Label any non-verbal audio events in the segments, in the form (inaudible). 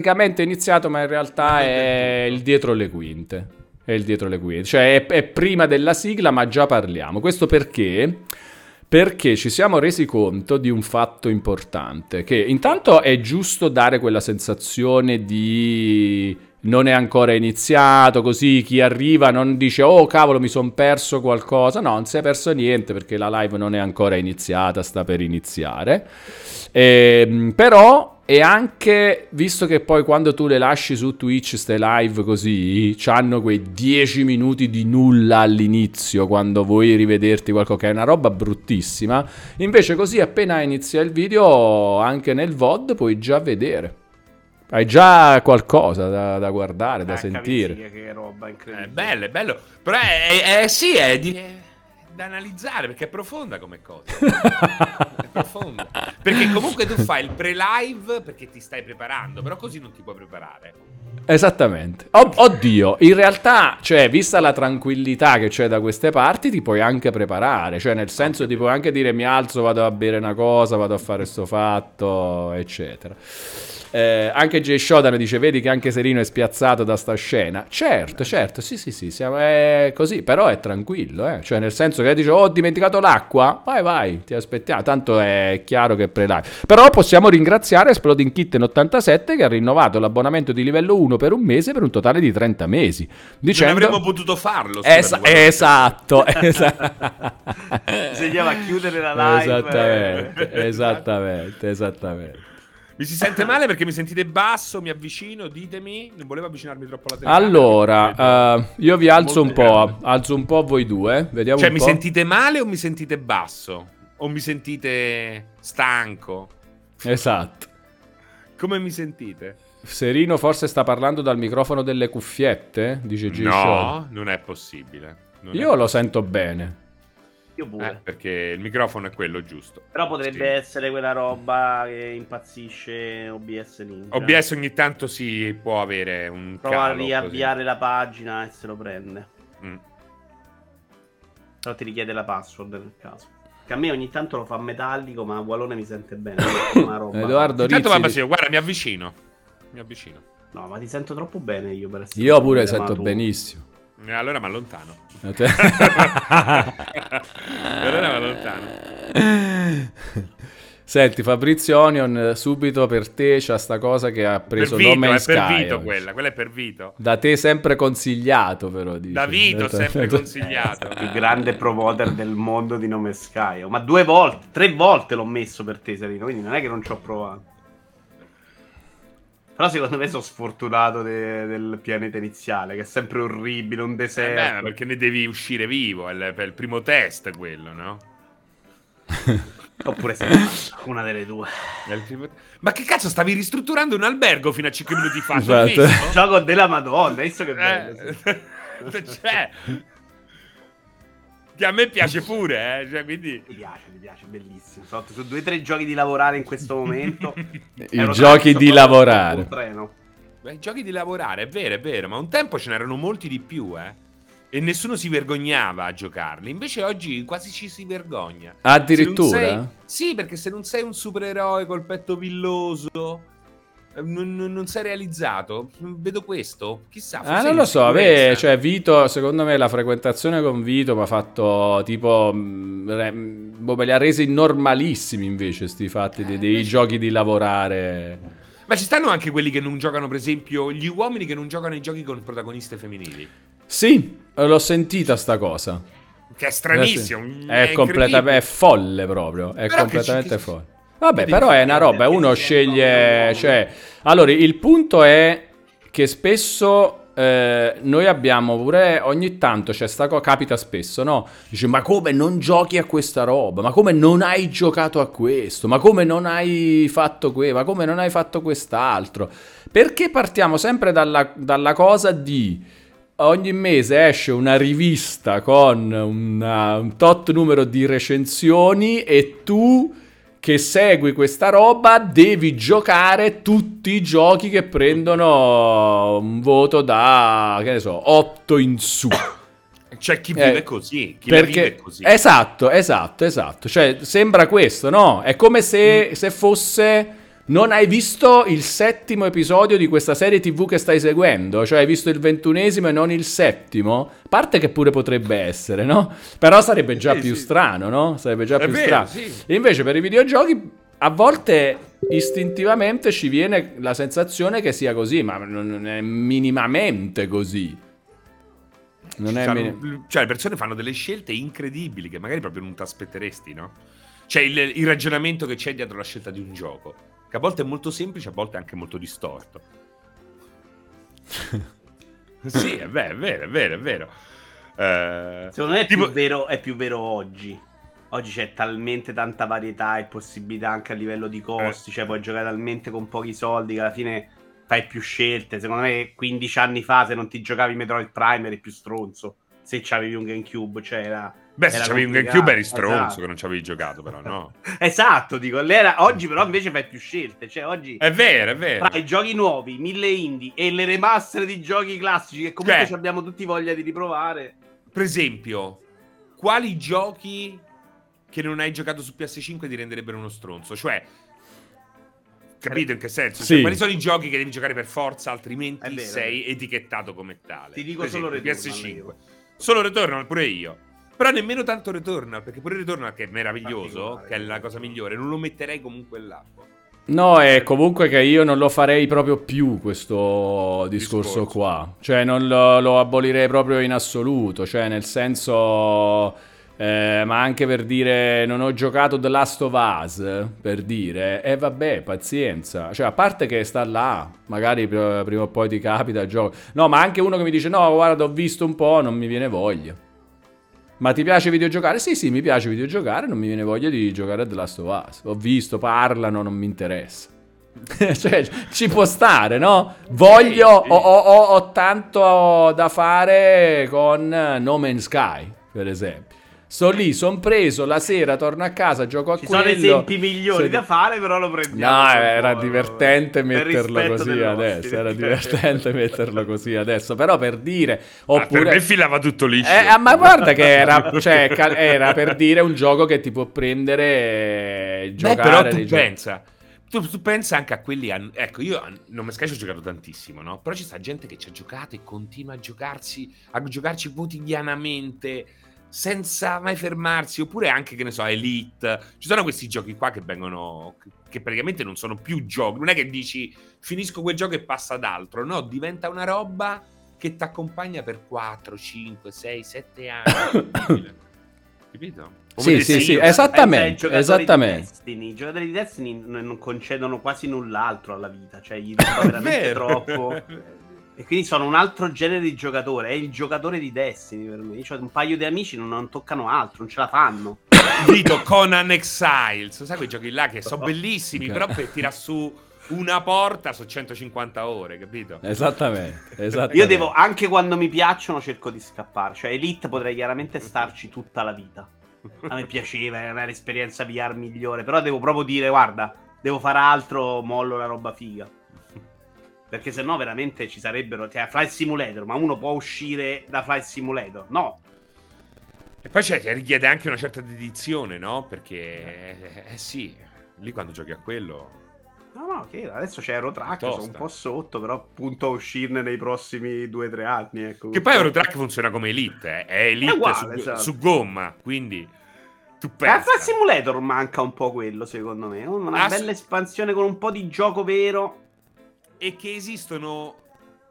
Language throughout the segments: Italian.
praticamente iniziato, ma in realtà è il dietro le quinte. È il dietro le quinte, cioè è, è prima della sigla, ma già parliamo. Questo perché? Perché ci siamo resi conto di un fatto importante, che intanto è giusto dare quella sensazione di non è ancora iniziato, così chi arriva non dice oh cavolo mi sono perso qualcosa, no, non si è perso niente perché la live non è ancora iniziata, sta per iniziare. Eh, però e anche, visto che poi quando tu le lasci su Twitch, ste live così, hanno quei 10 minuti di nulla all'inizio quando vuoi rivederti qualcosa, che è una roba bruttissima. Invece così appena inizia il video, anche nel VOD puoi già vedere. Hai già qualcosa da, da guardare, da eh, sentire. Che, che roba incredibile. È bello, è bello. Però è, è, è sì, è di da analizzare perché è profonda come cosa. (laughs) è profonda. Perché comunque tu fai il pre-live perché ti stai preparando, però così non ti puoi preparare. Esattamente. Oddio, in realtà, cioè, vista la tranquillità che c'è da queste parti, ti puoi anche preparare. Cioè, nel senso, ti puoi anche dire mi alzo, vado a bere una cosa, vado a fare sto fatto, eccetera. Eh, anche Jay Shodan dice: Vedi che anche Serino è spiazzato da sta scena. Certo, certo, sì, sì, sì, siamo, è così, però è tranquillo, eh? cioè nel senso che dice: Oh, ho dimenticato l'acqua. Vai, vai, ti aspettiamo. Tanto è chiaro che è pre-live. Però possiamo ringraziare Exploding Kitten 87 che ha rinnovato l'abbonamento di livello 1 per un mese per un totale di 30 mesi. Dicendo... Non avremmo potuto farlo. Es- esatto, (laughs) esatto. Bisognava chiudere la live. Esattamente, esattamente, esattamente. Mi si sente male perché mi sentite basso, mi avvicino, ditemi. Non volevo avvicinarmi troppo alla telecamera. Allora, uh, io vi alzo un po', alzo un po' voi due, vediamo Cioè, mi po'. sentite male o mi sentite basso? O mi sentite stanco? Esatto. Come mi sentite? Serino forse sta parlando dal microfono delle cuffiette, dice G. No, Show. non è possibile. Non io è lo sento bene. Io pure. Eh, perché il microfono è quello giusto. Però potrebbe sì. essere quella roba che impazzisce OBS Ninja. OBS ogni tanto si può avere un Prova a riavviare così. la pagina e se lo prende. Mm. Però ti richiede la password nel caso. Che a me ogni tanto lo fa metallico, ma Wallone mi sente bene. Edoardo Rizzi... va di... guarda, mi avvicino. Mi avvicino. No, ma ti sento troppo bene io per essere Io pure sento benissimo. E allora mi allontano. allora (laughs) mi allontano. Senti, Fabrizio Onion, subito per te c'è sta cosa che ha preso per Vito, nome in Sky. È per Vito quella, quella è per Vito. Da te sempre consigliato però, dice. Da Vito sempre consigliato. (laughs) Il grande promoter del mondo di nome Sky. Ma due volte, tre volte l'ho messo per te, Serino, quindi non è che non ci ho provato. Però secondo me sono sfortunato de- del pianeta iniziale, che è sempre orribile, un deserto. Eh beh, perché ne devi uscire vivo, è il, è il primo test quello, no? (laughs) Oppure sei una delle due. Ma che cazzo, stavi ristrutturando un albergo fino a 5 minuti fa? Esatto. Gioco della Madonna, visto che bello. Eh, (laughs) cioè, che a me piace pure, eh? cioè, quindi... Mi piace, mi piace, bellissimo. Sono su due o tre giochi di lavorare in questo momento. (laughs) I giochi di lavorare. Beh, I giochi di lavorare, è vero, è vero, ma un tempo ce n'erano molti di più, eh? E nessuno si vergognava a giocarli. Invece oggi quasi ci si vergogna. Addirittura? Sei... Sì, perché se non sei un supereroe col petto villoso non, non, si è realizzato. Vedo questo. Chissà. Ah, non lo so. Beh, cioè, Vito, secondo me la frequentazione con Vito mi ha fatto tipo. Mm, boh, me li ha resi normalissimi invece. Sti fatti dei, dei giochi di lavorare. Ma ci stanno anche quelli che non giocano, per esempio, gli uomini che non giocano ai giochi con protagoniste femminili. Sì, l'ho sentita sta cosa. Che è stranissimo. È, è completamente è folle proprio. È Però completamente ci... folle. Vabbè, però è una roba, uno sceglie... Cioè, allora, il punto è che spesso eh, noi abbiamo pure ogni tanto c'è sta cosa capita spesso no? Dice ma come non giochi a questa roba? Ma come non hai giocato a questo? Ma come non hai fatto questo ma come non hai fatto quest'altro? Perché partiamo sempre dalla, dalla cosa di ogni mese esce una rivista con una, un tot numero di recensioni e tu che segui questa roba devi giocare tutti i giochi che prendono un voto da, che ne so, 8 in su. C'è chi vive eh, così, chi perché, vive così. Esatto, esatto, esatto. Cioè, sembra questo, no? È come se, mm. se fosse non hai visto il settimo episodio di questa serie TV che stai seguendo, cioè hai visto il ventunesimo e non il settimo, parte che pure potrebbe essere, no? Però sarebbe già Sì, più sì. strano, no? Sarebbe già È più vero, strano. sì. Invece per i videogiochi a volte istintivamente ci viene la sensazione che sia così, ma non è minimamente così. Non è Fanno- minim- cioè, le persone fanno delle scelte incredibili che magari proprio non ti aspetteresti, no? Cioè, il, il ragionamento che c'è dietro la scelta di un gioco, che a volte è molto semplice, a volte è anche molto distorto. (laughs) sì, è vero, è vero, è vero, è vero. Eh, Secondo me è, tipo- più vero, è più vero oggi. Oggi c'è talmente tanta varietà e possibilità anche a livello di costi. Cioè, puoi giocare talmente con pochi soldi che alla fine fai più scelte. Secondo me, 15 anni fa, se non ti giocavi Metroid Prime, eri più stronzo. Se c'avevi un GameCube, cioè era. Beh, se c'avevi un. GameCube eri stronzo Esatto. che non ci avevi giocato, però no. (laughs) Esatto, dico. l'era- Oggi, però, invece fai più scelte. Cioè, oggi. È vero, è vero. Tra i giochi nuovi, mille indie e le remaster di giochi classici che comunque Cioè- abbiamo tutti voglia di riprovare. Per esempio, quali giochi che non hai giocato su PS5 ti renderebbero uno stronzo? Cioè, capito in che senso? Cioè, Sì. quali sono i giochi che devi giocare per forza, altrimenti vero, sei etichettato come tale? Ti dico Per solo esempio, Returnal, PS5. io. Solo Returnal, pure io. Però nemmeno tanto Returnal, perché pure Returnal, che è meraviglioso, che è la cosa migliore, non lo metterei comunque là. No, è comunque che io non lo farei proprio più questo discorso Discorso. qua. Cioè, non lo, lo abolirei proprio in assoluto. Cioè, nel senso. eh, ma anche per dire non ho giocato The Last of Us per dire e vabbè pazienza cioè a parte che sta là magari pr- prima o poi ti capita il gioco no ma anche uno che mi dice no guarda ho visto un po' non mi viene voglia ma ti piace videogiocare? Sì, sì, mi piace videogiocare, non mi viene voglia di giocare a The Last of Us. Ho visto, parlano, non mi interessa. (laughs) cioè, ci può stare, no? Voglio, ho, ho- ho- ho tanto da fare con No Man's Sky, per esempio. Sto lì, son preso, la sera torno a casa, gioco a Ci quello. sono esempi migliori Se- da fare, però lo prendiamo. No, era divertente metterlo così adesso. Era divertente metterlo così adesso. Però per dire, Ah, per oppure. me filava tutto liscio. Eh, ah, ma guarda che era, (laughs) cioè, era per dire un gioco che ti può prendere e Beh, giocare. però tu pensa. Tu, tu pensa anche a quelli. an- ecco, io a Non mi Sky ci ho giocato tantissimo, no? Però ci sta gente che ci ha giocato e continua a giocarsi, a giocarci quotidianamente. Senza mai fermarsi, oppure anche che ne so, Elite. Ci sono questi giochi qua che vengono. che- praticamente non sono più giochi. Non è che dici finisco quel gioco e passa ad altro. No, diventa una roba che ti accompagna per 4, 5, 6, 7 anni. (coughs) Capito? Come Sì, sì, sì, esattamente, esattamente. Di Destiny. I giocatori di Destiny non concedono quasi null'altro alla vita, cioè gli (coughs) danno veramente troppo. (laughs) E quindi sono un altro genere di giocatore. È il giocatore di Destiny per me. Io ho un paio di amici non, non toccano altro, non ce la fanno. (coughs) Vito Conan Exiles, sai quei giochi là che sono bellissimi, Ok. però per tirare su una porta su 150 ore, capito? Esattamente, (laughs) esattamente. Io devo, anche quando mi piacciono, cerco di scappare. Cioè, Elite potrei chiaramente starci tutta la vita. A me piaceva, era l'esperienza VR migliore. Però devo proprio dire, guarda, devo fare altro, mollo la roba figa. Perché sennò veramente ci sarebbero. Cioè, Flight Simulator, ma uno può uscire da Flight Simulator? No. E poi c'è, richiede anche una certa dedizione, no? Perché, eh, sì, lì quando giochi a quello... No, no, che adesso c'è Eurotrack, sono un po' sotto, però punto a uscirne nei prossimi 2-3 anni. Ecco. Che poi Eurotrack funziona come Elite, eh. è Elite È uguale, su, esatto. su gomma, quindi tu pensa... Flight Simulator manca un po' quello, secondo me. Una Ah, bella espansione con un po' di gioco vero. E che esistono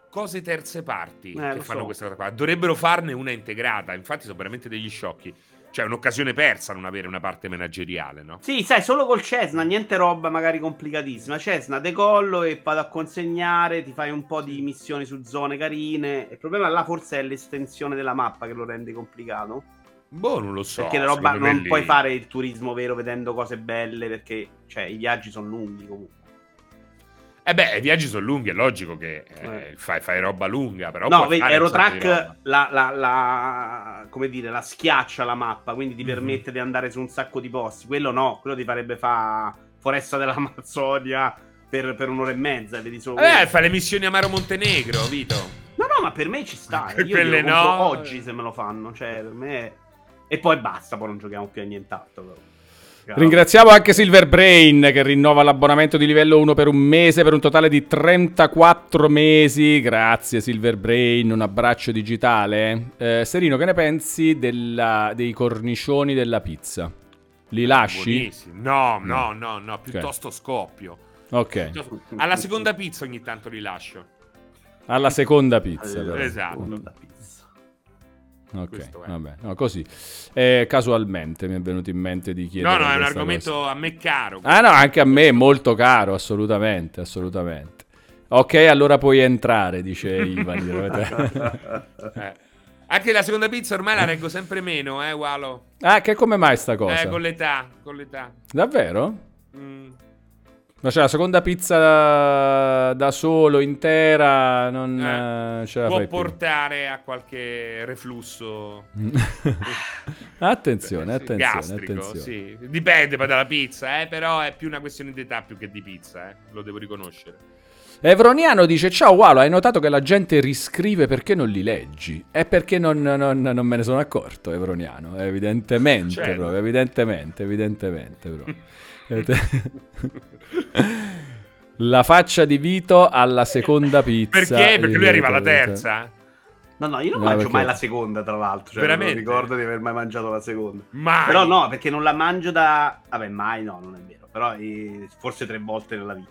cose terze parti Eh, che fanno so. questa cosa qua. Dovrebbero farne una integrata, infatti sono veramente degli sciocchi. Cioè, è un'occasione persa non avere una parte manageriale, no? Sì, sai, solo col Cessna, niente roba magari complicatissima. Cessna, decollo e vado a consegnare, ti fai un po' di missioni su zone carine. Il problema là forse è l'estensione della mappa che lo rende complicato. Boh, non lo so. perché la roba non puoi fare il turismo vero vedendo cose belle, perché cioè, i viaggi sono lunghi comunque. Eh beh, i viaggi sono lunghi, è logico che eh, Eh. fai, fai roba lunga, però No, vedi. Eurotrack la, la, la- come dire, la schiaccia la mappa, quindi ti Mhm. permette di andare su un sacco di posti. Quello no, quello ti farebbe fare Foresta dell'Amazzonia per, per un'ora e mezza, vedi solo Eh, fai le missioni Amaro Montenegro, Vito. No, no, ma per me ci sta. (laughs) Io Quelle glielo compro no. oggi se me lo fanno, cioè per me... E poi basta, poi non giochiamo più a nient'altro. Però. Ringraziamo anche Silver Brain che rinnova l'abbonamento di livello 1 per un mese per un totale di 34 mesi. Grazie Silver Brain, un abbraccio digitale. Eh, Serino, che ne pensi della, dei cornicioni della pizza? Li lasci? No, no, no, no, piuttosto okay. scoppio. Ok. Alla seconda pizza ogni tanto li lascio. Alla seconda pizza. Allora, esatto. Ok, vabbè, no, così. Eh, casualmente mi è venuto in mente di chiedere. No, no, è un argomento cosa. a me caro. Ah, no, anche a me è molto caro, assolutamente, assolutamente. Ok, allora puoi entrare, dice (laughs) Ivan. eh. Anche la seconda pizza ormai la reggo sempre meno, eh, Walo. Ah, che come mai sta cosa? Eh, con l'età, con l'età. Davvero? Mm. Ma c'è la seconda pizza da, da solo, intera, non eh, ce la può portare più. a qualche reflusso. (laughs) attenzione, attenzione, Gastrico, attenzione. Sì. Dipende poi dalla pizza, eh, però è più una questione di età più che di pizza, eh, lo devo riconoscere. Evroniano dice: Ciao Walo, hai notato che la gente riscrive perché non li leggi? È perché non, non, non me ne sono accorto, Evroniano. Evidentemente, certo. proprio, evidentemente, evidentemente, bro. (laughs) La faccia di Vito alla seconda pizza. Perché? Perché lui arriva alla terza. No, no, io non no, mangio perché... mai la seconda, tra l'altro. Cioè, Veramente? Non ricordo di aver mai mangiato la seconda. Mai. Però no, perché non la mangio da... Vabbè, mai no, non è vero. Però eh, forse tre volte nella vita.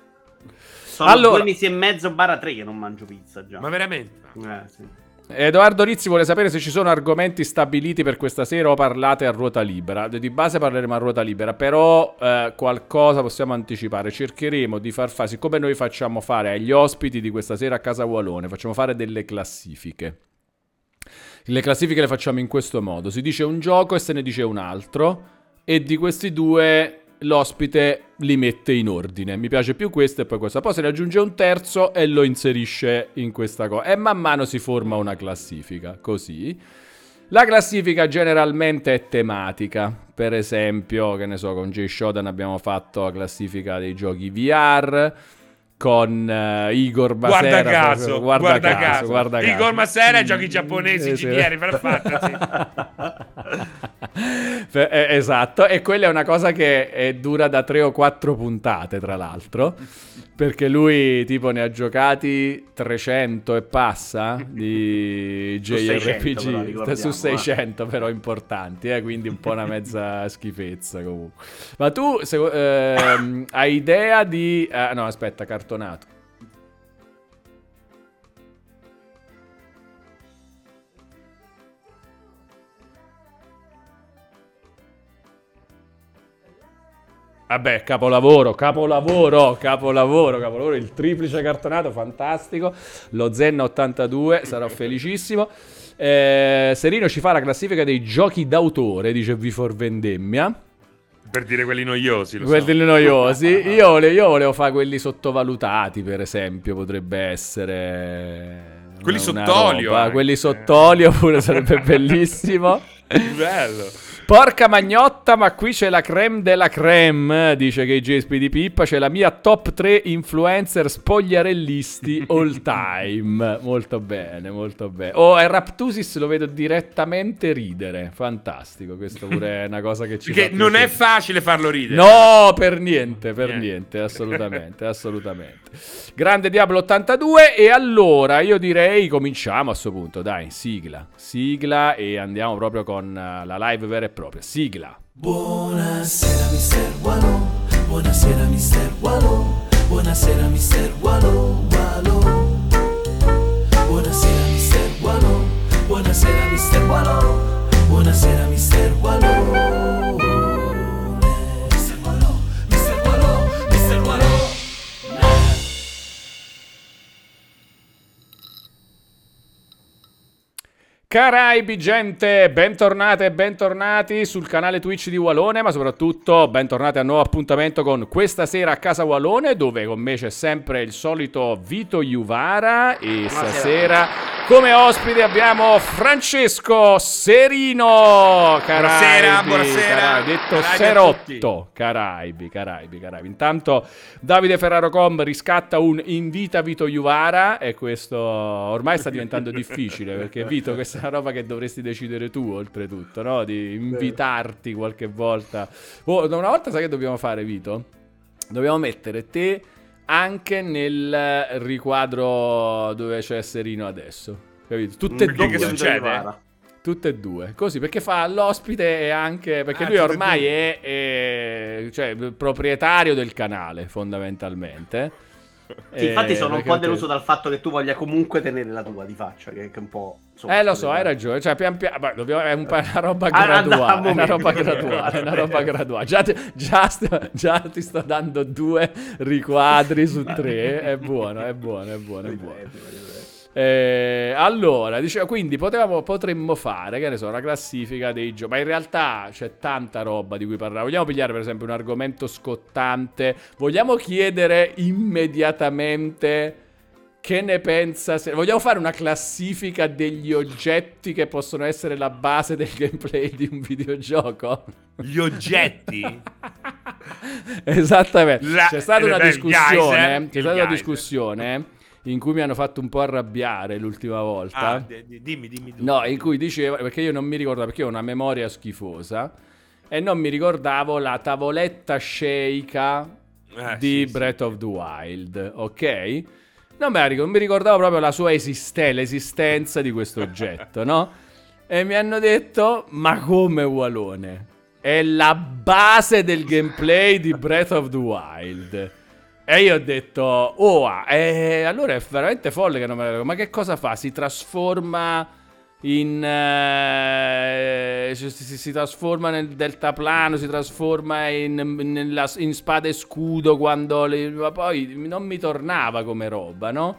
Sono allora... due mesi e mezzo barra tre che non mangio pizza già. Ma veramente? Eh, sì. Edoardo Rizzi vuole sapere se ci sono argomenti stabiliti per questa sera o parlate a ruota libera. Di base parleremo a ruota libera, però eh, qualcosa possiamo anticipare. Cercheremo di far fare, siccome noi facciamo fare agli ospiti di questa sera a Casa Walone, facciamo fare delle classifiche. Le classifiche le facciamo in questo modo: si dice un gioco e se ne dice un altro, e di questi due l'ospite li mette in ordine. Mi piace più questo e poi questo. Poi se ne aggiunge un terzo e lo inserisce in questa cosa. E man mano si forma una classifica, così. La classifica generalmente è tematica. Per esempio, che ne so, con Jay Shodan abbiamo fatto la classifica dei giochi VR con uh, Igor Basera. Guarda caso, guarda, guarda caso, caso, guarda caso. Igor Basera e giochi giapponesi, eh, sì. GDR, per fantasy. (laughs) Eh, esatto, e quella è una cosa che è, dura da tre o quattro puntate, tra l'altro, perché lui tipo ne ha giocati 300 e passa di JRPG, su 600, su 600 eh. però importanti, eh, quindi un po' una mezza (laughs) schifezza comunque. Ma tu se, eh, hai idea di... Eh, no, aspetta, cartonato. Vabbè, capolavoro, capolavoro, capolavoro, capolavoro, il triplice cartonato, fantastico. Lo Zen 82, sarò felicissimo. Eh, Serino ci fa la classifica dei giochi d'autore, dice V for Vendemmia. Per dire quelli noiosi, lo quelli so. noiosi. (laughs) Io, volevo, io volevo fare quelli sottovalutati, per esempio, potrebbe essere... Quelli sott'olio. Quelli sott'olio pure sarebbe bellissimo. (laughs) Bello. Porca magnotta, ma qui c'è la creme della creme, dice KJSP di Pippa. C'è la mia top 3 influencer spogliarellisti all time. molto bene, molto bene. Oh, e Raptusis lo vedo direttamente ridere. Fantastico, questo pure è una cosa che ci Perché non è facile farlo ridere. No, per niente, per niente, niente assolutamente, assolutamente. Grande Diablo 82 e allora io direi cominciamo a questo punto, dai, sigla. Sigla e andiamo proprio con la live vera e propria. Sigla. Buonasera Mister Wallo, buonasera Mister Wallo, buonasera Mister Wallo, Wallo. Buonasera Mister Wallo, buonasera Mister Wallo, buonasera Mister Wallo. Caraibi gente, bentornate e bentornati sul canale Twitch di Walone, ma soprattutto bentornati a un nuovo appuntamento con questa sera a casa Walone, dove con me c'è sempre il solito Vito Juvara e Buonasera. stasera Come ospite abbiamo Francesco Serino. Caraibi, Buonasera, buonasera. Caraibi, detto Caraibi Serotto. Caraibi, Caraibi, Caraibi. Intanto Davide Ferraro Com riscatta un invita Vito Juvara e questo ormai sta diventando difficile perché Vito questa è una roba che dovresti decidere tu oltretutto, no? Di invitarti qualche volta. Oh, una volta sai che dobbiamo fare Vito? Dobbiamo mettere te anche nel riquadro dove c'è Serino adesso. Capito? Tutte e due. che succede? Tutte e due, così perché fa l'ospite e anche perché Ah, lui ormai è, è- cioè, proprietario del canale fondamentalmente. Sì, infatti Eh, sono un po' te- deluso dal fatto che tu voglia comunque tenere la tua di faccia, che, è un po'... insomma, Eh lo so, hai ragione, cioè pian piano, beh, dobbiamo- è un pa- una roba Ah, graduale, è una roba graduale, è una roba graduale. Già, già già ti sto dando due riquadri su tre, è buono, è buono, è buono, è buono. Eh, allora, dicevo, quindi potevamo, potremmo fare, che ne so, una classifica dei giochi, ma in realtà c'è tanta roba di cui parlare. Vogliamo pigliare per esempio un argomento scottante? Vogliamo chiedere immediatamente che ne pensa? Se... Vogliamo fare una classifica degli oggetti che possono essere la base del gameplay di un videogioco? Gli oggetti? (laughs) Esattamente. La- C'è stata una eh, discussione. geyser, C'è stata una discussione in cui mi hanno fatto un po' arrabbiare l'ultima volta. Ah, dimmi, dimmi. tu. No, in cui diceva, perché io non mi ricordavo, perché ho una memoria schifosa, e non mi ricordavo la tavoletta sceika Eh, di sì, sì. Breath of the Wild, ok? Non me la ricordo, mi ricordavo proprio la sua esiste- l'esistenza di questo oggetto, no? E mi hanno detto, ma come Walone? È la base del gameplay di Breath of the Wild. E io ho detto, oh, ah, eh, allora è veramente folle che non me la ricordo. Ma che cosa fa? Si trasforma in... eh, si, si- si trasforma nel deltaplano, si trasforma in, nella- in spada e scudo quando... le- ma poi non mi tornava come roba, no?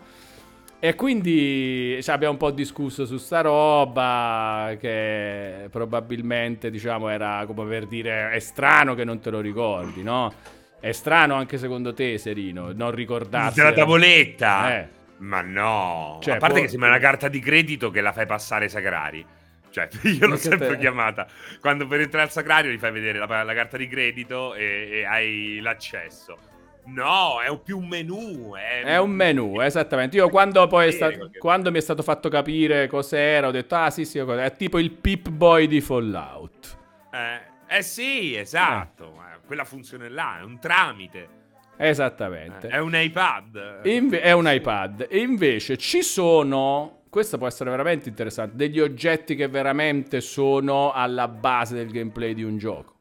E quindi cioè, abbiamo un po' discusso su sta roba che probabilmente diciamo era come per dire è strano che non te lo ricordi, no? È strano anche secondo te, Serino, non ricordarsi Della tavoletta? Eh. Ma no. Cioè, a parte può- che sembra una carta di credito che la fai passare ai sagrari. Cioè, (laughs) io l'ho sempre te- chiamata. Quando per entrare al sagrario gli fai vedere la, la carta di credito e, e hai l'accesso. No, è un più un menù. È, È un menù, esattamente. Io quando poi sta- quando mi è stato fatto capire cos'era, ho detto "Ah, sì, sì, è tipo il Pip Boy di Fallout". Eh, eh sì, esatto. Eh. Quella funzione là è un tramite. Esattamente. È un iPad. Inve- è un iPad. E invece ci sono. Questo può essere veramente interessante. Degli oggetti che veramente sono alla base del gameplay di un gioco.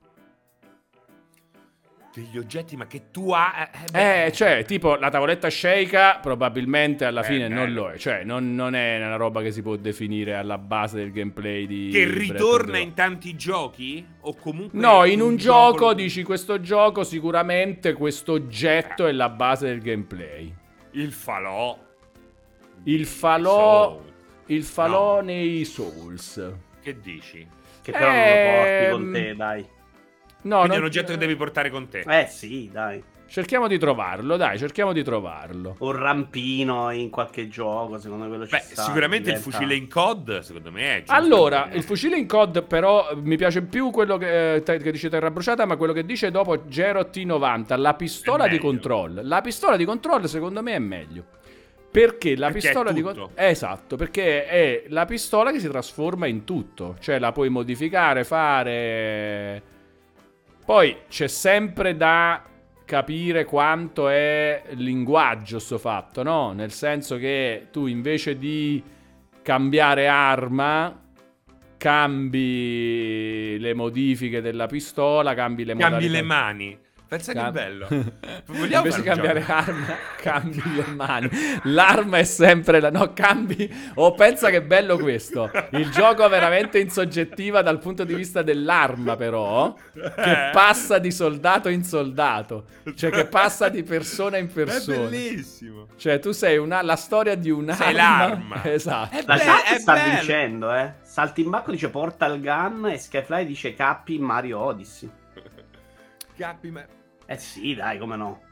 Degli oggetti, ma che tu hai. eh, beh, Eh, cioè, tipo la tavoletta Sheikah probabilmente alla Eh, fine non bello. lo è. Cioè, non, non è una roba che si può definire alla base del gameplay di. Che ritorna in tanti giochi? O comunque. No, in un gioco dici questo gioco sicuramente questo Eh. oggetto è la base del gameplay. Il falò. Il falò, Soul. il falò No. nei Souls. Che dici? Che però non lo porti con Ehm, te, dai. No, Quindi è un oggetto che devi portare con te. Eh sì, dai. cerchiamo di trovarlo, dai, cerchiamo di trovarlo. Un rampino in qualche gioco, secondo me quello ci Beh, sta. sicuramente il diventa- fucile in COD, secondo me è giusto. Allora, il fucile in COD però eh, mi piace più quello che, eh, che dice Terra Bruciata, ma quello che dice dopo Gero T90, la pistola di meglio. control. La pistola di control secondo me è meglio. Perché la Perché è pistola di tutto. control... Esatto, perché è la pistola che si trasforma in tutto. Cioè la puoi modificare, fare... Poi c'è sempre da capire quanto è linguaggio sto fatto, no? Nel senso che tu invece di cambiare arma cambi le modifiche della pistola, cambi le Cambi modalità. le mani. Pensa che Cam- bello. (laughs) Vogliamo Invece cambiare gioco? arma, (laughs) cambi le mani. L'arma è sempre la. No, cambi. Oh, pensa che bello questo. Il gioco è veramente in soggettiva dal punto di vista dell'arma, però. Che Eh. passa di soldato in soldato. Cioè, che passa di persona in (laughs) È persona. bellissimo. Cioè, tu sei una, la storia di un'arma. Sei l'arma. Esatto. È La Beh, chat è sta bello. vincendo, eh. Saltimbacco dice Portal Gun e Skyfly dice Capi in Mario Odyssey. Capi, ma... Eh sì, dai, come no.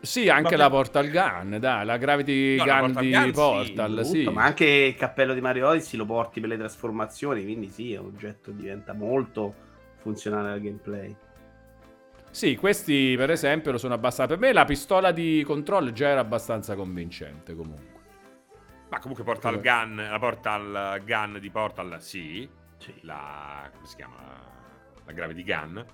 Sì, anche la Portal Gun, dai, la Gravity no, Gun la di gun, Portal, sì, sì. Ma anche il cappello di Mario Odyssey lo porti per le trasformazioni, quindi sì, è un oggetto diventa molto funzionale al gameplay. Sì, questi per esempio lo sono abbastanza... Per me la pistola di controllo già era abbastanza convincente comunque. Ma comunque Portal Gun, la Portal Gun di Portal, sì. sì. La... come si chiama? La Gravity Gun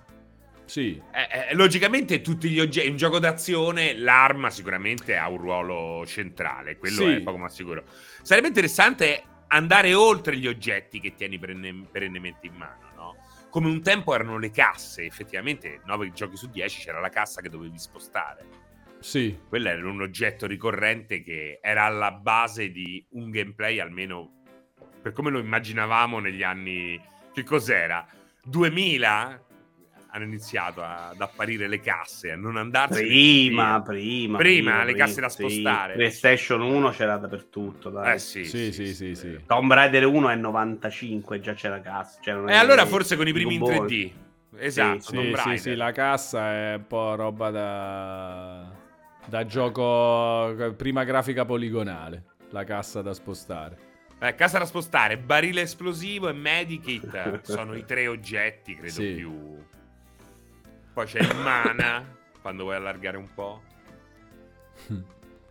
sì. Eh, eh, logicamente tutti gli oggetti, in gioco d'azione l'arma sicuramente ha un ruolo centrale, quello sì. è poco ma sicuro. Sarebbe interessante andare oltre gli oggetti che tieni perenne- perennemente in mano, no? Come un tempo erano le casse, effettivamente 9 giochi su 10 c'era la cassa che dovevi spostare. Sì. Quello era un oggetto ricorrente che era alla base di un gameplay almeno per come lo immaginavamo negli anni... Che cos'era? 2000? hanno iniziato ad apparire le casse, a non andarsi prima, prima, prima, prima, le casse da spostare. Sì. PlayStation 1 c'era dappertutto. Dai. Eh sì, sì, sì, sì, sì, Tomb Raider 1 è 95, già c'era cassa. E eh, allora forse con i primi in 3D. Esatto, sì, sì, sì, la cassa è un po' roba da, da gioco prima grafica poligonale, la cassa da spostare. Eh, casa da spostare, barile esplosivo e medikit sono i tre oggetti, credo, sì. più poi c'è il mana, quando vuoi allargare un po'.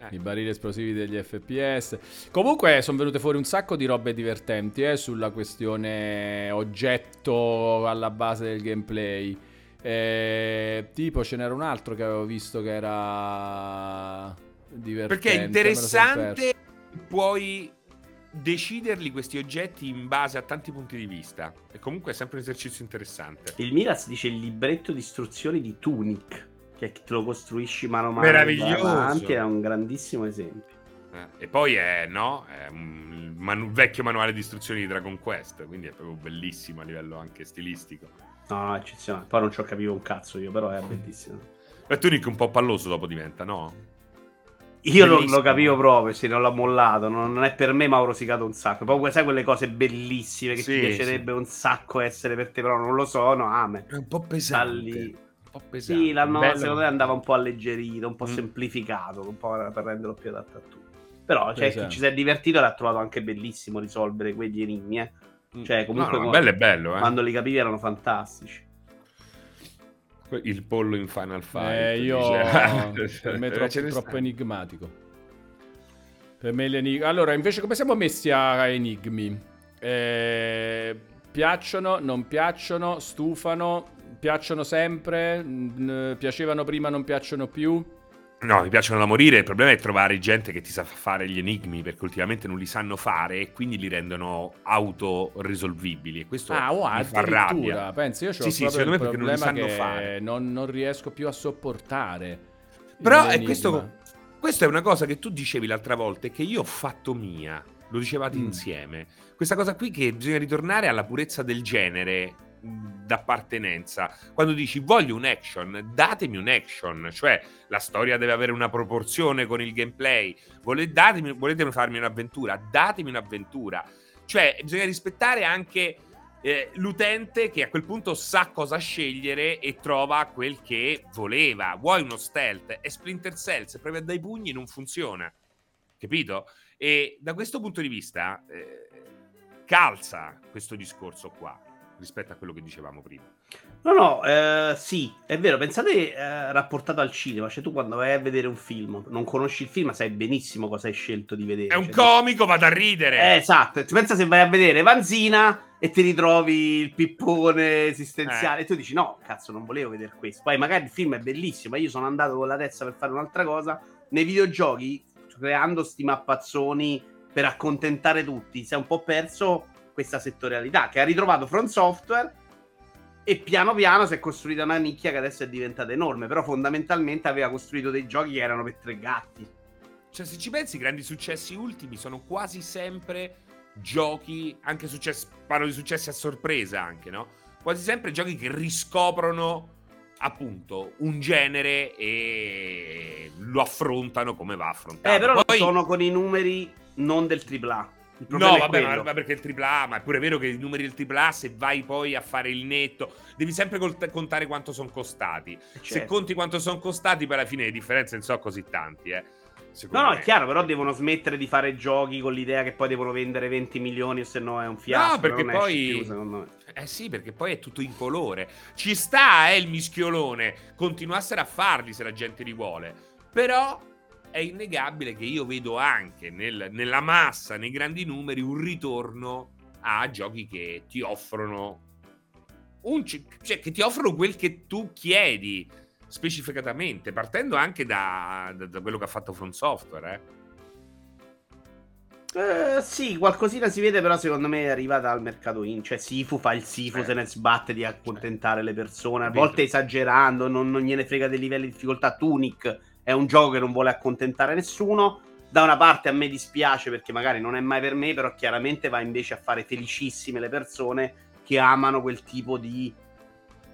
Eh. I barili esplosivi degli FPS. Comunque sono venute fuori un sacco di robe divertenti eh, sulla questione oggetto alla base del gameplay. Eh, tipo ce n'era un altro che avevo visto che era divertente. Perché è interessante, puoi deciderli questi oggetti in base a tanti punti di vista. E comunque è sempre un esercizio interessante. Il Miraz dice il libretto di istruzioni di Tunic, che te lo costruisci mano a mano. Meraviglioso. Davanti, è un grandissimo esempio. Eh, e poi è, no, è un manu- vecchio manuale di istruzioni di Dragon Quest, quindi è proprio bellissimo a livello anche stilistico. No, no, eccezionale. Poi non ci ho capito un cazzo io, però è bellissimo. E Tunic un po' palloso dopo diventa, no? Io non lo capivo proprio, sì, non l'ho mollato. Non, non, è per me, ma ho rosicato un sacco. Poi sai quelle cose bellissime che sì, ti piacerebbe sì. un sacco essere per te, però non lo so, no, ame. È un po' pesante. Un po' pesante. Sì, l'hanno, Bello. secondo me andava un po' alleggerito, un po' mm. semplificato, un po' per renderlo più adatto a tutti. Però, cioè, esatto. chi ci si è divertito l'ha trovato anche bellissimo risolvere quegli enigmi, eh. Mm. Cioè, comunque, no, no, bello è bello, eh. quando li capivi erano fantastici. Il pollo in Final Fight. Eh, io (laughs) per me è troppo, troppo enigmatico. Per me l'enigma. Allora, invece, come siamo messi a enigmi? Eh, piacciono, non piacciono, stufano, piacciono sempre, n- piacevano prima, non piacciono più. No, mi piacciono da morire. Il problema è trovare gente che ti sa fare gli enigmi perché ultimamente non li sanno fare e quindi li rendono autorisolvibili. E questo ah, wow, mi fa rabbia. Pensi, io ho sì, sì, secondo me perché non li sanno fare. Non, non, riesco più a sopportare. Però è questo, questo, è una cosa che tu dicevi l'altra volta e che io ho fatto mia. Lo dicevate mm. insieme. Questa cosa qui che bisogna ritornare alla purezza del genere d'appartenenza. Quando dici voglio un action, datemi un action, cioè la storia deve avere una proporzione con il gameplay. Volete, datemi, volete farmi un'avventura? Datemi un'avventura. Cioè, bisogna rispettare anche eh, l'utente che a quel punto sa cosa scegliere e trova quel che voleva. Vuoi uno stealth? E Splinter Cell, se provi a dai pugni, non funziona. Capito? E da questo punto di vista eh, calza questo discorso qua rispetto a quello che dicevamo prima. No, no, eh, sì, è vero. Pensate eh, rapportato al cinema, cioè tu quando vai a vedere un film, non conosci il film, sai benissimo cosa hai scelto di vedere. È un cioè, comico, vado a ridere. Eh, esatto, pensa se vai a vedere Vanzina e ti ritrovi il pippone esistenziale eh. e tu dici no, cazzo, non volevo vedere questo. Poi magari il film è bellissimo, ma io sono andato con la testa per fare un'altra cosa. Nei videogiochi, creando sti mappazzoni per accontentare tutti, si è un po' perso questa settorialità che ha ritrovato Front Software e piano piano si è costruita una nicchia che adesso è diventata enorme, però fondamentalmente aveva costruito dei giochi che erano per tre gatti. Cioè, se ci pensi, i grandi successi ultimi sono quasi sempre giochi, anche successi, parlo di successi a sorpresa anche, no? Quasi sempre giochi che riscoprono appunto un genere e lo affrontano come va affrontato. Eh, però Poi... sono con i numeri non del AAA No, vabbè, ma, ma, perché il AAA, ma è pure vero che i numeri del AAA, se vai poi a fare il netto, devi sempre contare quanto sono costati. Certo. Se conti quanto sono costati, poi alla fine le differenze non sono così tanti, eh. No, no, è chiaro, però devono smettere di fare giochi con l'idea che poi devono vendere 20 milioni, se no è un fiasco. No, perché poi. Più, eh sì, perché poi è tutto in colore. Ci sta, eh, il mischiolone. Continuassero a farli se la gente li vuole. Però è innegabile che io vedo anche nel, nella massa, nei grandi numeri, un ritorno a giochi che ti offrono un, cioè che ti offrono quel che tu chiedi specificatamente, partendo anche da, da, da quello che ha fatto From Software. Eh. Uh, sì, qualcosina si vede, però secondo me arriva dal mercato in. Cioè, Sifu fa il Sifu, eh. se ne sbatte di accontentare le persone. A volte esagerando, non, non gliene frega dei livelli di difficoltà. Tunic è un gioco che non vuole accontentare nessuno. Da una parte a me dispiace perché magari non è mai per me, però chiaramente va invece a fare felicissime le persone che amano quel tipo di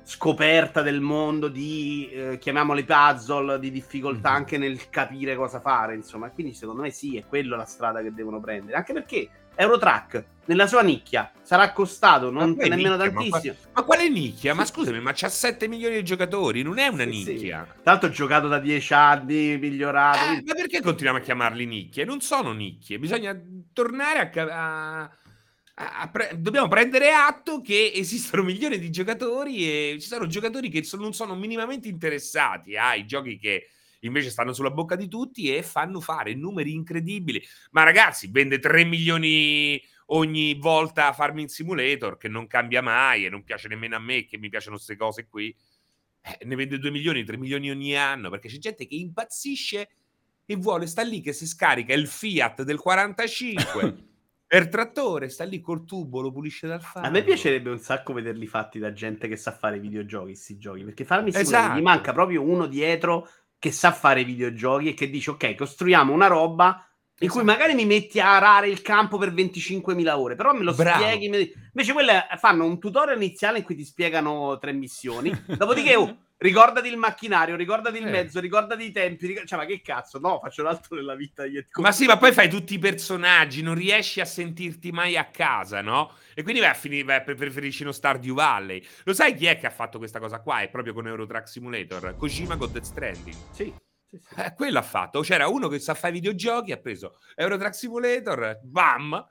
scoperta del mondo, di eh, chiamiamoli puzzle, di difficoltà mm-hmm. anche nel capire cosa fare. Insomma, quindi secondo me sì, è quella la strada che devono prendere. Anche perché Eurotrack nella sua nicchia sarà costato non nemmeno nicchia, tantissimo. Ma, ma, quale nicchia? Ma scusami, ma c'ha 7 milioni di giocatori, non è una sì, nicchia. Sì. Tanto ho giocato da 10 anni, migliorato. Eh, ma perché continuiamo a chiamarli nicchie? Non sono nicchie, bisogna tornare a, a Pre- dobbiamo prendere atto che esistono (laughs) milioni di giocatori e ci sono giocatori che so- non sono minimamente interessati ai giochi che invece stanno sulla bocca di tutti e fanno fare numeri incredibili. Ma ragazzi, vende 3 milioni ogni volta a Farming Simulator, che non cambia mai e non piace nemmeno a me, che mi piacciono queste cose qui. Eh, ne vende 2 milioni, 3 milioni ogni anno, perché c'è gente che impazzisce e vuole, sta lì che si scarica il Fiat del 45 (laughs) per trattore, sta lì col tubo, lo pulisce dal faro. A me piacerebbe un sacco vederli fatti da gente che sa fare videogiochi, questi giochi, perché farmi esatto. gli manca proprio uno dietro che sa fare videogiochi e che dice ok, costruiamo una roba in cui magari mi metti a arare il campo per 25.000 ore, però me lo Bravo. spieghi. Invece quelle fanno un tutorial iniziale in cui ti spiegano tre missioni, (laughs) dopodiché oh, Ricordati il macchinario, ricordati il eh. mezzo, ricordati i tempi. Ric- cioè, ma che cazzo? No, faccio l'altro nella vita. Ma sì, ma poi fai tutti i personaggi, non riesci a sentirti mai a casa, no? E quindi vai a finire, preferisci non Stardew Valley. Lo sai chi è che ha fatto questa cosa qua? È proprio con Eurotrack Simulator. Kojima con Death Stranding. Sì. Sì, sì. Eh, quello ha fatto. C'era uno che sa fare videogiochi, ha preso Eurotrack Simulator, bam,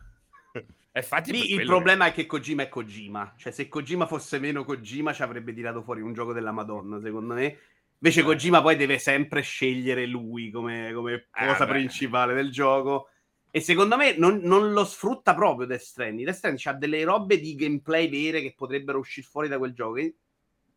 Infatti Lì il problema è che Kojima è Kojima. Cioè, se Kojima fosse meno Kojima, ci avrebbe tirato fuori un gioco della Madonna, secondo me. Invece eh. Kojima poi deve sempre scegliere lui come, come eh, cosa principale del gioco. E secondo me non, non, lo sfrutta proprio Death Stranding. Death Stranding ha delle robe di gameplay vere che potrebbero uscire fuori da quel gioco.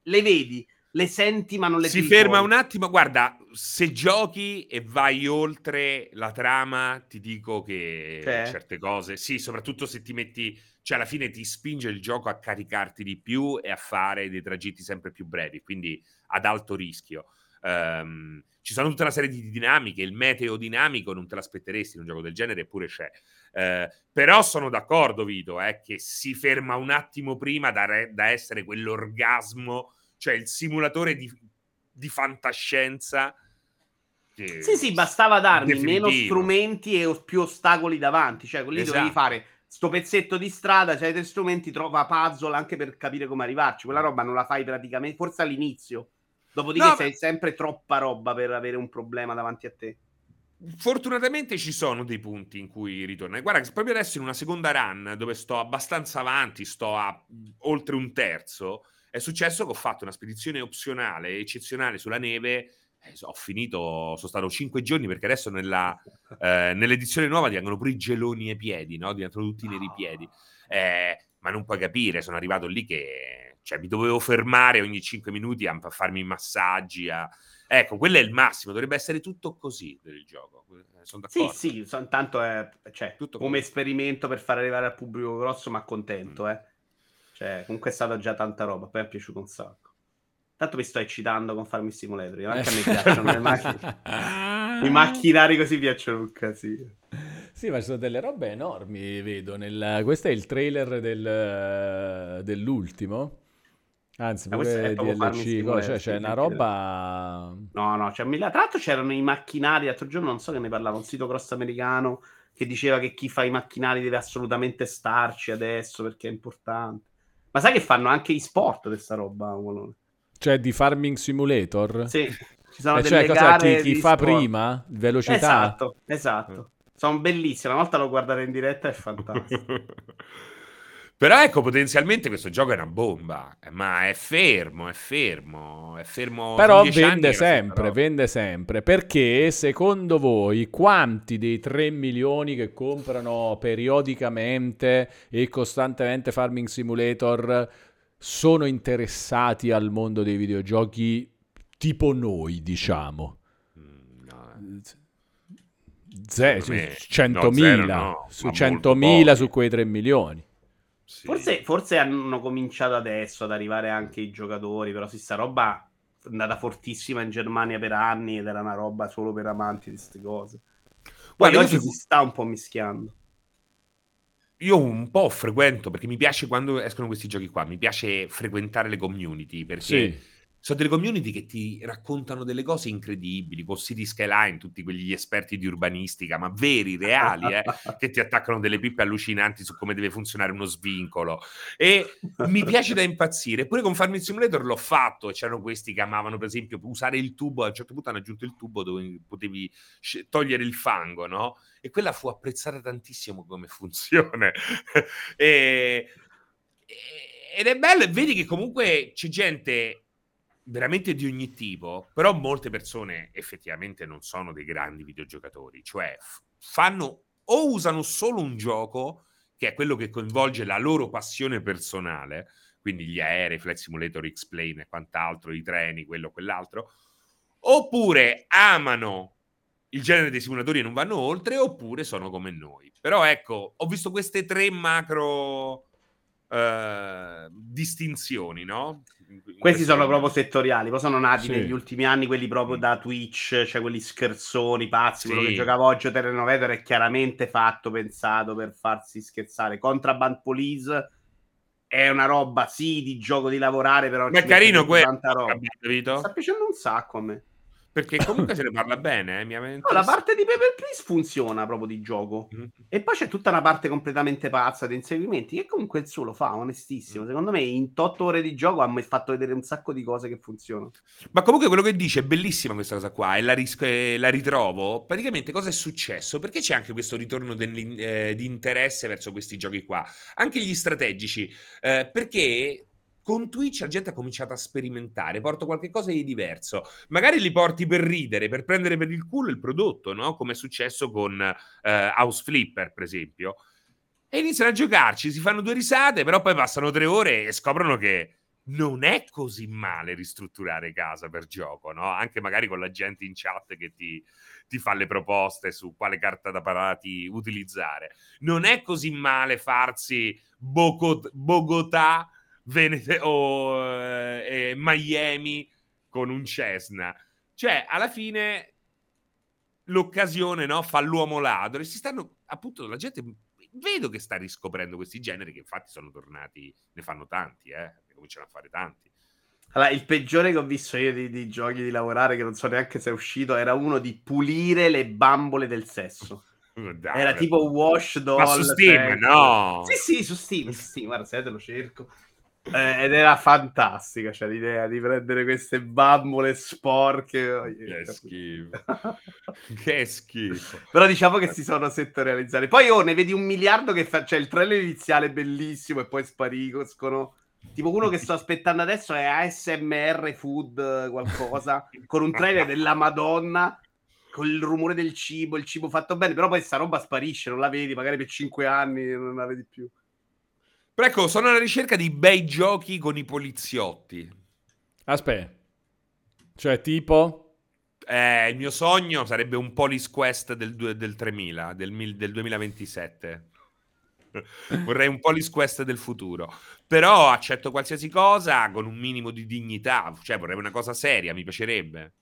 Le vedi, le senti ma non le Si ferma fuori. un attimo, guarda, se giochi e vai oltre la trama, ti dico che cioè. certe cose, sì, soprattutto se ti metti, cioè alla fine ti spinge il gioco a caricarti di più e a fare dei tragitti sempre più brevi, quindi ad alto rischio. Um, ci sono tutta una serie di dinamiche, il meteo dinamico non te l'aspetteresti in un gioco del genere, eppure c'è. Uh, però sono d'accordo, Vito, eh, che si ferma un attimo prima da, re- da essere quell'orgasmo cioè il simulatore di, di fantascienza. Sì, sì, bastava darmi definitivo. meno strumenti e più ostacoli davanti. Cioè, lì esatto. dovevi fare sto pezzetto di strada, c'hai tre strumenti, trova puzzle anche per capire come arrivarci. Quella roba non la fai praticamente, forse all'inizio. Dopodiché no, sei sempre troppa roba per avere un problema davanti a te. Fortunatamente ci sono dei punti in cui ritorna. Guarda, proprio adesso in una seconda run dove sto abbastanza avanti, sto a oltre un terzo è successo che ho fatto una spedizione opzionale eccezionale sulla neve. Eh, ho finito, sono stato cinque giorni perché adesso nella, (laughs) eh, nell'edizione nuova diventano pure i geloni ai piedi, no? diventano tutti neri piedi. Eh, ma non puoi capire, sono arrivato lì che cioè, mi dovevo fermare ogni cinque minuti a, farmi massaggi. A... Ecco, quello è il massimo, dovrebbe essere tutto così per il gioco. Eh, sono d'accordo. Sì, sì, son, tanto è cioè, tutto come così. esperimento per far arrivare al pubblico grosso, ma contento, mm. eh. Cioè, comunque è stata già tanta roba, poi è piaciuto un sacco. Tanto mi sto eccitando con farmi simulator. Anche a me piacciono le macchine. I macchinari così piacciono un casino. Sì, ma ci sono delle robe enormi, vedo. Nel... Questo è il trailer del... dell'ultimo. Anzi, Ma pure DLC, stimolare, cioè c'è una roba... No, no, mille... Tra l'altro c'erano i macchinari, l'altro giorno non so che ne parlava, un sito grosso americano che diceva che chi fa i macchinari deve assolutamente starci adesso perché è importante. Ma sai che fanno anche i sport questa roba? Cioè di Farming Simulator? Sì, ci sono E delle cioè, cosa, gare chi, chi di fa sport. prima? Velocità? Esatto, esatto. Sono bellissime. Una volta l'ho guardata in diretta, è fantastico. (laughs) Però ecco, potenzialmente questo gioco è una bomba, eh, ma è fermo, è fermo, è fermo. Però vende sempre, vende sempre. Perché secondo voi quanti dei 3 milioni che comprano periodicamente e costantemente Farming Simulator sono interessati al mondo dei videogiochi tipo noi, diciamo? Mm, no, eh. Ze- Secondo me- 100.000 no, zero no, su ma molto 100.000 pochi. su quei 3 milioni. Sì. Forse, forse hanno cominciato adesso ad arrivare anche i giocatori, però sì, sta roba è andata fortissima in Germania per anni ed era una roba solo per amanti di queste cose. Poi Guarda, oggi si sta un po' mischiando. Io un po' frequento perché mi piace quando escono questi giochi qua, mi piace frequentare le community perché Sì. Sono delle community che ti raccontano delle cose incredibili, con City Skyline, tutti quegli esperti di urbanistica, ma veri, reali, eh, (laughs) che ti attaccano delle pippe allucinanti su come deve funzionare uno svincolo. E mi piace da impazzire. Pure con Farming Simulator l'ho fatto, e c'erano questi che amavano, per esempio, usare il tubo. A un certo punto hanno aggiunto il tubo dove potevi togliere il fango, no? E quella fu apprezzata tantissimo come funzione. (laughs) e- ed è bello, e vedi che comunque c'è gente veramente di ogni tipo, però molte persone effettivamente non sono dei grandi videogiocatori, cioè fanno o usano solo un gioco che è quello che coinvolge la loro passione personale, quindi gli aerei, Flight Simulator X-Plane e quant'altro, i treni, quello, quell'altro, oppure amano il genere dei simulatori e non vanno oltre, oppure sono come noi. Però ecco, ho visto queste tre macro eh, distinzioni, no? Questi sono momento. proprio settoriali, poi sono nati Sì. negli ultimi anni quelli proprio Mm. da Twitch, cioè quelli scherzoni, pazzi, quello Sì. che giocava oggi a Telenovetor è chiaramente fatto, pensato per farsi scherzare. Contraband Police è una roba, sì, di gioco di lavorare, però... Ma è carino quello, capito? Sta piacendo un sacco a me. Perché comunque se ne parla bene, eh, mi No, la parte di Paper Please funziona proprio di gioco. Mm. E poi c'è tutta una parte completamente pazza di inseguimenti che comunque il suo lo fa, onestissimo. Mm. Secondo me in 8 ore di gioco ha fatto vedere un sacco di cose che funzionano. Ma comunque quello che dice è bellissima questa cosa qua e la, ris- e la ritrovo. Praticamente cosa è successo? Perché c'è anche questo ritorno eh, di interesse verso questi giochi qua? Anche gli strategici. eh, perché con Twitch la gente ha cominciato a sperimentare, porto qualche cosa di diverso. Magari li porti per ridere, per prendere per il culo il prodotto, no? Come è successo con eh, House Flipper, per esempio. E iniziano a giocarci, si fanno due risate, però poi passano tre ore e scoprono che non è così male ristrutturare casa per gioco, no? Anche magari con la gente in chat che ti, ti fa le proposte su quale carta da parati utilizzare. Non è così male farsi Boco- Bogotà Venete- o eh, eh, Miami con un Cessna. Cioè, alla fine l'occasione no, fa l'uomo ladro e si stanno appunto la gente vedo che sta riscoprendo questi generi che infatti sono tornati ne fanno tanti eh ne cominciano a fare tanti Allora, il peggiore che ho visto io di, di giochi di lavorare, che non so neanche se è uscito, era uno di pulire le bambole del sesso. (laughs) Dai, Era tipo Wash Doll. ma su Steam sex. no Sì, sì, su Steam. su Steam. Guarda, se te lo cerco. Eh, ed era fantastica, cioè l'idea di prendere queste bambole sporche. oh, che schifo (laughs) che schifo Però diciamo che si sono settorializzati. Poi oh, ne vedi un miliardo che fa... Cioè il trailer iniziale è bellissimo e poi spariscono. Tipo uno che sto aspettando adesso è ASMR Food eh, qualcosa, con un trailer della Madonna, con il rumore del cibo, il cibo fatto bene, però poi sta roba sparisce, non la vedi, magari per cinque anni non la vedi più. Però ecco sono alla ricerca di bei giochi con i poliziotti Aspetta. Cioè, tipo... Eh, il mio sogno sarebbe un Police Quest del, del 3000 del, del 2027 (laughs) Vorrei un Police Quest del futuro. Però accetto qualsiasi cosa con un minimo di dignità. Cioè, vorrei una cosa seria, mi piacerebbe.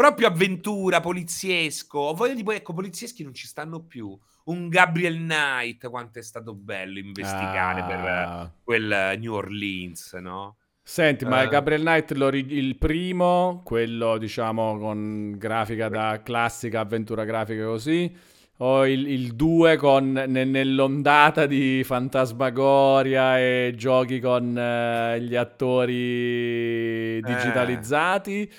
Proprio avventura, poliziesco. Ho voglia di poi, ecco, polizieschi non ci stanno più. Un Gabriel Knight, quanto è stato bello investigare per Ah, quel New Orleans, no? Senti, ma Eh. Gabriel Knight il primo, quello diciamo con grafica da classica avventura grafica così, o il 2 con ne- nell'ondata di fantasmagoria e giochi con eh, gli attori digitalizzati,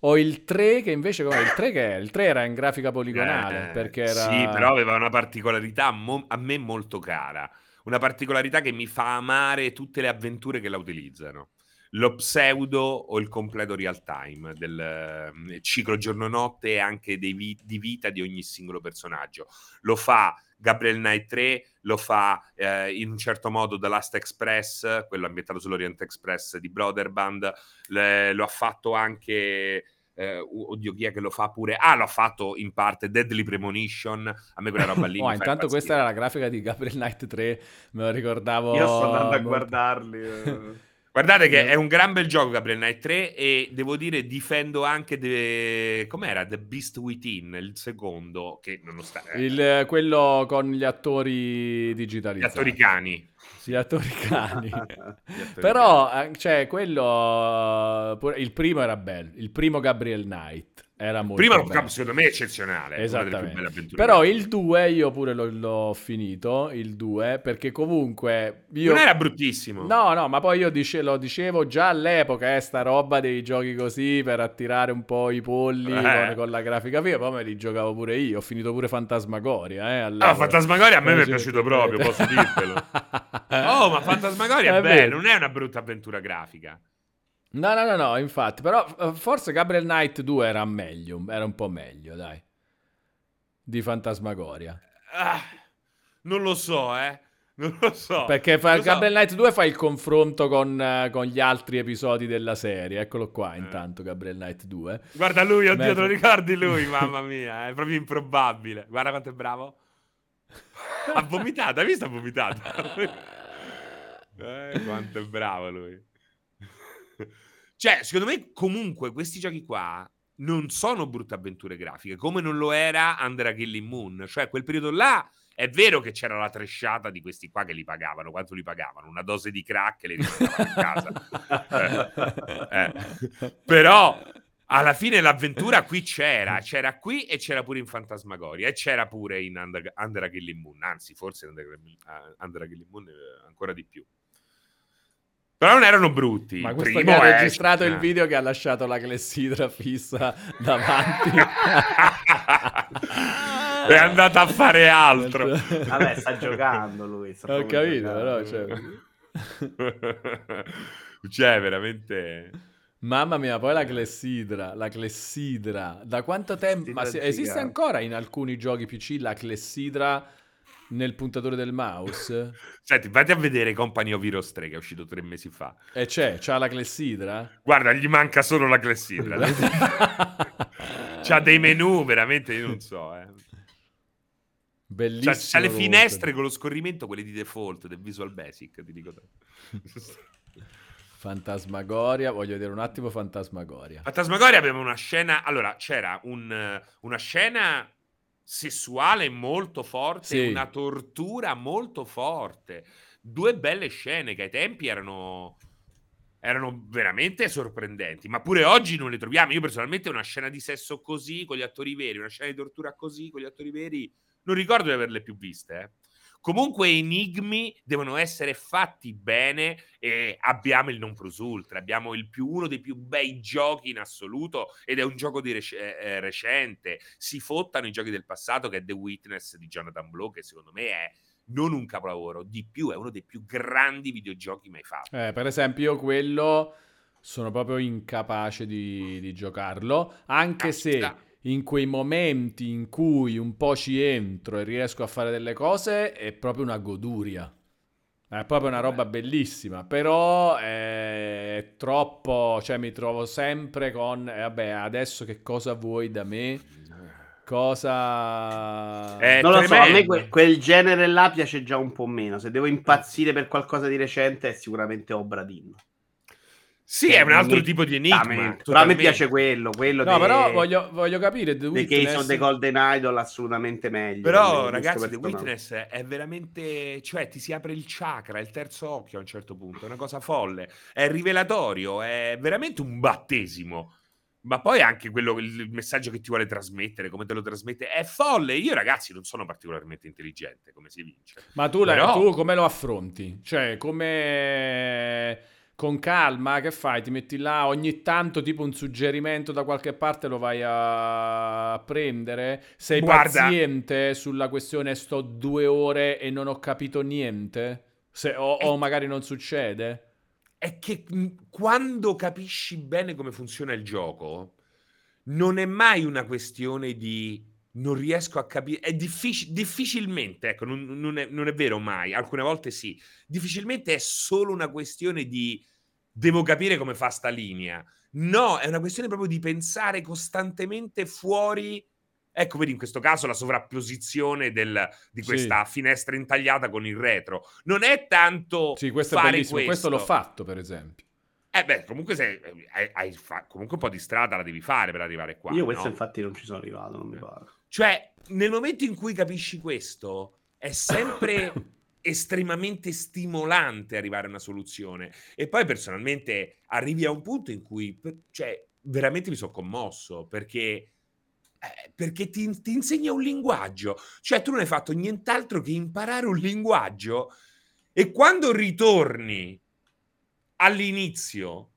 o il 3 che invece come il 3 che era? Il 3 era in grafica poligonale Eh, perché era Sì, però aveva una particolarità mo- a me molto cara. Una particolarità che mi fa amare tutte le avventure che la utilizzano. Lo pseudo o il completo real time del eh, ciclo giorno-notte e anche dei vi- di vita di ogni singolo personaggio. Lo fa Gabriel Knight 3, lo fa eh, in un certo modo The Last Express, quello ambientato sull'Orient Express di Brotherband, le- lo ha fatto anche eh, oddio chi è che lo fa pure ah l'ha fatto in parte Deadly Premonition a me quella roba lì (laughs) Oh, intanto questa impazzire. era la grafica di Gabriel Knight 3, me lo ricordavo. Io sto andando a guardarli. eh. (laughs) guardate che è un gran bel gioco Gabriel Knight 3 e devo dire difendo anche The... com'era The Beast Within il secondo che nonostante eh, Il- quello con gli attori gli digitalizzati. attori cani Gli attori cani. (laughs) Gli attori Però, eh, cioè, quello... il primo era bello. Il primo Gabriel Knight era molto prima lo bello. secondo me è eccezionale Esattamente. Però il 2 io pure l'ho, l'ho finito, il 2, perché comunque io... non era bruttissimo No, no, ma poi io dice- lo dicevo già all'epoca, eh, sta roba dei giochi così per attirare un po' i polli Eh. con, con la grafica viva, poi me li giocavo pure io, ho finito pure Fantasmagoria, eh, Ah, all'epoca. Fantasmagoria a me mi è piaciuto proprio, posso (laughs) dirtelo. Oh, ma Fantasmagoria è, È bello, non è una brutta avventura grafica. No, no, no, no, infatti, però eh, forse Gabriel Knight 2 era meglio, era un po' meglio, dai, di Fantasmagoria. Ah, non lo so, eh. Non lo so. Perché fa- Lo so. Gabriel Knight 2 fa il confronto con, eh, con gli altri episodi della serie, eccolo qua Eh. intanto Gabriel Knight 2. Guarda lui, oddio, Beh, te lo ricordi lui? (laughs) Mamma mia, è proprio improbabile. Guarda quanto è bravo. Ha vomitato, hai visto? Ha vomitato. (laughs) eh, quanto è bravo lui. Cioè, secondo me, comunque, questi giochi qua non sono brutte avventure grafiche, come non lo era Under a Killing Moon. Cioè, quel periodo là, è vero che c'era la tresciata di questi qua che li pagavano. Quanto li pagavano? Una dose di crack e li rimandavano a casa. Eh, eh. Però alla fine l'avventura qui c'era, c'era qui e c'era pure in Fantasmagoria e c'era pure in Under, Under Moon, anzi forse Under, uh, Under Moon eh, ancora di più. Però non erano brutti. Ma questo primo che ha è registrato il eccezionale. video che ha lasciato la clessidra fissa davanti. (laughs) è andata a fare altro. (laughs) Vabbè, sta giocando lui. sta Ho capito, però, cioè... (laughs) cioè, veramente... Mamma mia, poi la clessidra, la clessidra. Da quanto tempo? Ma se- esiste ancora in alcuni giochi PC la clessidra nel puntatore del mouse? (laughs) Senti, vatti a vedere Company of Heroes 3 che è uscito tre mesi fa. E c'è, c'ha la clessidra? Guarda, gli manca solo la clessidra. (laughs) C'ha dei menu, veramente, io non so. Eh. Bellissimo. C'ha, c'ha le finestre con lo scorrimento, quelle di default del Visual Basic, ti dico. (laughs) Fantasmagoria, voglio vedere un attimo Fantasmagoria. Fantasmagoria aveva una scena. Allora, c'era un, una scena sessuale molto forte, Sì. una tortura molto forte. Due belle scene che ai tempi erano. Erano veramente sorprendenti, ma pure oggi non le troviamo. Io personalmente una scena di sesso così con gli attori veri, una scena di tortura così con gli attori veri, non ricordo di averle più viste. eh. Comunque, enigmi devono essere fatti bene e abbiamo il non plus ultra. Abbiamo il più, uno dei più bei giochi in assoluto ed è un gioco di rec- eh, recente. Si fottano i giochi del passato, che è The Witness di Jonathan Blow, che secondo me è non un capolavoro, di più, è uno dei più grandi videogiochi mai fatti. Eh, per esempio, io quello sono proprio incapace di, di giocarlo, anche Ah, se. In quei momenti in cui un po' ci entro e riesco a fare delle cose, è proprio una goduria. È proprio una roba bellissima, però è troppo, cioè mi trovo sempre con, eh, vabbè, adesso che cosa vuoi da me? Cosa... Eh, Non lo so, a me tremendo. que- quel genere là piace già un po' meno. Se devo impazzire per qualcosa di recente è sicuramente Obra Dinn. Sì, è un altro tipo di enigma. A me piace quello, quello No, dei, però voglio, voglio capire The dei Case of the Golden Idol assolutamente meglio. Però, ragazzi, The. Witness è veramente. cioè, ti si apre il chakra, il terzo occhio a un certo punto. È una cosa folle. È rivelatorio, è veramente un battesimo. Ma poi anche quello, il messaggio che ti vuole trasmettere, come te lo trasmette, è folle. Io, ragazzi, non sono particolarmente intelligente come si vince. Ma tu, Però- tu come lo affronti? Cioè, come con calma, che fai? Ti metti là ogni tanto, tipo un suggerimento da qualche parte lo vai a prendere? Sei Guarda- paziente sulla questione sto due ore e non ho capito niente? Se- o, o magari non succede? è che mh, quando capisci bene come funziona il gioco, non è mai una questione di non riesco a capire. È difficile, difficilmente, ecco, non, non è, non è vero mai, alcune volte sì. Difficilmente è solo una questione di devo capire come fa sta linea. No, è una questione proprio di pensare costantemente fuori. Ecco, vedi in questo caso la sovrapposizione del- di Sì. questa finestra intagliata con il retro. Non è tanto Sì, questo è fare bellissimo. Questo l'ho questo. fatto, per esempio. Eh beh, comunque se hai, hai fa- comunque un po' di strada la devi fare per arrivare qua. Io questo no? infatti non ci sono arrivato, non mi pare. Cioè, nel momento in cui capisci questo, è sempre (coughs) estremamente stimolante arrivare a una soluzione. E poi personalmente arrivi a un punto in cui, cioè, veramente mi sono commosso perché, eh, perché ti, ti insegna un linguaggio. Cioè, tu non hai fatto nient'altro che imparare un linguaggio e quando ritorni all'inizio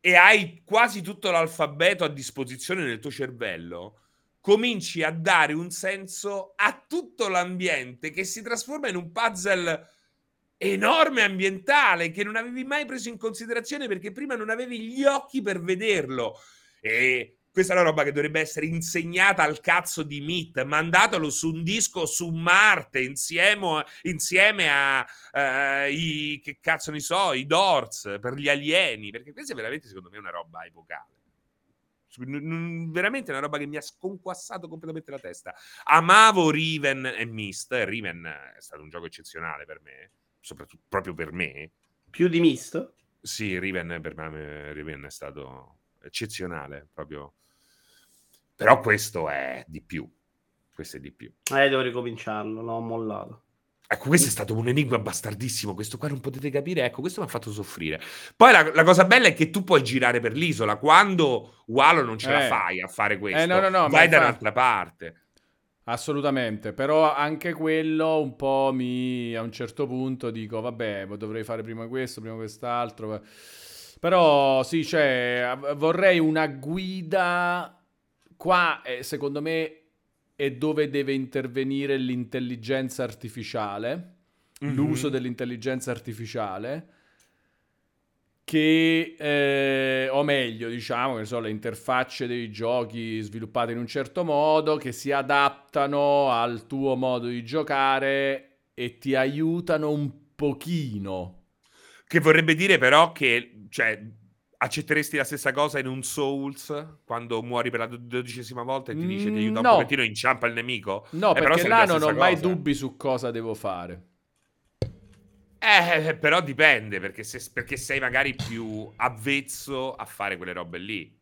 e hai quasi tutto l'alfabeto a disposizione nel tuo cervello, cominci a dare un senso a tutto l'ambiente che si trasforma in un puzzle enorme ambientale che non avevi mai preso in considerazione perché prima non avevi gli occhi per vederlo. E questa è una roba che dovrebbe essere insegnata al cazzo di Meat, mandatelo su un disco su Marte insieme, insieme a eh, i che cazzo ne so, i Doors per gli alieni, perché questa è veramente secondo me una roba epocale. Veramente una roba che mi ha sconquassato completamente la testa. Amavo Riven e Mist. Riven è stato un gioco eccezionale per me, soprattutto proprio per me. Più di Mist? Sì, Riven per me Riven è stato eccezionale proprio. Però questo è di più. Questo è di più. Eh, devo ricominciarlo, l'ho mollato. Ecco, questo è stato un enigma bastardissimo. Questo qua non potete capire. Ecco, questo mi ha fatto soffrire. Poi la, la cosa bella è che tu puoi girare per l'isola. Quando Walo non ce la Eh. fai a fare questo, Eh, no, no, no, vai da infatti- un'altra parte. Assolutamente, però anche quello un po' mi a un certo punto dico, vabbè, dovrei fare prima questo, prima quest'altro. Però sì, cioè, vorrei una guida qua, eh, secondo me, è dove deve intervenire l'intelligenza artificiale, Mhm. l'uso dell'intelligenza artificiale, che, eh, o meglio, diciamo, che so, le interfacce dei giochi sviluppate in un certo modo, che si adattano al tuo modo di giocare e ti aiutano un pochino. Che vorrebbe dire però che, cioè, accetteresti la stessa cosa in un Souls quando muori per la dod- dodicesima volta e ti dice ti aiuta no. un pochettino, inciampa il nemico? No, Eh, però perché là non ho stessa mai cosa. dubbi su cosa devo fare. Eh, però dipende, perché, se- perché sei magari più avvezzo a fare quelle robe lì.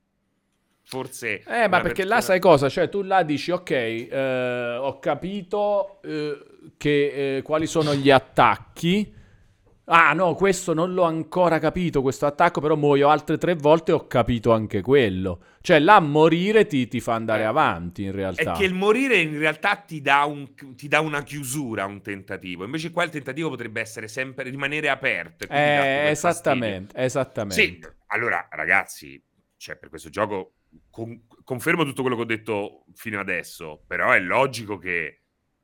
Forse... Eh, ma perché là persona- sai cosa? Cioè, tu là dici, ok, eh, ho capito eh, che, eh, quali sono gli attacchi. Ah, no, questo non l'ho ancora capito, questo attacco, però muoio altre tre volte e ho capito anche quello. Cioè, là morire ti, ti fa andare Eh. avanti, in È realtà. che il morire in realtà ti dà, un- ti dà una chiusura, un tentativo. Invece qua il tentativo potrebbe essere sempre rimanere aperto. Eh, esattamente, esattamente. fastidio. Sì, allora ragazzi, cioè, per questo gioco con- confermo tutto quello che ho detto fino adesso, però è logico che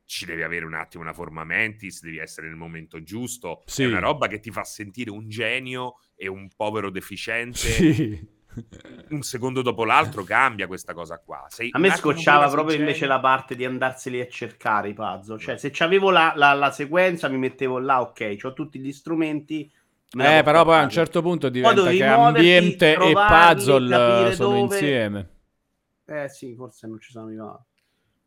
ci devi avere un attimo una forma mentis, devi essere nel momento giusto. Sì. È una roba che ti fa sentire un genio e un povero deficiente. Sì. Un secondo dopo l'altro cambia questa cosa qua. Sei A me scocciava proprio genio. invece la parte di andarseli a cercare i puzzle. Cioè, se c'avevo la, la, la sequenza, mi mettevo là, ok, ho tutti gli strumenti. Eh, però poi a un certo punto diventa che muoverti, ambiente e puzzle capire eh, sono dove- insieme. Eh sì, forse non ci sono arrivato.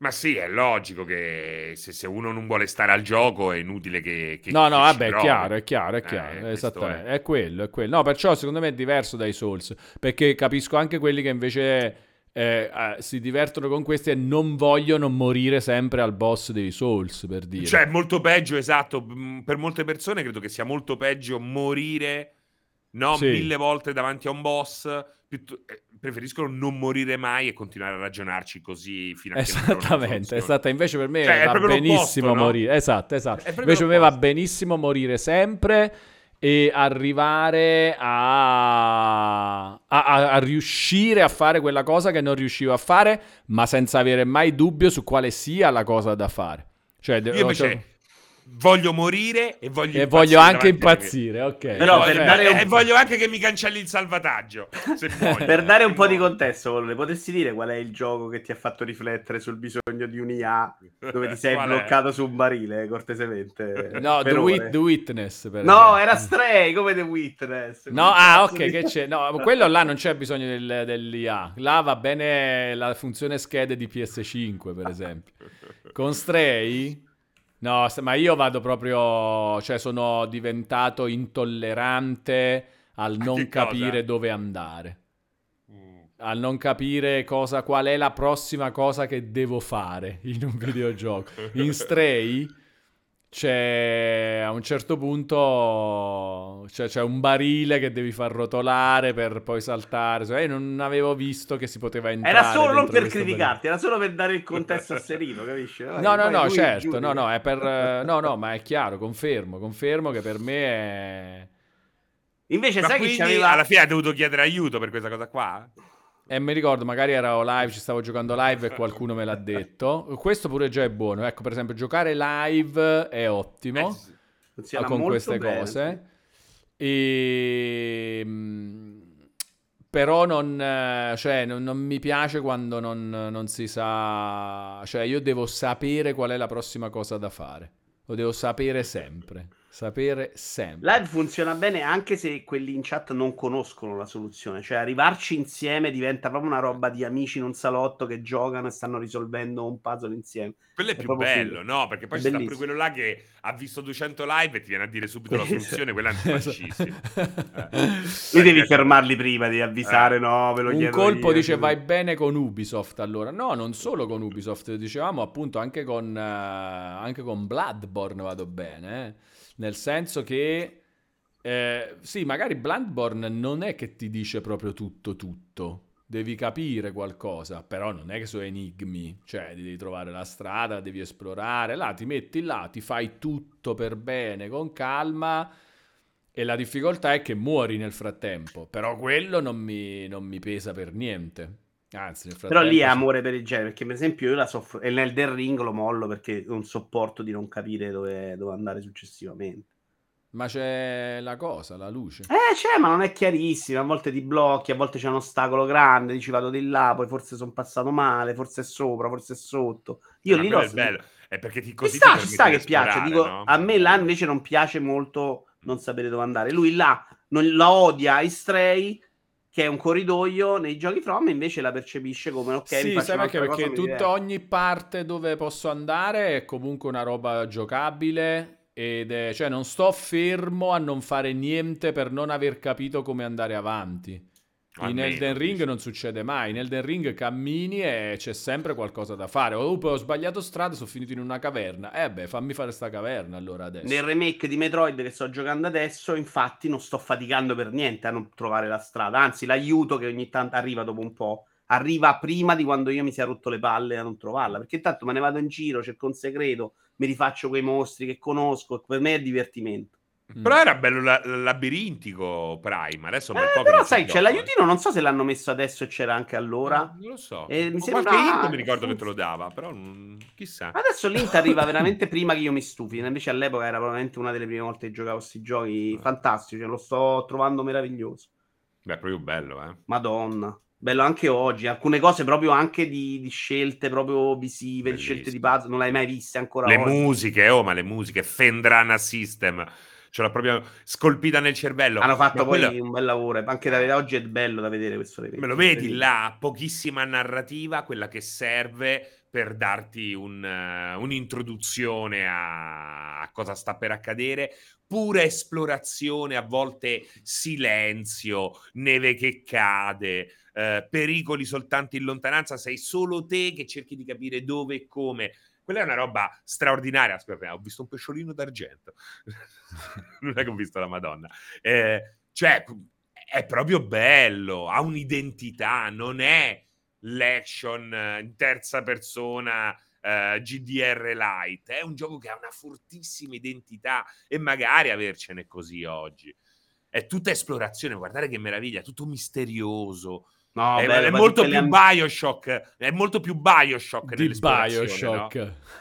Ma sì, è logico che se, se, uno non vuole stare al gioco è inutile che... che no, no, vabbè, è chiaro, è chiaro, è chiaro, eh, esattamente, è. è. quello, è quello. No, perciò secondo me è diverso dai Souls, perché capisco anche quelli che invece eh, eh, si divertono con questi e non vogliono morire sempre al boss dei Souls, per dire. Cioè, molto peggio, esatto, per molte persone credo che sia molto peggio morire, no, sì. mille volte davanti a un boss eh, preferiscono non morire mai e continuare a ragionarci così fino a Esattamente, esatto. Invece per me cioè, va benissimo no? morire. Esatto, esatto. Invece per me va benissimo morire sempre e arrivare a... A, a, a, riuscire a fare quella cosa che non riuscivo a fare, ma senza avere mai dubbio su quale sia la cosa da fare. Cioè, Io invece, cioè voglio morire e voglio, e voglio anche impazzire, ok. Però per dare un... E voglio anche che mi cancelli il salvataggio. (laughs) per dare un po' di contesto, le potresti dire qual è il gioco che ti ha fatto riflettere sul bisogno di un IA dove ti sei (laughs) bloccato è? su un barile, cortesemente? No, The, Wit- The, Witness. no, esempio. era Stray, come The Witness. No, ah, ok, che c'è. No, quello là non c'è bisogno del, dell'IA. Là va bene la funzione schede di PS5, per esempio. Con Stray No, ma io vado proprio, cioè sono diventato intollerante al non capire cosa? dove andare. Mm. Al non capire cosa, qual è la prossima cosa che devo fare in un (laughs) videogioco. In (laughs) Stray c'è a un certo punto c'è, c'è, un barile che devi far rotolare per poi saltare. Cioè, io non avevo visto che si poteva entrare. Era solo non per criticarti, era solo per dare il contesto (laughs) a Serino, capisci? No, no, no, no certo, no, no, è per... no, no, ma è chiaro, confermo, confermo che per me è... Invece, ma sai che c'aveva... alla fine hai dovuto chiedere aiuto per questa cosa qua? E mi ricordo, magari ero live, ci stavo giocando live e qualcuno me l'ha detto. Questo pure già è buono. Ecco, per esempio, giocare live è ottimo eh, con queste bene. cose. E... Ehm, però non, cioè, non, non, mi piace quando non, non si sa... Cioè, io devo sapere qual è la prossima cosa da fare. Lo devo sapere sempre. Sapere sempre. Live funziona bene anche se quelli in chat non conoscono la soluzione. Cioè, arrivarci insieme diventa proprio una roba di amici in un salotto che giocano e stanno risolvendo un puzzle insieme. Quello è, è più bello, figo. no? Perché poi c'è sta pure quello là che ha visto 200 live e ti viene a dire subito la soluzione. Quella è (laughs) antifascissima. (laughs) eh. Lui devi fermarli prima di avvisare, eh. no? Ve lo un colpo io, dice vai bene con Ubisoft allora. No, non solo con Ubisoft, dicevamo appunto anche con, uh, anche con Bloodborne vado bene, eh nel senso che eh, sì, magari Bloodborne non è che ti dice proprio tutto tutto, devi capire qualcosa, però non è che sono enigmi, cioè devi trovare la strada, devi esplorare, là ti metti là, ti fai tutto per bene, con calma. E la difficoltà è che muori nel frattempo, però quello non mi, non mi pesa per niente. Anzi, Però lì è amore per il genere, perché per esempio io la soffro e nel del ring lo mollo perché non sopporto di non capire dove, dove andare successivamente. Ma c'è la cosa, la luce. Eh, c'è, ma non è chiarissimo. A volte ti blocchi, a volte c'è un ostacolo grande, dici vado di là, poi forse sono passato male, forse è sopra, forse è sotto. Io no, lì lo è bello, è perché ti così ci sta, ci sta che piace. Dico, no? a me là invece non piace molto non sapere dove andare. Lui là non la odia i stray che è un corridoio nei giochi From invece la percepisce come ok sì sai perché? perché tutta ogni parte dove posso andare è comunque una roba giocabile ed è, cioè non sto fermo a non fare niente per non aver capito come andare avanti in Elden Ring non succede mai. In Elden Ring cammini e c'è sempre qualcosa da fare. Oh, ho sbagliato strada, sono finito in una caverna. Eh beh, fammi fare sta caverna allora adesso. Nel remake di Metroid che sto giocando adesso, infatti, non sto faticando per niente a non trovare la strada. Anzi, l'aiuto che ogni tanto arriva dopo un po'. Arriva prima di quando io mi sia rotto le palle a non trovarla. Perché intanto me ne vado in giro, cerco un segreto, mi rifaccio quei mostri che conosco. Per me è divertimento. Mm. Però era bello la- labirintico Prime. Adesso eh, però sai, c'è l'aiutino. Non so se l'hanno messo adesso e c'era anche allora. No, non lo so. E mi sembra... Qualche hint mi ricordo che te lo dava, però non... chissà. Adesso l'int (laughs) arriva veramente prima che io mi stufi. Invece all'epoca era probabilmente una delle prime volte che giocavo questi giochi eh. fantastici. Lo sto trovando meraviglioso. Beh, proprio bello, eh. Madonna. Bello anche oggi. Alcune cose proprio anche di, di scelte proprio visive, di scelte di puzzle, non l'hai mai viste ancora Le oggi. musiche, oh, ma le musiche. Fendrana System ce l'ho proprio scolpita nel cervello. Hanno fatto Ma poi quello- un bel lavoro. Anche da oggi è bello da vedere questo remake. Me lo vedi là, pochissima narrativa, quella che serve per darti un, eh, un'introduzione a, a cosa sta per accadere, pura esplorazione, a volte silenzio, neve che cade, eh, pericoli soltanto in lontananza, sei solo te che cerchi di capire dove e come. Quella è una roba straordinaria. Aspetta, ho visto un pesciolino d'argento. (laughs) non è che ho visto la Madonna. Eh, cioè, è proprio bello, ha un'identità, non è l'action eh, in terza persona eh, GDR light, è un gioco che ha una fortissima identità e magari avercene così oggi. È tutta esplorazione, guardate che meraviglia, tutto misterioso. No, è, bello, è molto più le- Bioshock, è molto più Bioshock Di Bioshock.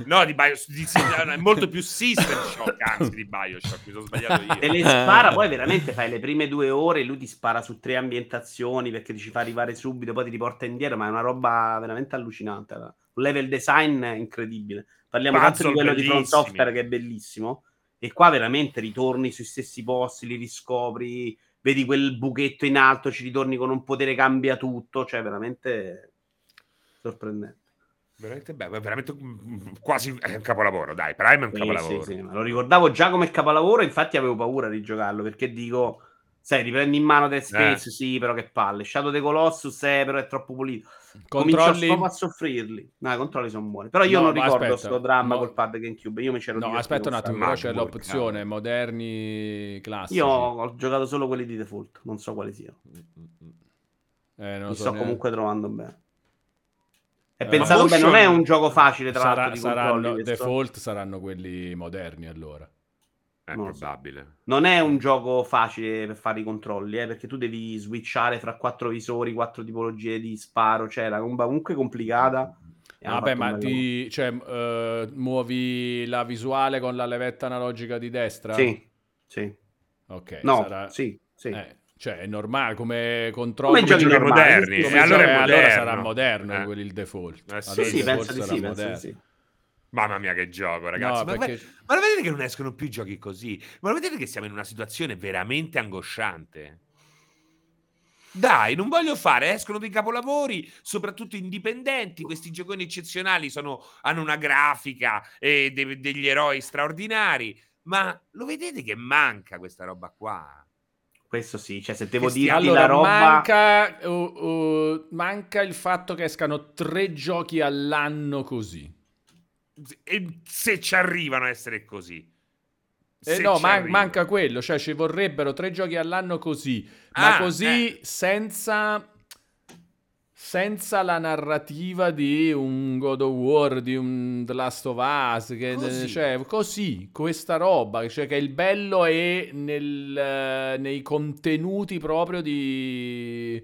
No, no di Bioshock, di- è molto più System Shock, anzi, di Bioshock, mi sono sbagliato io. Te le spara, poi veramente fai le prime due ore, lui ti spara su tre ambientazioni perché ti ci fa arrivare subito, poi ti riporta indietro, ma è una roba veramente allucinante. Un level design incredibile. Parliamo tanto Puzzle di quello di Front bellissimi. Software che è bellissimo, e qua veramente ritorni sui stessi posti, li riscopri, vedi quel buchetto in alto, ci ritorni con un potere, cambia tutto, cioè veramente sorprendente. Veramente bello, veramente mm, quasi è un capolavoro, dai, Prime è un Sì, capolavoro. sì, sì, lo ricordavo già come capolavoro, infatti avevo paura di giocarlo perché dico, sai, riprendi in mano Dead Space, Eh. sì, però che palle. Shadow the Colossus, eh, però è troppo pulito. Comincio Controlli... proprio a soffrirli. No, i controlli sono buoni. Però io No, non ricordo aspetta, sto dramma mo- col pad GameCube. Io mi c'ero No, aspetta un attimo, però c'è l'opzione cavolo. moderni classici. Io ho giocato solo quelli di default, non so quali siano. Eh, non Mi so sto neanche. comunque trovando bene. E Eh, bene, motion- non è un gioco facile, tra Sarà- l'altro, di saranno, questo. default saranno quelli moderni allora. È Non lo so. probabile. Non è un gioco facile per fare i controlli, eh, perché tu devi switchare fra quattro visori, quattro tipologie di sparo, cioè la comba comunque complicata. Vabbè, ma ti cioè, eh, muovi la visuale con la levetta analogica di destra? Sì, sì. Ok, No, sarà- sì, sì. eh, cioè è normale come controllo. Come giochi giochi moderni, sì, come sì, e allora giochi- è allora moderno. sarà moderno Eh. quello il default. Eh, sì, Allora Sì, penso di sì, penso di sì. Mamma mia, che gioco, ragazzi. No, ma, perché- ma lo vedete che non escono più giochi così? Ma lo vedete che siamo in una situazione veramente angosciante? Dai, non voglio fare, escono dei capolavori, soprattutto indipendenti, questi gioconi eccezionali sono- hanno una grafica e de- degli eroi straordinari, ma lo vedete che manca questa roba qua? Questo sì, cioè se devo stia- Allora, la roba... manca, uh, uh, manca il fatto che escano tre giochi all'anno così. E se ci arrivano a essere così. Eh no, man- manca quello, cioè ci vorrebbero tre giochi all'anno così, ma Ah, così eh. senza, senza la narrativa di un God of War, di un The Last of Us, che, Così. cioè così, questa roba, cioè che il bello è nel, nei contenuti proprio di,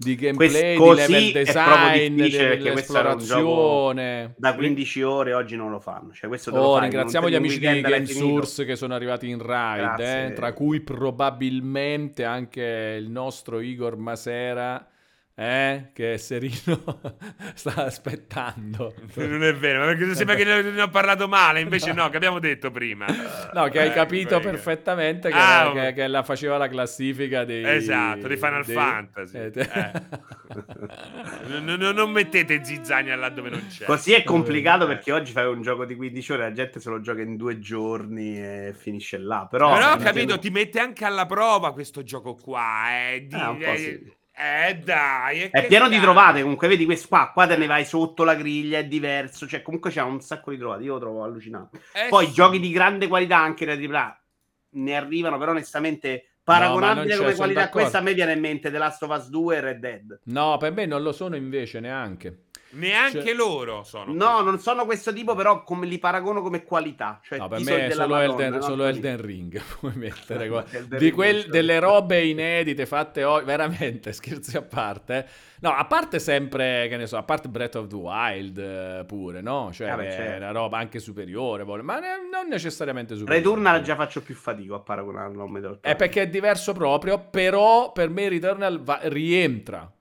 di gameplay, così di level design, gioco dell'esplorazione. Da 15 ore oggi non lo fanno. Cioè, questo Oh, fai, ringraziamo gli amici di finito. GameSource che sono arrivati in ride, eh, tra cui probabilmente anche il nostro Igor Masera, eh, che Serino (laughs) sta aspettando. Non è vero, ma perché sembra che ne ho parlato male, invece no, che abbiamo detto prima. No, che hai Eh, capito perché- perfettamente che, Ah, che- che la faceva la classifica dei... Esatto, di Final dei- Fantasy. eh, Eh. (laughs) Non, non- non mettete zizzania là dove non c'è. Così è complicato perché oggi fai un gioco di 15 ore, la gente se lo gioca in due giorni e finisce là. Però, Però ho capito, ti mette anche alla prova questo gioco qua. Eh, di- Eh, un po' eh, sì. Eh, dai. È che pieno di cazzo. trovate, comunque vedi questo qua, qua te ne vai sotto la griglia, è diverso, cioè comunque c'è un sacco di trovate, io lo trovo allucinante. Eh, Poi sì. giochi di grande qualità anche da AAA ne arrivano, però onestamente paragonabile c'è, come qualità questa a me viene in mente The Last of Us 2 e Red Dead. No, per me non lo sono invece neanche. Neanche Cioè- loro sono. No, così. non sono questo tipo, però come li paragono come qualità. Cioè, No, per me è solo, Madonna, Elden, no? solo. Elden Ring. (laughs) Puoi mettere qua. (laughs) Di Ring quel- delle robe inedite fatte oggi, veramente (laughs) scherzi a parte. No, a parte sempre, che ne so, a parte Breath of the Wild eh, pure, no? Cioè, Vabbè, che è certo. una roba anche superiore, ma ne- non necessariamente superiore. Returnal già faccio più fatica a paragonarlo a Metal È perché è diverso proprio, però per me Returnal va- rientra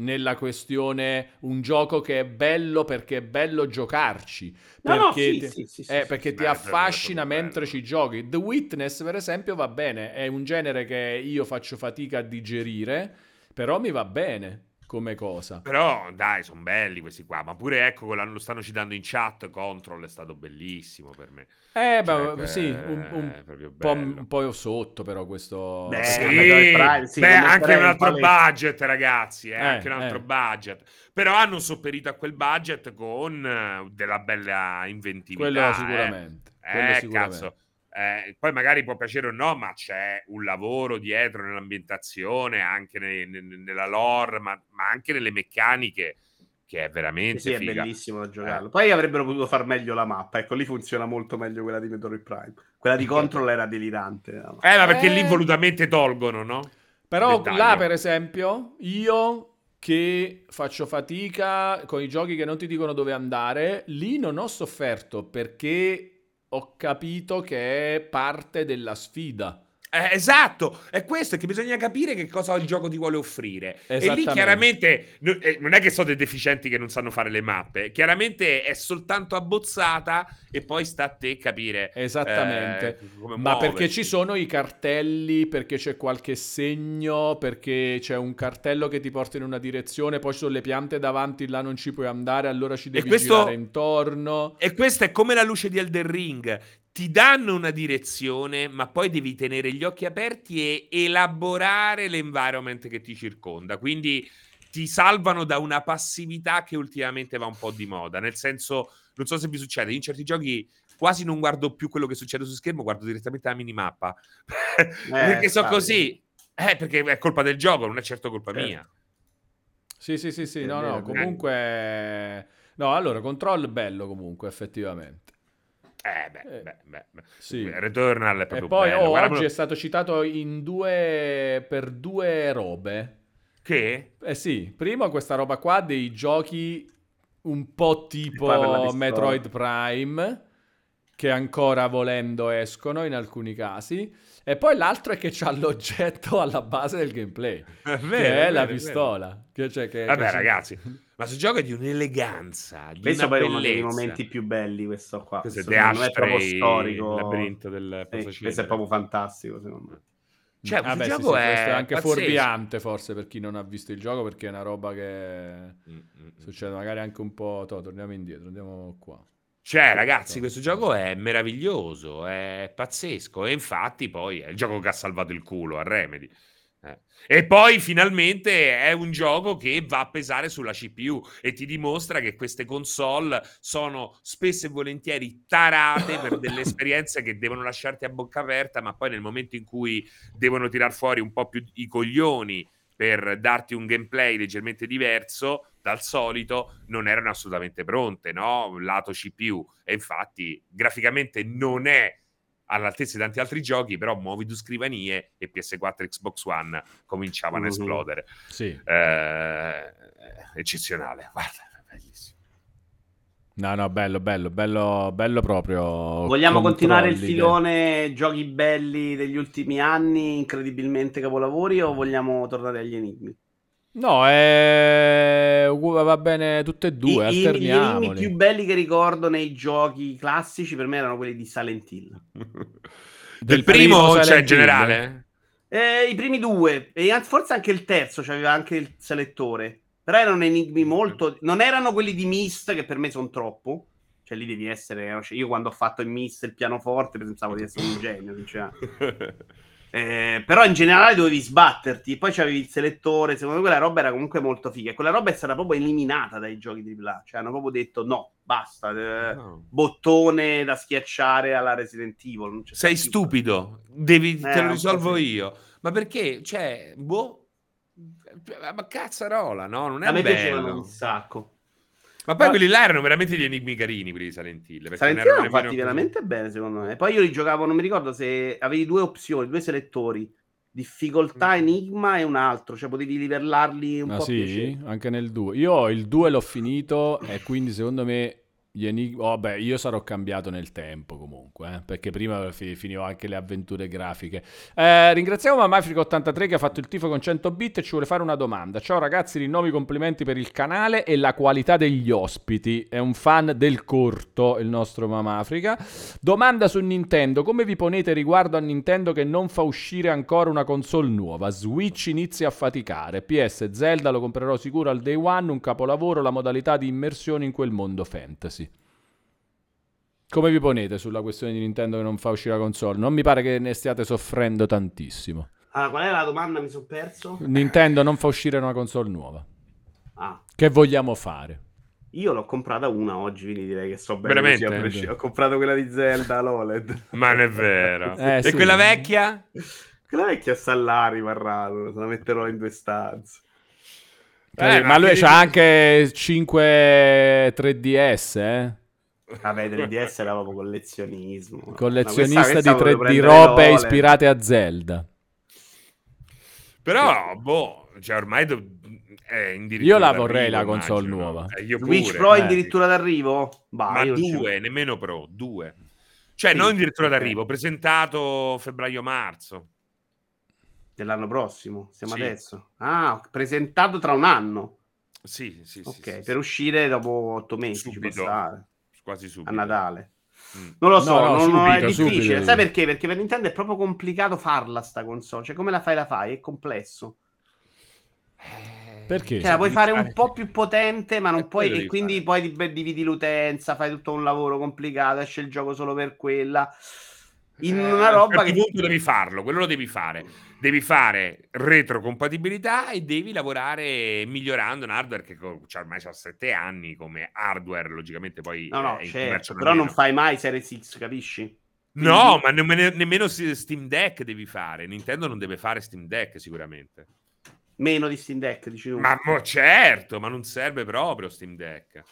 nella questione un gioco che è bello perché è bello giocarci. No, sì, ti, sì, sì, eh, perché ti affascina mentre ci giochi. The Witness, per esempio, va bene. È un genere che io faccio fatica a digerire, però mi va bene come cosa. Però dai, sono belli questi qua. Ma pure ecco, quello- lo stanno citando in chat. Control è stato bellissimo per me. Eh, Cioè, beh, sì, un, un po', un po' sotto, però questo. Beh, Sì, Prime, sì, beh, anche un altro budget, ragazzi. eh, Eh, anche un altro eh. budget. Però hanno sopperito a quel budget con eh, della bella inventività. Quello eh. sicuramente. Eh, quello sicuramente. cazzo. Eh, poi magari può piacere o no, ma c'è un lavoro dietro nell'ambientazione, anche ne- ne- nella lore, ma, ma anche nelle meccaniche, che è veramente Sì, è figa. bellissimo da giocarlo. Eh. Poi avrebbero potuto far meglio la mappa. Ecco, lì funziona molto meglio quella di Metroid Prime. Quella di (laughs) Control era delirante. no? Eh, ma perché lì Eh. volutamente tolgono, no? Però Dettaglio. là, per esempio, io che faccio fatica con i giochi che non ti dicono dove andare, lì non ho sofferto perché ho capito che è parte della sfida. Eh, esatto, è questo, è che bisogna capire che cosa il gioco ti vuole offrire. E lì chiaramente eh, non è che sono dei deficienti che non sanno fare le mappe, chiaramente è soltanto abbozzata e poi sta a te capire. Esattamente. eh, Ma perché muoverti. ci sono i cartelli, perché c'è qualche segno, perché c'è un cartello che ti porta in una direzione, poi ci sono le piante davanti, là non ci puoi andare, allora ci devi questo- girare intorno. E questo è come la luce di Elden Ring. Ti danno una direzione, ma poi devi tenere gli occhi aperti e elaborare l'environment che ti circonda. Quindi ti salvano da una passività che ultimamente va un po' di moda. Nel senso, non so se vi succede, in certi giochi quasi non guardo più quello che succede su schermo, guardo direttamente la minimappa. (laughs) perché so sai. così. Eh, perché è colpa del gioco, non è certo colpa Certo. mia. Sì, sì, sì, sì, no, no, comunque... No, allora, Control bello comunque, effettivamente. Eh, beh, Eh, beh, beh, beh. sì. Returnal è E proprio poi bello. oh, Guarda, oggi è stato citato in due... per due robe. Che? Eh sì, prima questa roba qua dei giochi un po' tipo poi. Metroid Prime, che ancora volendo escono in alcuni casi. E poi l'altro è che c'ha l'oggetto alla base del gameplay, (laughs) È che vero, è, è la vero, è pistola. Che, cioè, che, Vabbè, che (laughs) si- ragazzi, ma questo gioco è di un'eleganza, di Questo una poi è uno dei momenti più belli, questo qua. Questo è Questo me è proprio storico. il labirinto del Sì, posacenere. questo è proprio fantastico, secondo me. Cioè, Ah, questo beh, sì, gioco sì, è questo è anche pazzesco. fuorviante forse per chi non ha visto il gioco, perché è una roba che Mm, mm, mm. succede magari anche un po'... to, torniamo indietro, andiamo qua. Cioè, ragazzi, questo gioco è meraviglioso, è pazzesco. E infatti, poi è il gioco che ha salvato il culo a Remedy. Eh. E poi finalmente è un gioco che va a pesare sulla CPU e ti dimostra che queste console sono spesso e volentieri tarate per (laughs) delle esperienze che devono lasciarti a bocca aperta, ma poi nel momento in cui devono tirar fuori un po' più i coglioni per darti un gameplay leggermente diverso dal solito, non erano assolutamente pronte, no? Lato CPU. E infatti graficamente non è all'altezza di tanti altri giochi, però muovi due scrivanie e PS4 e Xbox One cominciavano a Mhm. esplodere. Sì. Eh, eccezionale, (laughs) guarda, bellissimo. No, no, bello, bello, bello, bello proprio. Vogliamo continuare il controlli, filone giochi belli degli ultimi anni, incredibilmente capolavori, o vogliamo tornare agli enigmi? No, è... va bene tutte e due, I- i- gli enigmi alterniamoli. più belli che ricordo nei giochi classici per me erano quelli di Silent Hill. (laughs) Del primo primo, Silent cioè in generale? Eh, I primi due, e forse anche il terzo, c'aveva anche il selettore. Però erano enigmi molto. Non erano quelli di Myst, che per me sono troppo. Cioè, lì devi essere. cioè, io quando ho fatto il Myst, il pianoforte, pensavo di essere un genio. sinceramente. (laughs) Eh, però in generale dovevi sbatterti. Poi c'avevi il selettore. Secondo me quella roba era comunque molto figa. E quella roba è stata proprio eliminata dai giochi di AAA. Cioè, hanno proprio detto no, basta. eh, No. bottone da schiacciare alla Resident Evil. Sei stupido, devi, te Eh, lo un po' risolvo sì. io. Ma perché, cioè, boh, ma cazzarola, no? Non è A me piacevano bello. un sacco. Ma poi Ma- quelli là erano veramente gli enigmi carini, quelli di Silent Hill. perché Silent Hill erano fatti veramente bene, secondo me. Poi io li giocavo, non mi ricordo se avevi due opzioni, due selettori. Difficoltà, Mm. enigma e un altro, cioè potevi livellarli un Ah po' sì? piacere. Anche nel 2. Io il 2 l'ho finito e quindi secondo me Gli enig- oh, beh, io sarò cambiato nel tempo comunque, eh, perché prima fi- finivo anche le avventure grafiche. Eh, ringraziamo Mamafrica83 che ha fatto il tifo con 100 bit e ci vuole fare una domanda. Ciao ragazzi, rinnovi complimenti per il canale e la qualità degli ospiti. È un fan del corto il nostro Mamafrica. Domanda su Nintendo, come vi ponete riguardo a Nintendo che non fa uscire ancora una console nuova? Switch inizia a faticare. PS Zelda lo comprerò sicuro al day one, un capolavoro, la modalità di immersione in quel mondo fantasy. Come vi ponete sulla questione di Nintendo che non fa uscire la console? Non mi pare che ne stiate soffrendo tantissimo. Allora, qual è la domanda? Mi sono perso. Nintendo non fa uscire una console nuova. Ah, Che vogliamo fare? io l'ho comprata una oggi, quindi direi che so bene. Veramente? prescindere. Ho comprato quella di Zelda, l'OLED. Ma non è vero. (laughs) Eh, e sì. quella vecchia? Quella vecchia sta là rimarrata, se la metterò in due stanze. Eh, ma lui c'ha anche 5 3DS, eh? Vabbè, 3DS era proprio collezionismo. (laughs) Collezionista questa- questa di, volevo 3 di prendere robe l'OLED. ispirate a Zelda. Però, boh, cioè ormai do- è Io la vorrei la console immagino. nuova. Eh, io Switch pure. Pro eh. addirittura d'arrivo? Bah, Ma non ci- due, nemmeno Pro, due. Cioè, Sì, non addirittura ok. d'arrivo, presentato febbraio-marzo. Dell'anno prossimo, siamo Sì. adesso. Ah, presentato tra un anno. Sì, sì, sì. ok, sì, sì, per uscire dopo otto mesi ci può Subito. stare. Quasi subito. A Natale. Mm. Non lo so, No, no, non- non è subito, difficile. subito. Sai perché? Perché per Nintendo è proprio complicato farla sta console. Cioè, come la fai, la fai? È complesso. Perché? Cioè, la puoi fare un po' più potente, ma non Eh, puoi. E quindi fare. poi div- dividi l'utenza, fai tutto un lavoro complicato, esce il gioco solo per quella. In Eh, una roba certo che. devi farlo, quello lo devi fare. Devi fare retrocompatibilità e devi lavorare migliorando un hardware che cioè, ormai ha 7 anni come hardware, logicamente poi No, no, certo, però non fai mai Series X, capisci? No, Quindi- ma nemmeno, nemmeno Steam Deck devi fare. Nintendo non deve fare Steam Deck sicuramente. Meno di Steam Deck, dici tu. Ma mo certo, ma non serve proprio Steam Deck.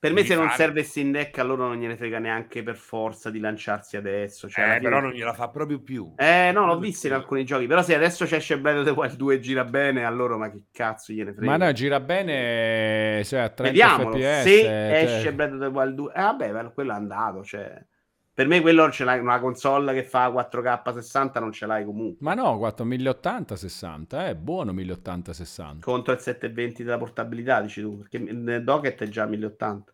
Per me, se non fare- serve Steam Deck, a loro non gliene frega neanche per forza di lanciarsi adesso. Cioè, eh, fine- però non gliela fa proprio più. Eh, no, l'ho visto in alcuni giochi. Però se adesso c'è esce Breath of the Wild 2 e gira bene, allora ma che cazzo gliene frega? Ma no, gira bene cioè, a 30 Vediamolo. fps. se cioè- esce Breath of the Wild 2, eh, vabbè, quello è andato. Cioè, per me, quello ce l'hai una console che fa 4K 60, non ce l'hai comunque. Ma no, 4 1080 60, è buono 1080 60. Contro il 720 della portabilità, dici tu, perché nel docket è già 1080.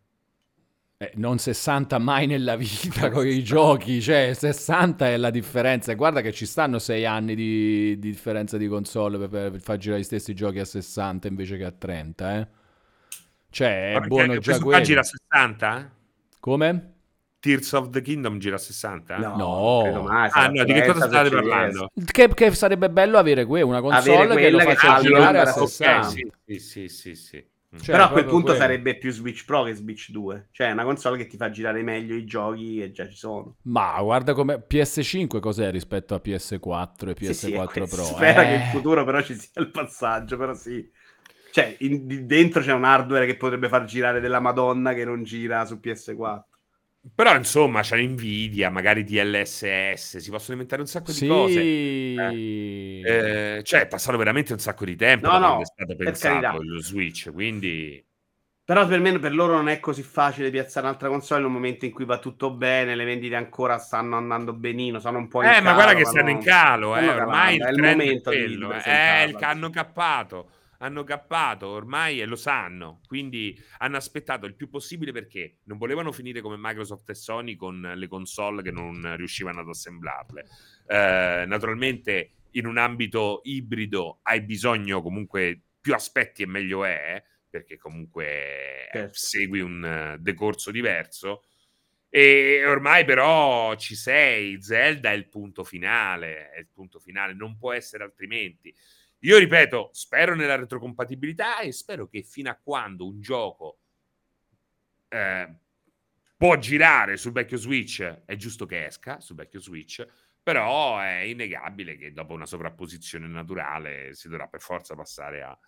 Eh, non 60 mai nella vita (laughs) con i giochi, cioè 60 è la differenza. E Guarda che ci stanno 6 anni di, di differenza di console per, per far girare gli stessi giochi a 60 invece che a 30, eh. Cioè, è Guarda, buono già quello. gira a 60? Come? Tears of the Kingdom gira a 60? No. credo mai, Ah, no, di che cosa 30 state parlando? Che, che sarebbe bello avere que- una console Avere che lo quella che faccia fa girare a il 60. ok, sì, sì, sì, sì. Cioè, Però a quel punto quello. sarebbe più Switch Pro che Switch 2. Cioè, una console che ti fa girare meglio i giochi e già ci sono. Ma guarda come PS5 cos'è rispetto a PS4 e PS4 Sì, sì, è Pro. Spera Eh. che in futuro però ci sia il passaggio, però sì. Cioè, in- dentro c'è un hardware che potrebbe far girare della Madonna che non gira su PS4. Però insomma c'è Nvidia, magari DLSS, si possono inventare un sacco di Sì. cose. Eh, cioè è passato veramente un sacco di tempo No, no, è stato per pensato lo Switch, quindi... Però per me, per loro non è così facile piazzare un'altra console un momento in cui va tutto bene, le vendite ancora stanno andando benino, sono un po' in Eh, ma calo, guarda che ma stanno no. in calo, eh, ormai il è il è momento di- di quello, eh, il hanno cappato, hanno cappato ormai e lo sanno, quindi hanno aspettato il più possibile perché non volevano finire come Microsoft e Sony con le console che non riuscivano ad assemblarle. Eh, naturalmente in un ambito ibrido hai bisogno comunque più aspetti e meglio è, perché comunque Certo. segui un decorso diverso. E ormai però ci sei, Zelda è il punto finale, è il punto finale, non può essere altrimenti. Io ripeto, spero nella retrocompatibilità e spero che fino a quando un gioco eh, può girare sul vecchio Switch, è giusto che esca sul vecchio Switch, però è innegabile che dopo una sovrapposizione naturale si dovrà per forza passare a-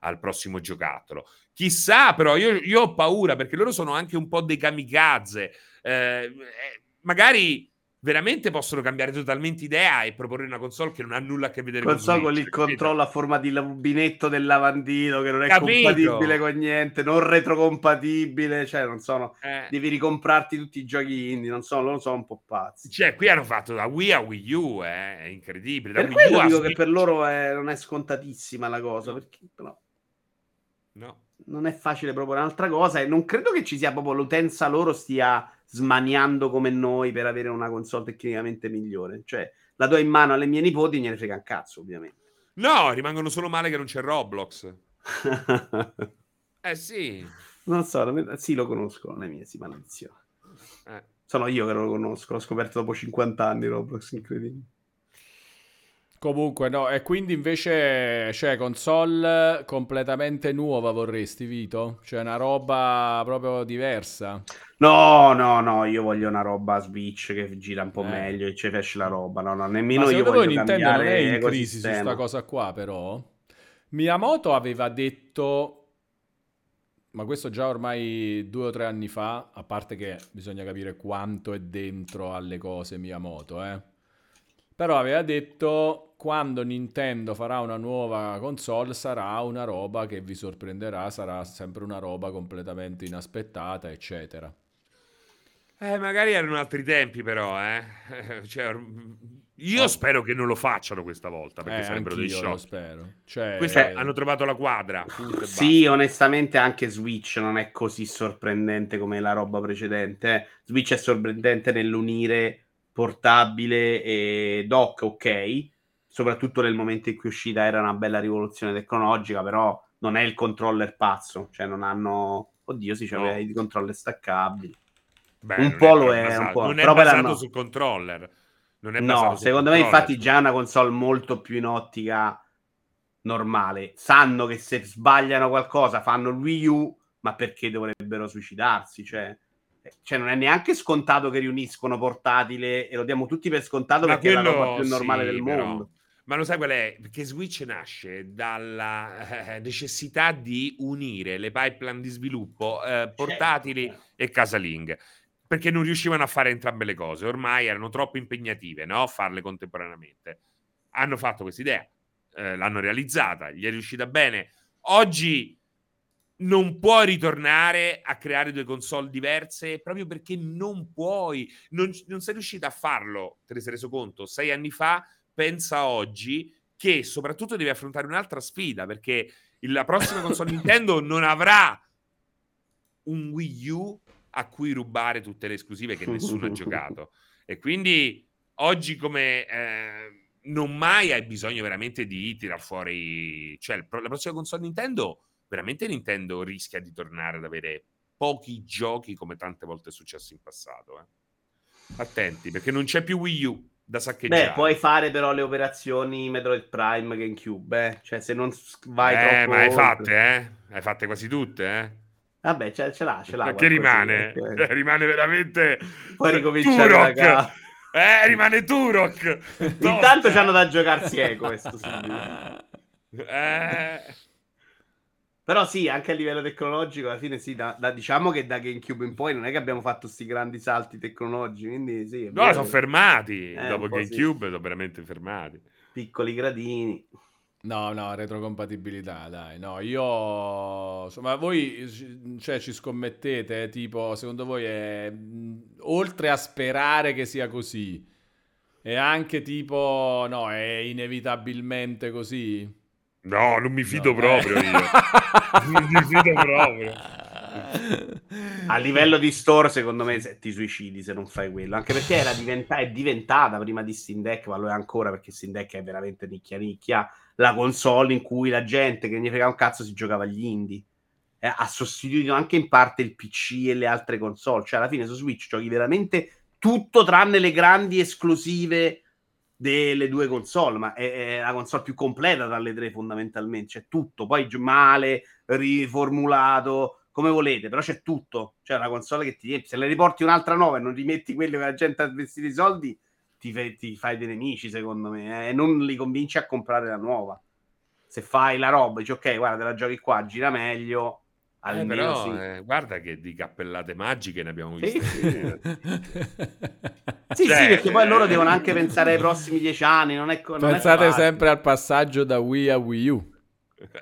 al prossimo giocattolo. Chissà, però io, io ho paura perché loro sono anche un po' dei kamikaze. Eh, eh, magari veramente possono cambiare totalmente idea e proporre una console che non ha nulla a che vedere console con Switch. Con il controllo a forma di rubinetto del lavandino che non è Capito? compatibile con niente, non retrocompatibile, cioè non sono... Eh, Devi ricomprarti tutti i giochi indie, non so, loro sono un po' pazzi. cioè, qui hanno fatto da Wii a Wii U, eh, è incredibile. Da Per Wii U dico che per loro è- non è scontatissima la cosa, perché però No. non è facile proporre un'altra cosa e non credo che ci sia proprio l'utenza loro stia smaniando come noi per avere una console tecnicamente migliore. Cioè, la do in mano alle mie nipoti, gliene frega un cazzo, ovviamente. No, rimangono solo male che non c'è Roblox. (laughs) Eh sì. non so, sì, lo conosco, non è mia, sì, maledizione. Eh. Sono io che non lo conosco, l'ho scoperto dopo 50 anni Roblox, incredibile. Comunque, no, e quindi invece, cioè, console completamente nuova vorresti, Vito? Cioè, una roba proprio diversa. No, no, no, io voglio una roba Switch che gira un po' Eh. meglio e ci esce la roba. No, no, Ma nemmeno io secondo voglio voi Nintendo non è in crisi su ecosistema. sta cosa qua, però? Miyamoto aveva detto, ma questo già ormai due o tre anni fa, a parte che bisogna capire quanto è dentro alle cose Miyamoto, eh. Però aveva detto, quando Nintendo farà una nuova console sarà una roba che vi sorprenderà, sarà sempre una roba completamente inaspettata, eccetera. Eh, magari erano altri tempi, però, eh. (laughs) Cioè, io Oh. spero che non lo facciano questa volta, perché Eh, sarebbero dei anch'io lo shock. spero. Cioè, Questi hanno trovato la quadra. Sì, onestamente anche Switch non è così sorprendente come la roba precedente. eh. Switch è sorprendente nell'unire portabile e dock, ok. Soprattutto nel momento in cui uscita era una bella rivoluzione tecnologica, però non è il controller pazzo. Cioè non hanno... Oddio, sì, c'aveva No. i controller staccabili. Beh, Un po' lo è, un basato- po', Non è però basato sul controller. Non è No, secondo me infatti già è una console molto più in ottica normale. Sanno che se sbagliano qualcosa fanno il Wii U, ma perché dovrebbero suicidarsi? Cioè, cioè, non è neanche scontato che riuniscono portatile e lo diamo tutti per scontato Ma perché è la quello roba più normale sì, del però. mondo. Ma lo sai qual è? Perché Switch nasce dalla eh, necessità di unire le pipeline di sviluppo eh, portatili Certo. e casalinghe. Perché non riuscivano a fare entrambe le cose, ormai erano troppo impegnative, no? Farle contemporaneamente. Hanno fatto questa idea, eh, l'hanno realizzata, gli è riuscita bene. Oggi non puoi ritornare a creare due console diverse proprio perché non puoi, non, non sei riuscita a farlo, te ne sei reso conto, sei anni fa, pensa oggi che soprattutto devi affrontare un'altra sfida perché la prossima console (laughs) Nintendo non avrà un Wii U a cui rubare tutte le esclusive che nessuno ha giocato. E quindi oggi come eh, non mai hai bisogno veramente di tirar fuori... Cioè, la prossima console Nintendo, veramente Nintendo rischia di tornare ad avere pochi giochi come tante volte è successo in passato. eh. Attenti, perché non c'è più Wii U da saccheggiare. Beh, puoi fare però le operazioni Metroid Prime GameCube, eh? Cioè, se non vai eh, troppo ma hai fatte, eh? Hai fatte quasi tutte, eh? Vabbè, ce, ce l'ha, ce l'ha. Perché rimane? perché- (laughs) Rimane veramente... Poi ricominciare da Turok! capo. (laughs) Eh, rimane Turok! (laughs) Intanto c'hanno da giocarsi eco questo subito. Eh... Però sì, anche a livello tecnologico, alla fine sì, da, da- diciamo che da GameCube in poi non è che abbiamo fatto questi grandi salti tecnologici, quindi sì, No, vero, sono fermati. Eh, Dopo po' sì. GameCube sono veramente fermati. piccoli gradini. No, no, retrocompatibilità, dai. No, io... Insomma, voi cioè, ci scommettete, eh, tipo, secondo voi è... Oltre a sperare che sia così, è anche tipo... No, è inevitabilmente così? No, non mi fido No, proprio eh. io. (laughs) non mi fido proprio. A livello di store, secondo me se ti suicidi se non fai quello, anche perché era diventa- è diventata prima di Steam Deck, ma lo è ancora perché Steam Deck è veramente nicchia nicchia, la console in cui la gente che ne frega un cazzo si giocava agli indie. Eh, ha sostituito anche in parte il PC e le altre console, cioè alla fine su Switch giochi veramente tutto tranne le grandi esclusive delle due console, ma è, è la console più completa tra le tre fondamentalmente, c'è tutto, poi male, riformulato, come volete, però c'è tutto, c'è una console che ti se le riporti un'altra nuova e non rimetti quello che la gente ha investito i soldi, ti, ti fai dei nemici secondo me, eh, e non li convinci a comprare la nuova. Se fai la roba, dici ok, guarda, te la giochi qua, gira meglio, Eh, almeno però, sì. eh, guarda che di cappellate magiche ne abbiamo viste. sì. Sì, Cioè, sì, perché poi loro eh, devono anche pensare ai prossimi dieci anni. Non è, non Pensate sempre al passaggio da Wii a Wii U,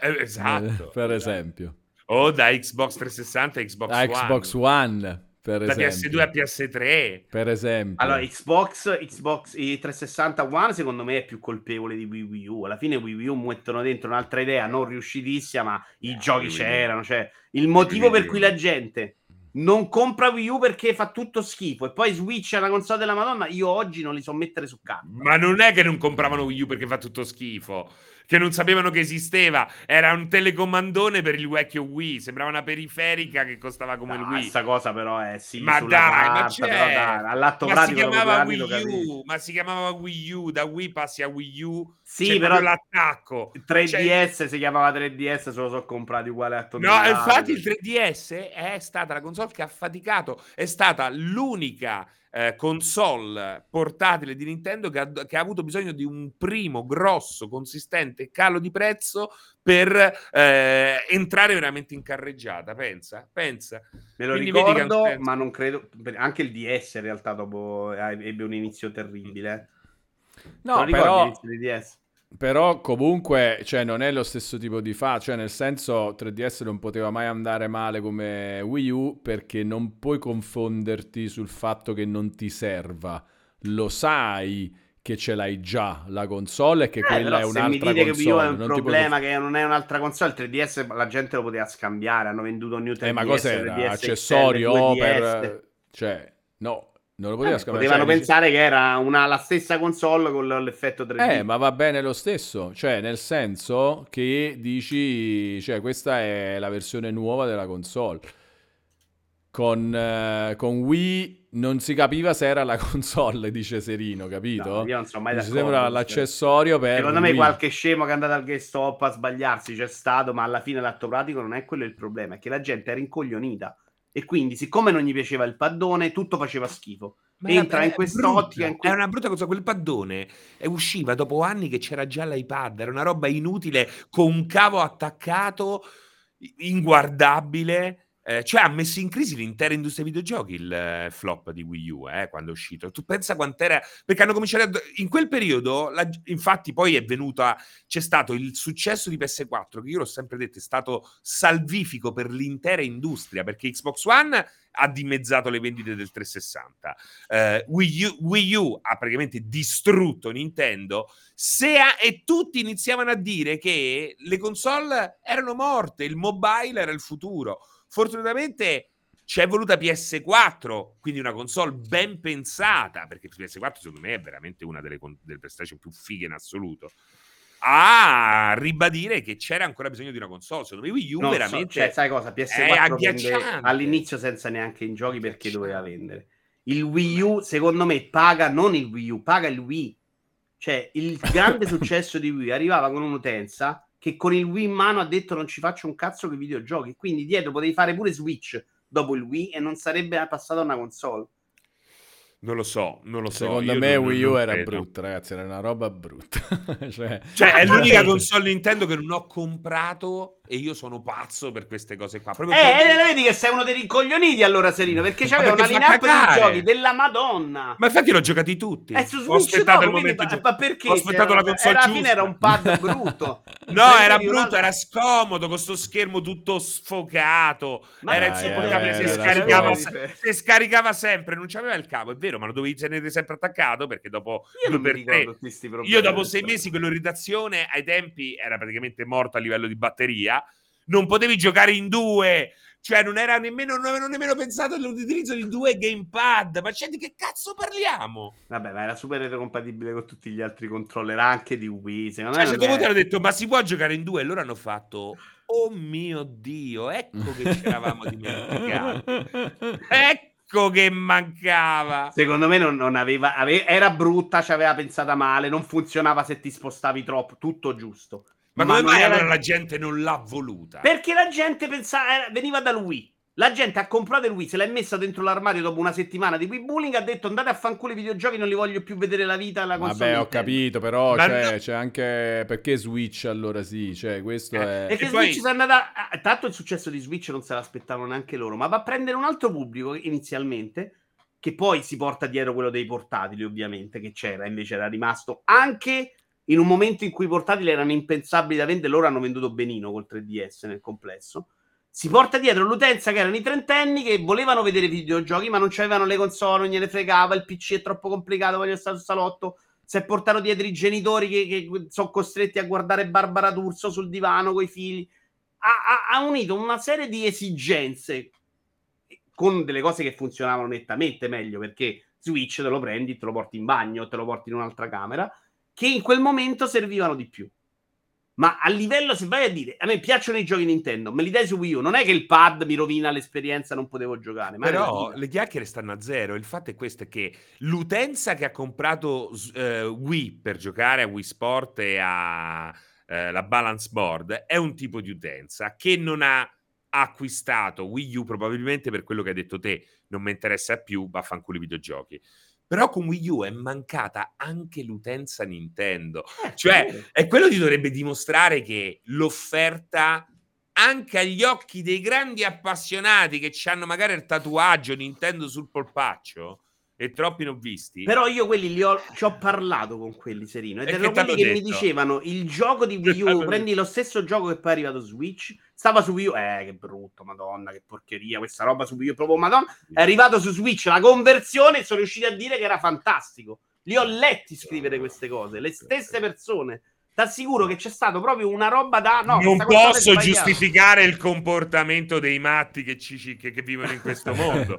Eh, esatto. eh, per esatto. esempio. O da Xbox 360 a Xbox A One. Xbox One, per Da esempio. PS2 a PS3. Per esempio. Allora, Xbox, Xbox i 360 One secondo me è più colpevole di Wii, Wii U. Alla fine Wii U mettono dentro un'altra idea non riuscitissima, ma i Eh, giochi c'erano. Cioè, il motivo per cui la gente non compra Wii U perché fa tutto schifo e poi Switch è una console della Madonna, io oggi non li so mettere su carta. Ma non è che non compravano Wii U perché fa tutto schifo. Che non sapevano che esisteva. Era un telecomandone per il vecchio Wii. Sembrava una periferica che costava come il No, Wii. Questa cosa però è sì, Ma dai, ma carta, però c'è. dai, all'atto Ma si chiamava Wii. U. Ma si chiamava Wii U. Da Wii passi a Wii U. Sì, però l'attacco. 3DS si chiamava 3DS, se lo so comprati uguale a No, tonnellate. infatti il 3DS è stata la console che ha faticato, è stata l'unica eh, console portatile di Nintendo che ha, che ha avuto bisogno di un primo grosso, consistente calo di prezzo per eh, entrare veramente in carreggiata. Pensa, pensa. Me lo Quindi che ricordo, senso. ma non credo. Anche il DS in realtà dopo eh, ebbe un inizio terribile. no, però, l'inizio di DS? Però comunque cioè, non è lo stesso tipo di fa, cioè nel senso 3DS non poteva mai andare male come Wii U perché non puoi confonderti sul fatto che non ti serva. Lo sai che ce l'hai già la console e che Eh, quella è se un'altra mi dite che Wii U console. è un non ti puoi problema, che non è un'altra console, il 3DS la gente lo poteva scambiare. Hanno venduto new 3DS. Eh, ma cos'era? 3DS Accessorio XL, 2DS. per... Cioè, no, non lo poteva Eh, scambiare. potevano Cioè, pensare che era una, la stessa console con l'effetto 3D. Eh, ma va bene lo stesso, cioè nel senso che dici, cioè questa è la versione nuova della console. Con, eh, con Wii non si capiva se era la (laughs) console, dice Serino, capito? No, io non sono mai d'accordo. sembra cioè. l'accessorio per Secondo me Wii. qualche scemo che è andato al GameStop a sbagliarsi c'è stato, ma alla fine l'atto pratico non è quello il problema, è che la gente era incoglionita e quindi siccome non gli piaceva il paddone, tutto faceva schifo. Ma Entra in quest'ottica, in que- È una brutta cosa. Quel paddone è usciva dopo anni che c'era già l'iPad. Era una roba inutile con un cavo attaccato, inguardabile. Eh, cioè, ha messo in crisi l'intera industria dei videogiochi il eh, flop di Wii U eh, quando è uscito. Tu pensa quant'era. Perché hanno cominciato. a- In quel periodo, la- infatti, poi è venuta. C'è stato il successo di PS4, che io l'ho sempre detto, è stato salvifico per l'intera industria. Perché Xbox One ha dimezzato le vendite del 360. Eh, Wii, U, Wii U ha praticamente distrutto Nintendo se ha- e tutti iniziavano a dire che le console erano morte, il mobile era il futuro. Fortunatamente ci è voluta PS4, quindi una console ben pensata, perché PS4 secondo me è veramente una delle, delle PlayStation più fighe in assoluto. A ribadire che c'era ancora bisogno di una console. Secondo me Wii U Non so, veramente cioè, sai cosa? PS4 è vende agghiacciante. all'inizio senza neanche in giochi perché doveva vendere. Il Wii U, secondo me, paga non il Wii U, paga il Wii. Cioè, il grande (laughs) successo di Wii arrivava con un'utenza che con il Wii in mano ha detto non ci faccio un cazzo che videogiochi. Quindi dietro potevi fare pure Switch dopo il Wii e non sarebbe passato a una console. Non lo so, non lo so. Secondo io me non- Wii U era credo. brutta, ragazzi, era una roba brutta. (laughs) cioè, Cioè, è l'unica console Nintendo che non ho comprato e io sono pazzo per queste cose qua. Proprio Eh, eh, vedi che sei uno dei rincoglioniti allora, Serino, perché c'aveva una lineup di giochi della Madonna. Ma infatti l'ho giocati tutti. Eh, su ho Switch aspettato dopo, il quindi, momento giusto. ma perché? Ho aspettato la console alla giusta. fine era un pad brutto. (laughs) No, era brutto, altro- era scomodo, con sto schermo tutto sfocato. Ma era insopportabile, eh, si, era scaricava, scomodo. se- si scaricava sempre, non c'aveva il cavo, è vero, ma lo dovevi tenere sempre attaccato perché dopo Io non per problemi. Io dopo sei mesi quell'irritazione ai tempi era praticamente morto a livello di batteria. Non potevi giocare in due, cioè non era nemmeno, non avevano nemmeno pensato all'utilizzo di due gamepad. Ma c'è di che cazzo parliamo? Vabbè, ma era super retrocompatibile con tutti gli altri controller, anche di Wii. Secondo Cioè, a me un non certo punto è- hanno detto: Ma si può giocare in due? E loro hanno fatto: Oh mio dio, ecco che ci eravamo (laughs) dimenticati. Ecco che mancava. Secondo me non, non aveva, ave- era brutta, ci aveva pensata male, non funzionava se ti spostavi troppo, tutto giusto. Ma come non mai era- allora la gente non l'ha voluta? Perché la gente pensava, era- veniva dal Wii. La gente ha comprato il Wii, se l'è messa dentro l'armadio dopo una settimana di Wii Bullying, ha detto andate a fanculo i videogiochi, non li voglio più vedere la vita alla console. Vabbè, ho Nintendo". capito, però Ma cioè, no- c'è anche... Perché Switch allora sì? Cioè, questo Eh, è... E che E poi- Switch si è andata. ah, Tanto il successo di Switch non se l'aspettavano neanche loro, ma va a prendere un altro pubblico inizialmente che poi si porta dietro quello dei portatili, ovviamente, che c'era, invece era rimasto anche in un momento in cui i portatili erano impensabili da vendere, loro hanno venduto benino col 3DS nel complesso. Si porta dietro l'utenza che erano i trentenni che volevano vedere videogiochi, ma non c'avevano le console, non gliene fregava, il PC è troppo complicato, voglio stare sul salotto. Si è portato dietro i genitori che, che sono costretti a guardare Barbara D'Urso sul divano con i figli. Ha, ha, ha unito una serie di esigenze con delle cose che funzionavano nettamente meglio perché Switch te lo prendi, te lo porti in bagno, te lo porti in un'altra camera che in quel momento servivano di più. Ma a livello, se vai a dire, a me piacciono i giochi Nintendo, me li dai su Wii U, non è che il pad mi rovina l'esperienza, non potevo giocare. Però le chiacchiere stanno a zero. Il fatto è questo, è che l'utenza che ha comprato eh, Wii per giocare a Wii Sport e alla eh, balance board è un tipo di utenza che non ha acquistato Wii U probabilmente per quello che hai detto te, non mi interessa più, vaffanculo i videogiochi. Però con Wii U è mancata anche l'utenza Nintendo. Eh, cioè, è quello che dovrebbe dimostrare che l'offerta anche agli occhi dei grandi appassionati che hanno magari il tatuaggio Nintendo sul polpaccio e troppi non visti. Però io quelli li ho, ci ho parlato con quelli, Serino. Ed erano quelli che detto? mi dicevano: il gioco di Wii U, prendi lo stesso gioco che poi è arrivato Switch. Stava su Wii U, eh, che brutto, madonna, che porcheria, questa roba su Wii U, proprio madonna. È arrivato su Switch la conversione e sono riusciti a dire che era fantastico. Li ho letti scrivere queste cose, le stesse persone t'assicuro che c'è stato proprio una roba da. No, non posso giustificare il comportamento dei matti che, ci, che, che vivono in questo (laughs) mondo.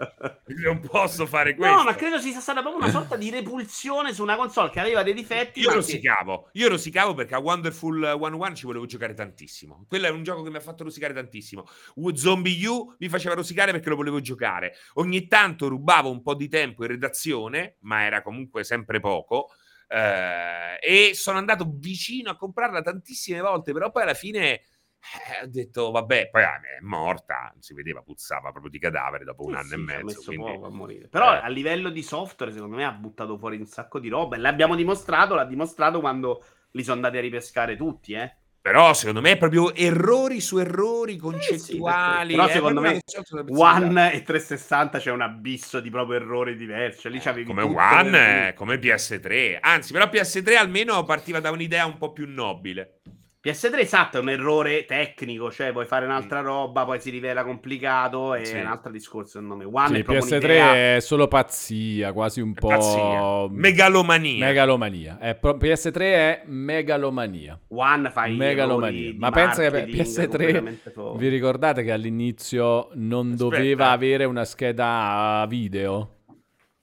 non posso fare questo. No, ma credo sia stata proprio una sorta di repulsione su una console che aveva dei difetti. Io rosicavo, che... io rosicavo perché a Wonderful 101 ci volevo giocare tantissimo. Quello è un gioco che mi ha fatto rosicare tantissimo. Zombie U mi faceva rosicare perché lo volevo giocare. Ogni tanto rubavo un po' di tempo in redazione, ma era comunque sempre poco eh, e sono andato vicino a comprarla tantissime volte, però poi alla fine eh, ho detto vabbè, poi ah, è morta, si vedeva, puzzava proprio di cadavere dopo un anno sì, e mezzo. Quindi... Però eh. a livello di software, secondo me ha buttato fuori un sacco di roba e l'abbiamo dimostrato, l'ha dimostrato quando li sono andati a ripescare tutti, eh. Però secondo me è proprio errori su errori concettuali. Eh sì, però secondo me One e 360 c'è un abisso di proprio errori diversi. Cioè, lì eh, come One, come PS3. Anzi, però PS3 almeno partiva da un'idea un po' più nobile. PS3 esatto è un errore tecnico, cioè vuoi fare un'altra roba, poi si rivela complicato e sì. un altro discorso secondo me. One sì, è PS3 è solo pazzia, quasi un è po' pazzia. megalomania. Megalomania. È pro... PS3 è megalomania. One fai megalomania. Ma pensa che PS3 vi ricordate che all'inizio non Aspetta. doveva avere una scheda video?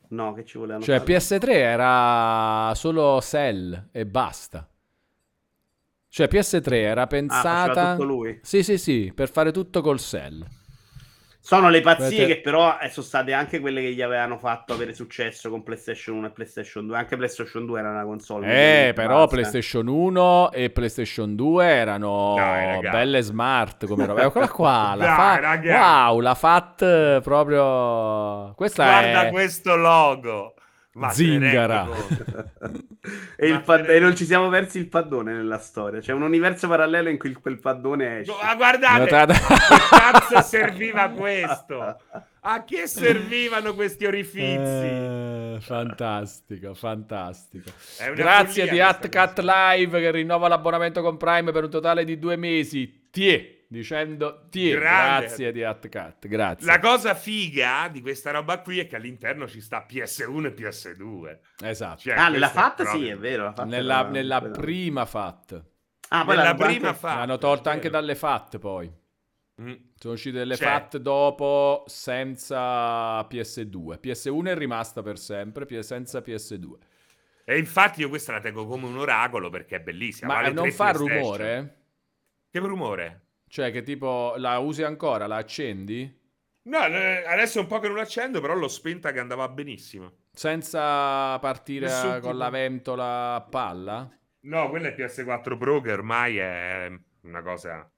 No, che ci volevano Cioè fare. PS3 era solo Cell e basta. Cioè PS3 era ah, pensata... Ah, tutto lui? Sì, sì, sì, per fare tutto col cell. Sono le pazzie Avete... che però eh, sono state anche quelle che gli avevano fatto avere successo con PlayStation 1 e PlayStation 2. Anche PlayStation 2 era una console. Eh, però basta. PlayStation 1 e PlayStation 2 erano Dai, belle smart come roba. Eccola qua, (laughs) la Dai, fa... Wow, la FAT proprio... Questa Guarda è... questo logo. Ma Zingara. (laughs) e, il pad- e, non ci siamo persi il paddone nella storia. C'è un universo parallelo in cui quel paddone esce. ma guardate, che cazzo serviva questo? A che servivano questi orifizi? Eh, fantastico, fantastico. Grazie di AtCat Live che rinnova l'abbonamento con Prime per un totale di due mesi. Tie dicendo ti grazie di AtCat, grazie. La cosa figa di questa roba qui è che all'interno ci sta PS1 e PS2. Esatto. Cioè, ah, nella FAT sì, è vero. Nella, era... nella prima FAT. Ah, poi nella prima anche... FAT. L'hanno tolta anche dalle FAT poi. Mm. Sono uscite delle cioè. FAT dopo senza PS2. PS1 è rimasta per sempre, senza PS2. E infatti io questa la tengo come un oracolo perché è bellissima. Ma vale non fa rumore? Che rumore? Cioè, che tipo la usi ancora? La accendi? No, adesso è un po' che non l'accendo, però l'ho spenta che andava benissimo. Senza partire Nessun con tipo. la ventola a palla? No, quella è PS4 Pro che ormai è una cosa...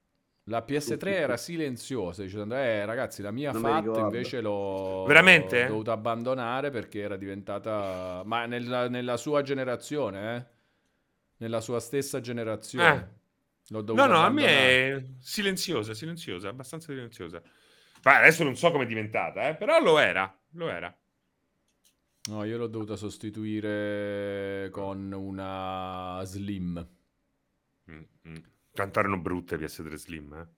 La PS3 era silenziosa, dicendo, eh ragazzi, la mia FAT invece l'ho, Veramente? l'ho dovuta abbandonare perché era diventata... Ma nella, nella sua generazione, eh? Nella sua stessa generazione. Eh. No, no, a me è silenziosa, silenziosa, abbastanza silenziosa. Ma adesso non so come è diventata, eh, però lo era, lo era. No, io l'ho dovuta sostituire con una Slim. Mm, mm. Quanto erano brutte PS3 Slim, eh?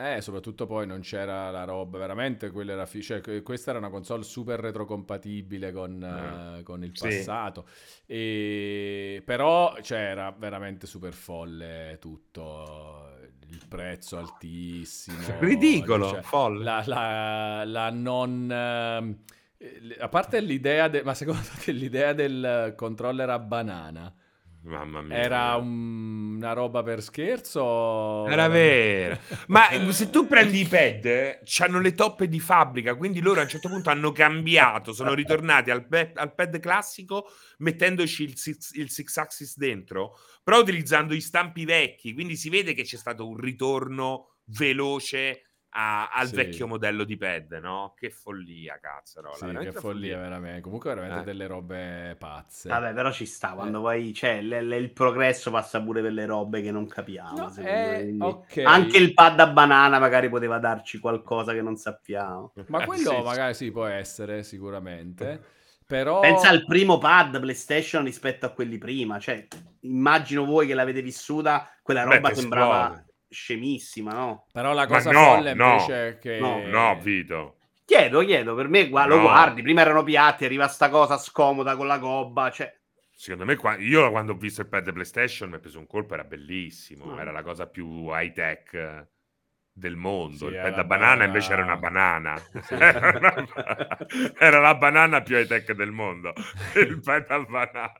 Eh, soprattutto poi non c'era la roba, veramente quella era fi- cioè, que- questa era una console super retrocompatibile con, Eh, eh, con il sì. passato. E... Però cioè, era veramente super folle tutto, il prezzo altissimo. (laughs) Ridicolo, cioè, folle. la, la- la non... eh, a parte l'idea, de- ma secondo (laughs) te l'idea del controller a banana Mamma mia. era un- una roba per scherzo? Era vero. (laughs) Ma eh, se tu prendi i pad, eh, c'hanno le toppe di fabbrica, quindi loro a un certo punto hanno cambiato, sono ritornati al, pe- al pad classico mettendoci il six, il six axis dentro, però utilizzando i stampi vecchi, quindi si vede che c'è stato un ritorno veloce a- al Sì. vecchio modello di pad, no? Che follia, cazzo. no? Sì, che follia, veramente. Comunque, veramente Eh. delle robe pazze. Vabbè, però ci sta, quando Eh. poi cioè, l- l- il progresso passa pure per le robe che non capiamo. No, eh, me, quindi ok. Anche il pad a banana magari poteva darci qualcosa che non sappiamo. Ma Eh, quello sì, magari sì, può essere, sicuramente. Però... Pensa al primo pad PlayStation rispetto a quelli prima. Cioè, immagino voi che l'avete vissuta, quella Beh, roba ti sembrava esplode. Scemissima, no? Però la cosa no, folle no. invece è che... No, No, Vito. Chiedo, chiedo, per me lo No. guardi, prima erano piatti, arriva sta cosa scomoda con la gobba, cioè... Secondo me, qua- io quando ho visto il pad PlayStation mi ha preso un colpo, era bellissimo, No. era la cosa più high tech del mondo. Sì, il pad a banana bella- invece era una banana. Sì. (laughs) era, una- era la banana più high tech del mondo. (laughs) Il pad a banana.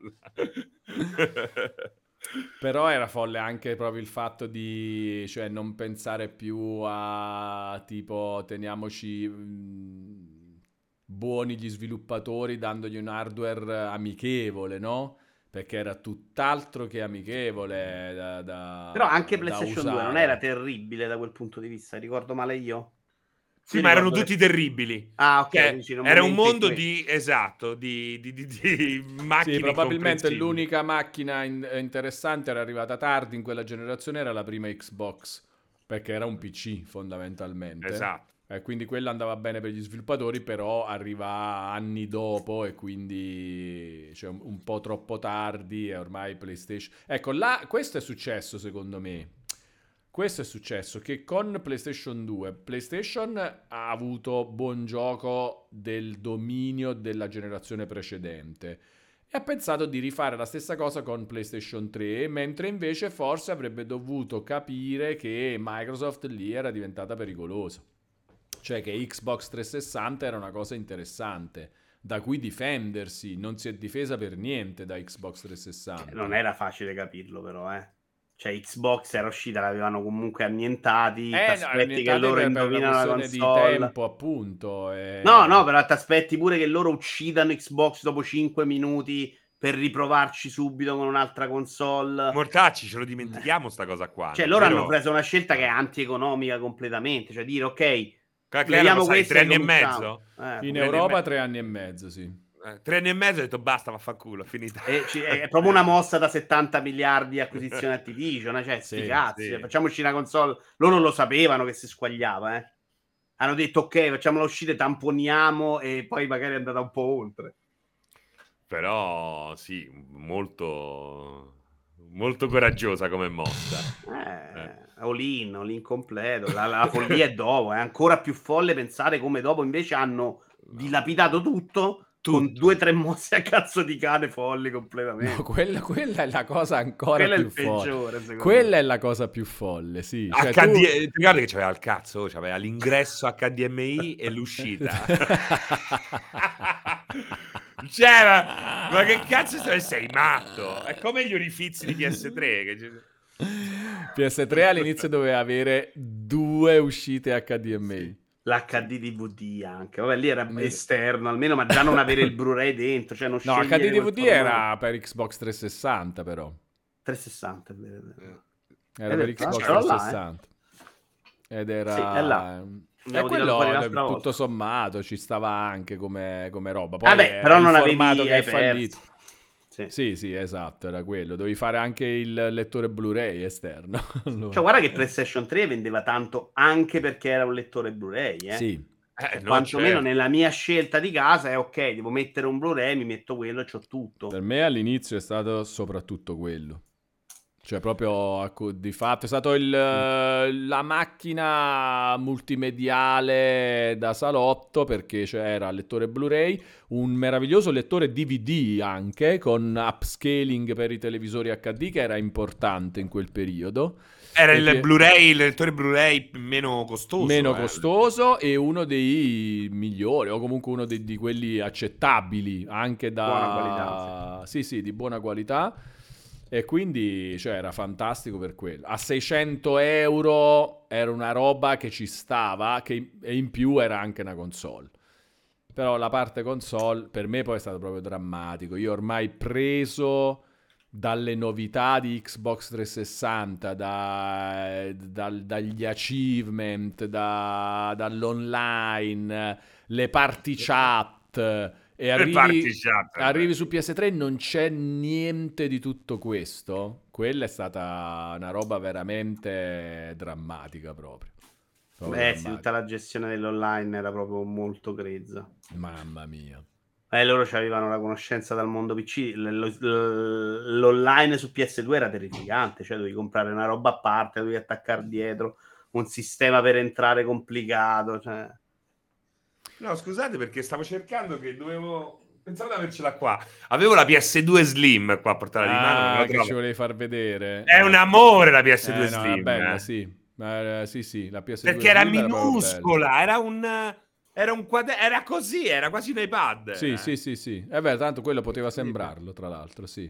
Però era folle anche proprio il fatto di cioè, non pensare più a tipo teniamoci mh, buoni gli sviluppatori dandogli un hardware amichevole, no? Perché era tutt'altro che amichevole da, da- Però anche PlayStation 2 non era terribile da quel punto di vista, ricordo male io? Sì, ma erano tutti terribili. Ah, ok. Cioè, dici, era un mondo di esatto, di, di, di, di (laughs) macchine Sì, probabilmente l'unica macchina in- eh, interessante era arrivata tardi in quella generazione, era la prima Xbox, perché era un PC fondamentalmente. Esatto. Eh, quindi quella andava bene per gli sviluppatori, però arriva anni dopo e quindi cioè, un, un po' troppo tardi e ormai PlayStation... Ecco, là, questo è successo secondo me. Questo è successo che con PlayStation 2 PlayStation ha avuto buon gioco del dominio della generazione precedente e ha pensato di rifare la stessa cosa con PlayStation 3, mentre invece forse avrebbe dovuto capire che Microsoft lì era diventata pericolosa. Cioè che Xbox 360 era una cosa interessante da cui difendersi, non si è difesa per niente da Xbox 360. Non era facile capirlo, però, eh. Cioè, Xbox era uscita, l'avevano comunque annientati. Eh, no, t'aspetti che loro indovinano la questione di console. tempo, appunto. e- No, no, però ti aspetti pure che loro uccidano Xbox dopo 5 minuti per riprovarci subito con un'altra console. Mortacci, ce lo dimentichiamo sta cosa qua. Cioè, no? loro Vero? hanno preso una scelta che è antieconomica completamente. Cioè, dire, ok, Che vediamo sai, questo tre anni e mezzo? Eh, In Europa tre anni e mezzo, sì. Eh, tre anni e mezzo ho detto basta, vaffanculo, è finita. Ci- è (laughs) proprio una mossa da 70 miliardi di acquisizione Activision, eh, cioè, (laughs) sti Sì, cazzi, sì. cioè, facciamoci una console. Loro lo sapevano che si squagliava, eh. Hanno detto, ok, facciamola uscire, tamponiamo e poi magari è andata un po' oltre. Però sì, molto molto coraggiosa come mossa. Eh, in, all in completo. La, la follia è dopo, è ancora più folle pensare come dopo invece hanno (laughs) dilapidato tutto, con Tutto. due o tre mosse a cazzo di cane folli completamente. No, quella, quella è la cosa ancora Quello è più folle. peggiore, secondo Quella me. è la cosa più folle, sì. Cioè, HD... tu- Ti ricordi che c'aveva il cazzo? C'aveva l'ingresso HDMI e l'uscita. (laughs) cioè, ma, ma che cazzo sei? Sei matto? È come gli orifizi di PS3. Che... PS3 all'inizio doveva avere due uscite HDMI. L'HD DVD anche, vabbè, lì era Mm. esterno, almeno, ma già non avere il Blu-ray dentro, cioè non No, HD DVD era per Xbox 360 però. 360, è vero, è vero. Era Eh, per tra Xbox l'altro là, eh. 360. Ed era... Sì, è là. E Abbiamo quello eh, tutto volta. sommato ci stava anche come, come roba. Poi Vabbè, però non formato avevi che è fallito. Sì. Sì, sì, esatto, era quello. Dovevi fare anche il lettore Blu-ray esterno. (laughs) Allora. Cioè, guarda che PlayStation 3 vendeva tanto anche perché era un lettore Blu-ray, eh. Sì, Eh, no, Quantomeno certo. nella mia scelta di casa è ok, devo mettere un Blu-ray, mi metto quello e c'ho tutto. Per me all'inizio è stato soprattutto quello. Cioè, proprio a co- di fatto è stato il, eh, la macchina multimediale da salotto perché c'era il lettore Blu-ray, un meraviglioso lettore DVD anche con upscaling per i televisori HD che era importante in quel periodo. Era il Blu-ray, il lettore Blu-ray meno costoso. meno eh. costoso e uno dei migliori o comunque uno dei- di quelli accettabili anche da Buona qualità, sì sì di buona qualità e quindi cioè, era fantastico per quello. A 600 euro era una roba che ci stava che, e in più era anche una console. Però la parte console per me poi è stato proprio drammatico. Io ormai preso dalle novità di Xbox 360, da- dal- dagli achievement, da- dall'online, le party chat. E arrivi, arrivi su PS3 non c'è niente di tutto questo. Quella è stata una roba veramente drammatica proprio. Proprio Beh, sì, tutta la gestione dell'online era proprio molto grezza. Mamma mia. Eh, loro avevano la conoscenza dal mondo PC. L'online su PS2 era terrificante, cioè dovevi comprare una roba a parte, dovevi attaccare dietro un sistema per entrare complicato. Cioè... No, scusate perché stavo cercando che dovevo... Pensavo di avercela qua. Avevo la PS2 Slim qua a portata di mano. non Ah, che ci volevi far vedere. È un amore la PS2 Eh, no, Slim. era bella, eh. sì. Ma, eh, sì, sì, la PS2 Perché era minuscola, era un... Era un quaderno, era così, era quasi un iPad. Sì, eh. sì, sì, sì. Eh beh, tanto quello poteva sembrarlo, tra l'altro, sì.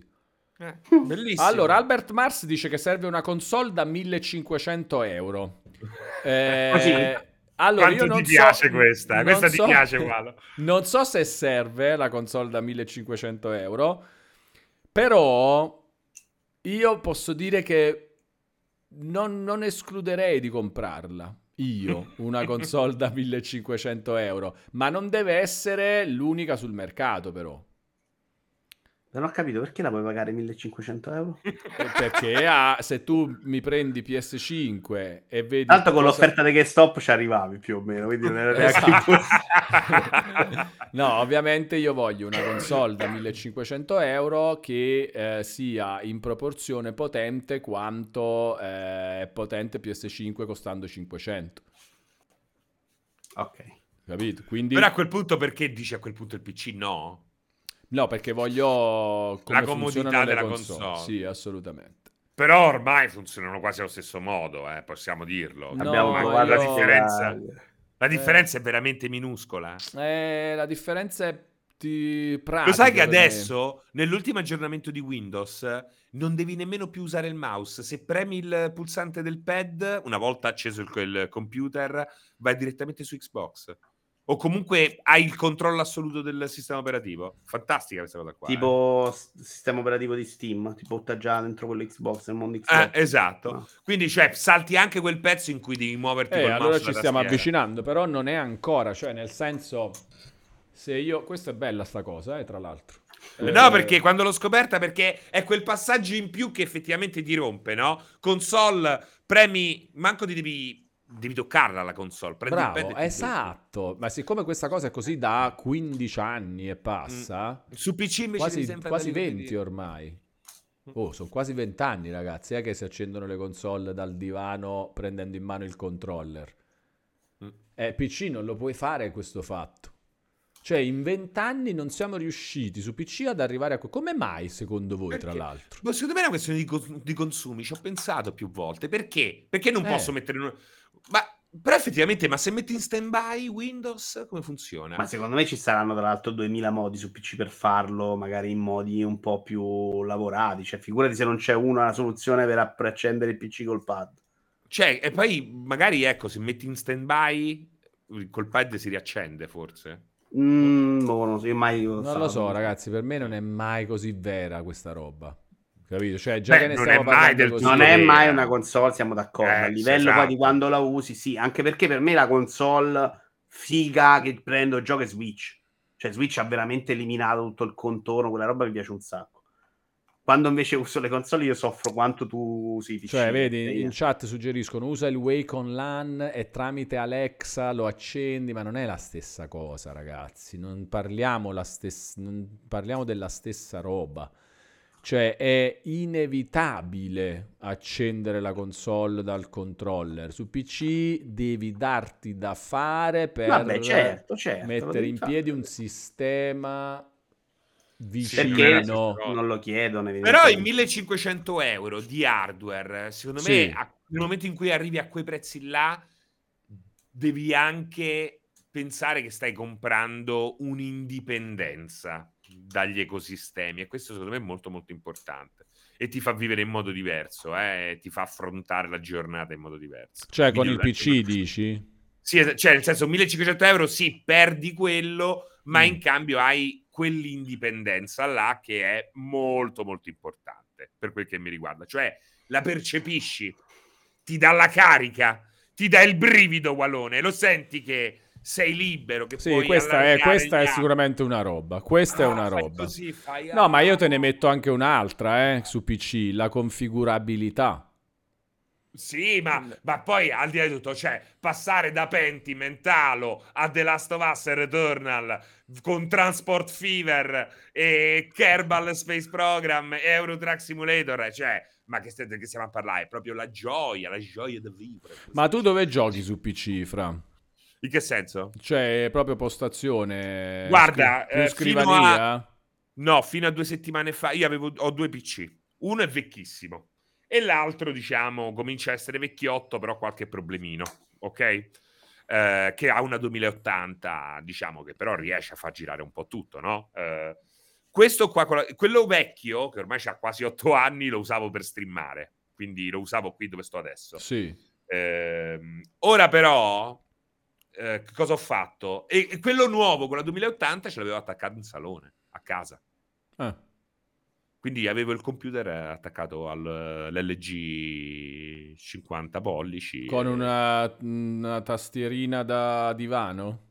Eh, bellissimo. Allora, Albert Mars dice che serve una console da 1500 euro. (laughs) Eh, Così? Allora, Quanto io non ti piace so, questa? non Questa so- ti piace, Walo? Non so se serve la console da 1500 euro, però io posso dire che non, non escluderei di comprarla. Io, una (laughs) console da 1500 euro, ma non deve essere l'unica sul mercato, però. Non ho capito perché la puoi pagare 1500 euro. Eh, Perché ha- se tu mi prendi PS5 e vedi. Tanto con cosa- l'offerta di GameStop ci arrivavi più o meno, quindi non era neanche Esatto. impossibile. (laughs) No, ovviamente io voglio una console da 1500 euro che eh, sia in proporzione potente quanto eh, è potente PS5 costando 500. Ok. Capito? Quindi Però a quel punto perché dici a quel punto il PC no? No, perché voglio come La comodità della console. console. Sì, assolutamente. Però ormai funzionano quasi allo stesso modo, eh, possiamo dirlo. No, Abbiamo Ma provato la differenza, la differenza è veramente minuscola. Eh, la differenza è di Lo pratica. sai che per me. adesso, nell'ultimo aggiornamento di Windows, non devi nemmeno più usare il mouse. Se premi il pulsante del pad, una volta acceso il, il computer, vai direttamente su Xbox. O comunque hai il controllo assoluto del sistema operativo. Fantastica questa cosa qua. eh. Tipo s- sistema operativo di Steam, ti butta già dentro quello Xbox, nel mondo Eh, Xbox. esatto. No. Quindi, cioè, salti anche quel pezzo in cui devi muoverti Eh, col allora mouse ci stiamo tastiera. avvicinando, però non è ancora, cioè nel senso se io questa è bella sta cosa, eh, tra l'altro. Eh, No, perché quando l'ho scoperta, perché è quel passaggio in più che effettivamente ti rompe, no? Console, premi, manco ti devi, devi toccarla la console. Prendi Bravo, esatto. Ma siccome questa cosa è così da 15 anni e passa, butti. Su PC invece quasi, quasi andare lì 20 per ormai. Oh, sono quasi 20 anni, ragazzi, eh, che si accendono le console dal divano prendendo in mano il controller. Mm. Eh, PC non lo puoi fare questo fatto. Cioè, in 20 anni non siamo riusciti su PC ad arrivare a... Come mai, secondo voi, tra Perché? l'altro? Ma secondo me è una questione di, cos- di consumi. Ci ho pensato più volte. Perché? Perché non Eh. posso mettere. in- Ma però effettivamente, ma se metti in stand-by Windows, come funziona? Ma secondo me ci saranno tra l'altro 2000 modi su PC per farlo, magari in modi un po' più lavorati. Cioè, figurati se non c'è una soluzione per, per accendere il PC col pad. Cioè, e poi magari ecco, se metti in stand-by, col pad si riaccende forse. Mm, boh, non so, io mai Non lo so, ragazzi, per me non è mai così vera questa roba. Capito? Cioè, già Beh, che ne non stiamo è mai parlando così... Non è mai una console, siamo d'accordo. Eh, a livello esatto. poi di quando la usi, sì, anche perché per me la console figa che prendo gioco è Switch. Cioè, Switch ha veramente eliminato tutto il contorno, quella roba mi piace un sacco. Quando invece uso le console io soffro quanto tu usi PC. Cioè, vedi, in chat suggeriscono usa il Wacom LAN e tramite Alexa lo accendi, ma non è la stessa cosa, ragazzi. Non parliamo, la stess- non parliamo della stessa roba. Cioè, è inevitabile accendere la console dal controller. Su PC devi darti da fare per Vabbè, certo, certo. mettere in fare. piedi un sistema Perché vicino. non lo chiedono. Però i 1500 euro di hardware, secondo Sì. me, a- nel momento in cui arrivi a quei prezzi là, devi anche pensare che stai comprando un'indipendenza dagli ecosistemi e questo secondo me è molto molto importante e ti fa vivere in modo diverso, eh, ti fa affrontare la giornata in modo diverso. Cioè, con il PC quello- dici? Sì, cioè nel senso 1500 euro sì, perdi quello, ma Mm. in cambio hai quell'indipendenza là che è molto molto importante per quel che mi riguarda. Cioè la percepisci, ti dà la carica, ti dà il brivido, Wallone, lo senti che sei libero, che Sì, questa è, questa è sicuramente una roba. Questa è Ah, una fai roba. così, fai- No, ma io te ne metto anche un'altra, eh, su PC, la configurabilità. Sì, ma, ma poi al di là di tutto, cioè, passare da Pentiment, Halo a The Last of Us Returnal con Transport Fever e Kerbal Space Program e Euro Truck Simulator, cioè, ma che, che stiamo a parlare? È proprio la gioia, la gioia del vivere. Ma tu dove giochi su PC, Fra? In che senso? Cioè, proprio postazione... Guarda, scri- eh, fino scrivania? No, fino a due settimane fa io avevo, ho due PC. Uno è vecchissimo e l'altro, diciamo, comincia a essere vecchiotto, però qualche problemino, ok? Eh, che ha una 2080, diciamo che però riesce a far girare un po' tutto, no? Eh, questo qua, quello vecchio, che ormai ha quasi otto anni, lo usavo per streamare, quindi lo usavo qui dove sto adesso. Sì. Ehm, ora però, eh, cosa ho fatto? E, e quello nuovo con la 2080 ce l'avevo attaccato in salone, a casa. Ah, Quindi avevo il computer attaccato all'LG 50 pollici. con e- una, una tastierina da divano?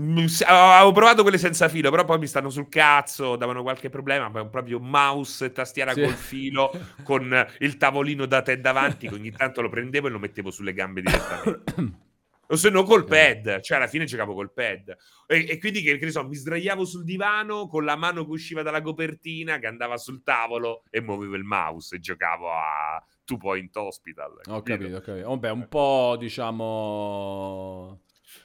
Mm, Avevo provato quelle senza filo, però poi mi stanno sul cazzo, davano qualche problema. Poi proprio mouse e tastiera Sì. col filo, (laughs) con il tavolino da te davanti, che ogni tanto lo prendevo e lo mettevo sulle gambe direttamente. (coughs) O se no col pad, cioè alla fine giocavo col pad. E, e quindi che, che ne so, mi sdraiavo sul divano con la mano che usciva dalla copertina, che andava sul tavolo e muovevo il mouse e giocavo a Two Point Hospital. Ho capito? ho capito. Vabbè, un po', diciamo...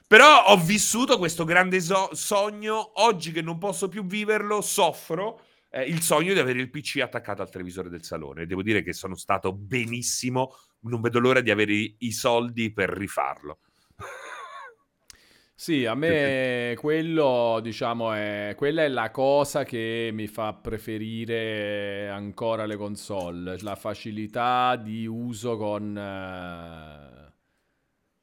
Però ho vissuto questo grande so- sogno, oggi che non posso più viverlo, soffro eh, il sogno di avere il PC attaccato al televisore del salone. Devo dire che sono stato benissimo, non vedo l'ora di avere i soldi per rifarlo. Sì, a me quello, diciamo, è, quella è la cosa che mi fa preferire ancora le console, la facilità di uso con, eh,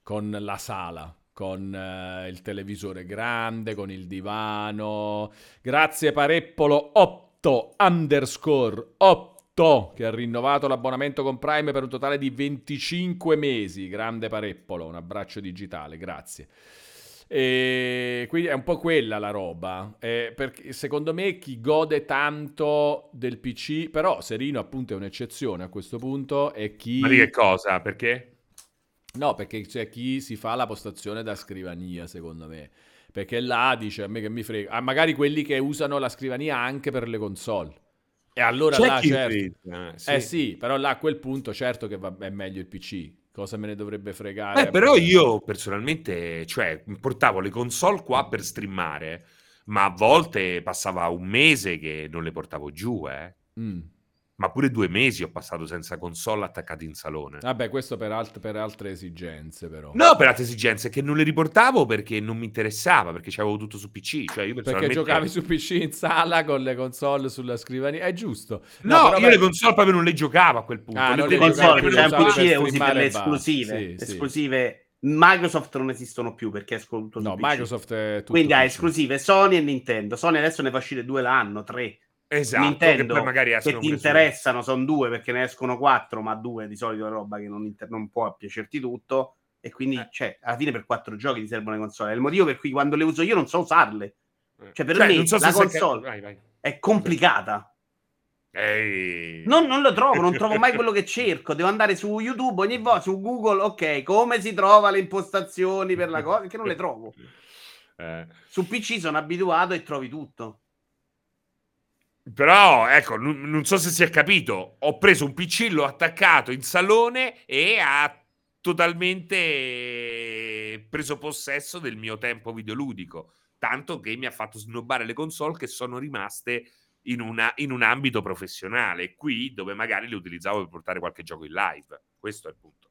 con la sala, con eh, il televisore grande, con il divano. Grazie Pareppolo 8 underscore 8 che ha rinnovato l'abbonamento con Prime per un totale di 25 mesi. Grande Pareppolo, un abbraccio digitale, grazie. E quindi è un po' quella la roba. Eh, perché secondo me chi gode tanto del PC, però Serino appunto è un'eccezione a questo punto, è chi... Ma di che cosa? Perché? No, perché c'è chi si fa la postazione da scrivania, secondo me. Perché là dice a me che mi frega. Ah, magari quelli che usano la scrivania anche per le console. E allora C'è là, certo. utilizza, sì. Eh sì, però là a quel punto certo che va- è meglio il PC. Cosa me ne dovrebbe fregare? Eh, però io personalmente, cioè, portavo le console qua per streamare, ma a volte passava un mese che non le portavo giù, eh. Mm. Ma pure due mesi ho passato senza console attaccate in salone. Vabbè, questo per, alt- per altre esigenze, però. No, per altre esigenze, che non le riportavo perché non mi interessava, perché c'avevo tutto su PC. Cioè, io Perché giocavi su PC in sala con le console sulla scrivania. È giusto. No, però io per- le console proprio non le giocavo a quel punto. Ah, Le le console, le c'è un PC e usi per le esclusive. Sì, sì. esclusive. Microsoft non esistono più perché escono tutto No. Microsoft è tutto Quindi PC. esclusive Sony e Nintendo. Sony adesso ne fa uscire due l'anno, tre. Esatto, Nintendo che magari che ti interessano sono due perché ne escono quattro, ma due di solito è roba che non, inter- non può piacerti tutto. E quindi, Eh. cioè, alla fine per quattro giochi ti servono le console. È il motivo per cui quando le uso io non so usarle. Cioè, per Cioè, me so la console Vai, vai. è complicata. Ehi. Non, non lo trovo, non trovo mai (laughs) quello che cerco. Devo andare su YouTube ogni volta, su Google, ok, come si trova le impostazioni per la cosa, che non le trovo. Eh. Su PC sono abituato e trovi tutto. Però, ecco, non, non so se si è capito. Ho preso un PC, l'ho attaccato in salone e ha totalmente preso possesso del mio tempo videoludico. Tanto che mi ha fatto snobbare le console che sono rimaste in, una, in un ambito professionale. Qui dove magari le utilizzavo per portare qualche gioco in live. Questo è il punto.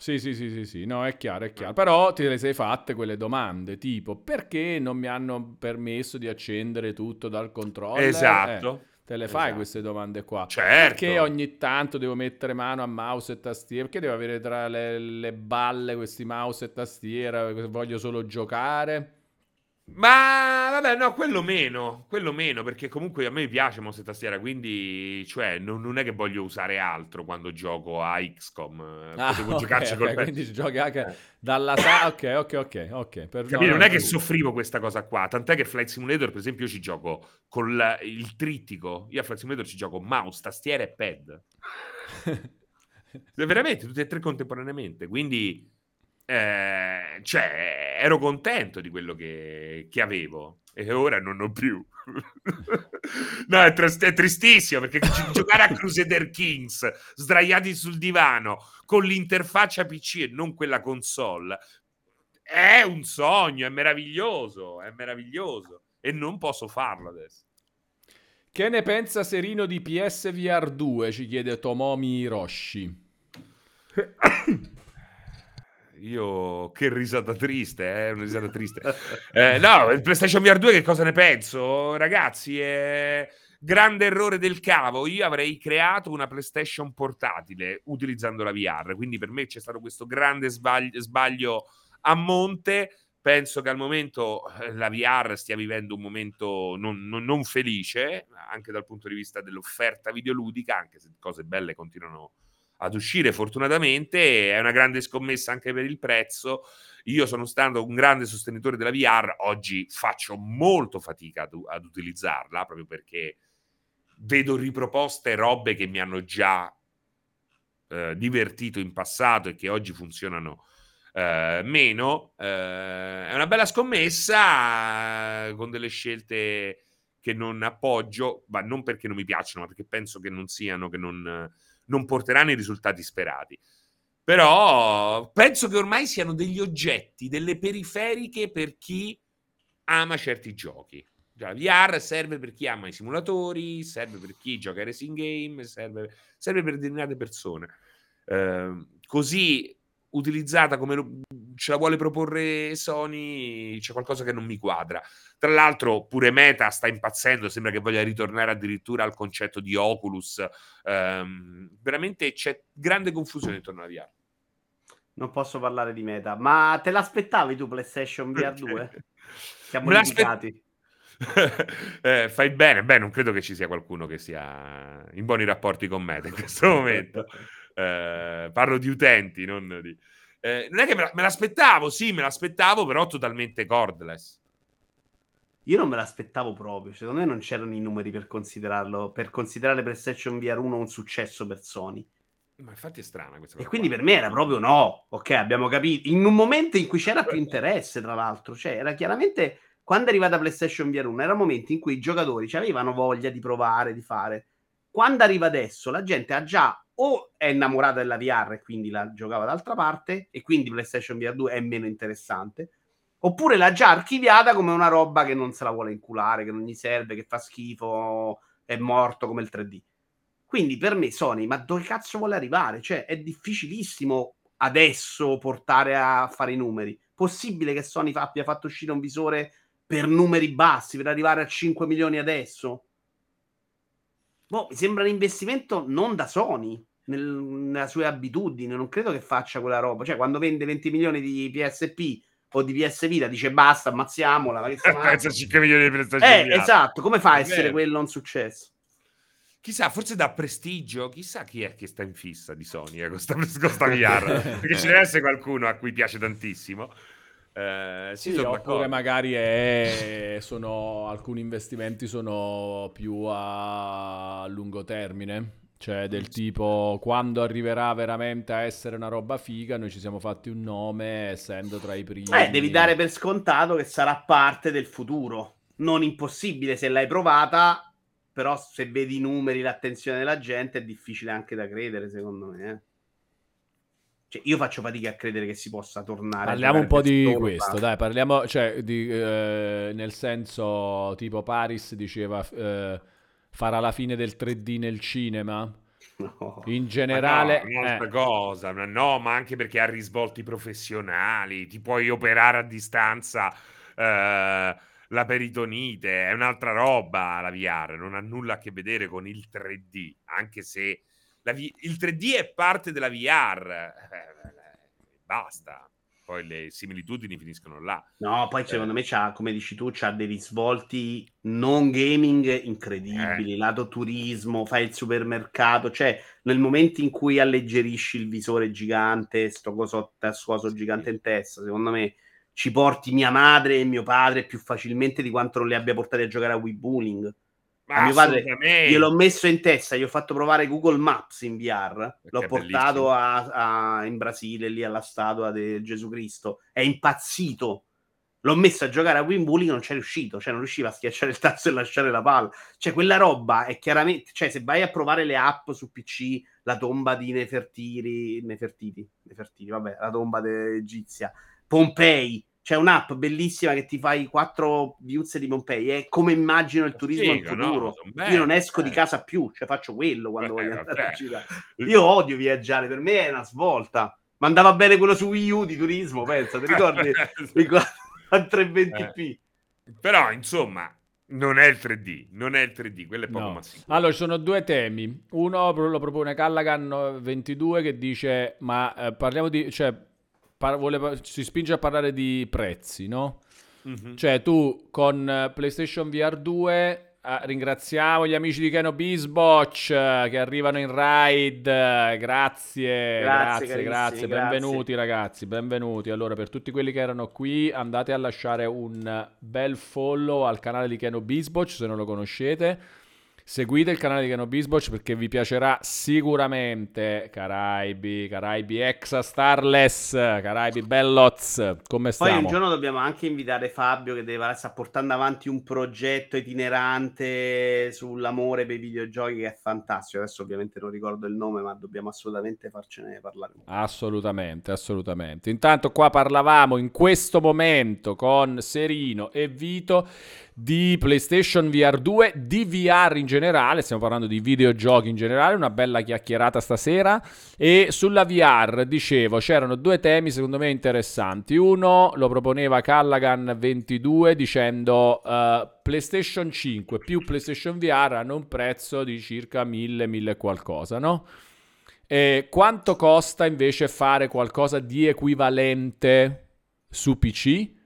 Sì, sì, sì, sì, sì, no, è chiaro, è chiaro. Però ti le sei fatte quelle domande, tipo perché non mi hanno permesso di accendere tutto dal controller? Esatto. Eh, te le fai Esatto. queste domande qua. Certo. Perché ogni tanto devo mettere mano a mouse e tastiera? Perché devo avere tra le, le balle questi mouse e tastiera? Voglio solo giocare? Ma vabbè, no, quello meno, quello meno, perché comunque a me piace mouse e tastiera, quindi cioè, non, non è che voglio usare altro quando gioco a XCOM. eh, Ah, Potevo ok, giocarci ok, col pe- quindi giochi anche dalla sala. Ok, ok, ok, ok. Per... Capito? no, non no, è che soffrivo questa cosa qua, tant'è che Flight Simulator, per esempio, io ci gioco con la- il trittico. Io a Flight Simulator ci gioco mouse, tastiera e pad. (laughs) Veramente, tutti e tre contemporaneamente. Quindi, eh, cioè, ero contento di quello che, che avevo. E ora non ho più. (laughs) no, è, tris- è tristissimo perché gi- (laughs) giocare a Crusader Kings sdraiati sul divano con l'interfaccia PC e non quella console è un sogno, è meraviglioso, è meraviglioso. E non posso farlo adesso. Che ne pensa Serino di PSVR 2? Ci chiede Tomomi Hiroshi. (coughs) (coughs) Io che risata triste, eh, una risata triste. Eh, no, il PlayStation VR 2 che cosa ne penso? Ragazzi, è grande errore del cavo. Io avrei creato una PlayStation portatile utilizzando la VR, quindi per me c'è stato questo grande sbaglio, sbaglio a monte. Penso che al momento eh, la VR stia vivendo un momento non, non- non felice, anche dal punto di vista dell'offerta videoludica, anche se cose belle continuano ad uscire fortunatamente, è una grande scommessa anche per il prezzo. Io sono stato un grande sostenitore della VR, oggi faccio molto fatica ad, ad utilizzarla proprio perché vedo riproposte robe che mi hanno già eh, divertito in passato e che oggi funzionano eh, meno. Eh, è una bella scommessa con delle scelte che non appoggio, ma non perché non mi piacciono, ma perché penso che non siano, che non, non porteranno i risultati sperati. Però penso che ormai siano degli oggetti, delle periferiche per chi ama certi giochi. Cioè, la VR serve per chi ama i simulatori, serve per chi gioca ai racing game, serve, serve per determinate persone. Eh, così utilizzata come ce la vuole proporre Sony, c'è qualcosa che non mi quadra. Tra l'altro, pure Meta sta impazzendo, sembra che voglia ritornare addirittura al concetto di Oculus. Ehm, veramente c'è grande confusione intorno alla VR. Non posso parlare di meta, ma te l'aspettavi tu PlayStation VR 2? (laughs) Siamo limitati. (laughs) Eh, fai bene, beh, non credo che ci sia qualcuno che sia in buoni rapporti con Meta in questo momento. (laughs) Eh, parlo di utenti, non di... eh, non è che me, la- me l'aspettavo, sì, me l'aspettavo, però totalmente cordless. Io non me l'aspettavo proprio. Secondo me non c'erano i numeri per considerarlo, per considerare PlayStation VR 1 un successo per Sony. Ma infatti è strana questa E cosa. quindi qua. per me era proprio no. Ok, abbiamo capito. In un momento in cui c'era più interesse, tra l'altro, cioè era chiaramente quando è arrivata PlayStation VR 1, era un momento in cui i giocatori avevano voglia di provare, di fare. Quando arriva adesso, la gente ha già o è innamorata della VR e quindi la giocava d'altra parte, e quindi PlayStation VR 2 è meno interessante, oppure l'ha già archiviata come una roba che non se la vuole inculare, che non gli serve, che fa schifo, è morto come il 3D. Quindi per me Sony, ma dove cazzo vuole arrivare? Cioè, è difficilissimo adesso portare a fare i numeri. Possibile che Sony abbia fatto uscire un visore per numeri bassi, per arrivare a 5 milioni adesso? Boh, mi sembra un investimento non da Sony nel- nella sue abitudini. Non credo che faccia quella roba. Cioè, quando vende 20 milioni di PSP o di PS Vita, dice basta, ammazziamola. Ma che stiamo- Pensa a 5 milioni di PlayStation eh, esatto. Come fa a essere quello un successo? Chissà, forse da prestigio, chissà chi è che sta in fissa di Sony eh, con sta, con sta VR. (laughs) Perché ce deve essere qualcuno a cui piace tantissimo. Eh, sì, Sì, oppure d'accordo. magari è- sono, alcuni investimenti sono più a lungo termine. Cioè, del tipo, quando arriverà veramente a essere una roba figa, noi ci siamo fatti un nome, essendo tra i primi. Eh, devi dare per scontato che sarà parte del futuro. Non impossibile se l'hai provata, però se vedi i numeri, l'attenzione della gente, è difficile anche da credere, secondo me. Eh. Cioè, io faccio fatica a credere che si possa tornare. Parliamo un po' di questo, ma... dai, parliamo, cioè, di, eh, nel senso, tipo Paris diceva... Eh, farà la fine del 3D nel cinema? (laughs) No. In generale, ma no, un'altra eh. cosa, no, ma anche perché ha risvolti professionali, ti puoi operare a distanza eh, la peritonite, è un'altra roba la VR, non ha nulla a che vedere con il 3D, anche se v- il 3D è parte della VR, eh, basta poi le similitudini finiscono là. No, poi secondo eh. me c'ha, come dici tu, c'ha dei risvolti non gaming incredibili, eh. lato turismo, fai il supermercato, cioè nel momento in cui alleggerisci il visore gigante, sto coso tassuoso gigante in testa, secondo me ci porti mia madre e mio padre più facilmente di quanto non li abbia portati a giocare a Wii Bowling. A mio padre gliel'ho messo in testa, gli ho fatto provare Google Maps in VR, l'ho portato a, a, in Brasile, lì alla statua di Gesù Cristo, è impazzito. L'ho messo a giocare a Wimbledon, non c'è riuscito, cioè non riusciva a schiacciare il tasto e lasciare la palla. Cioè quella roba è chiaramente, cioè se vai a provare le app su PC, la tomba di Nefertiti, Nefertiti, Nefertiti, vabbè, la tomba egizia, Pompei, c'è un'app bellissima che ti fai quattro viuzze di Pompei. È come immagino il turismo Figa, in futuro. No? Io non esco di casa più, cioè faccio quello quando Beh, voglio andare a girare. Io odio viaggiare, per me è una svolta. Ma andava bene quello su Wii U di turismo, pensa, ti ricordi? (laughs) a 320p. Eh. Però, insomma, non è il 3D, non è il 3D, quello è poco no. massimo. Allora, ci sono due temi. Uno lo propone Callaghan 22 che dice, ma eh, parliamo di... Cioè, par- vuole, si spinge a parlare di prezzi, no? Mm-hmm. Cioè tu con eh, PlayStation VR 2 Uh, ringraziamo gli amici di Keno Bisbotch uh, che arrivano in ride. Uh, grazie, grazie, grazie, Benvenuti ragazzi, benvenuti. Allora, per tutti quelli che erano qui, andate a lasciare un bel follow al canale di Keno Bisbotch se non lo conoscete. Seguite il canale di Cano Bisboch perché vi piacerà sicuramente Caraibi, Caraibi Exa Starless, Caraibi Bellots, come stiamo? Poi un giorno dobbiamo anche invitare Fabio che deve, sta portando avanti un progetto itinerante sull'amore per i videogiochi che è fantastico. Adesso ovviamente non ricordo il nome, ma dobbiamo assolutamente farcene parlare. Assolutamente, assolutamente. Intanto qua parlavamo in questo momento con Serino e Vito di PlayStation VR 2, di VR in generale, stiamo parlando di videogiochi in generale, una bella chiacchierata stasera e sulla VR dicevo c'erano due temi secondo me interessanti. Uno lo proponeva Callaghan 22 dicendo uh, PlayStation 5 più PlayStation VR hanno un prezzo di circa 1000 1000 qualcosa, no? E quanto costa invece fare qualcosa di equivalente su PC?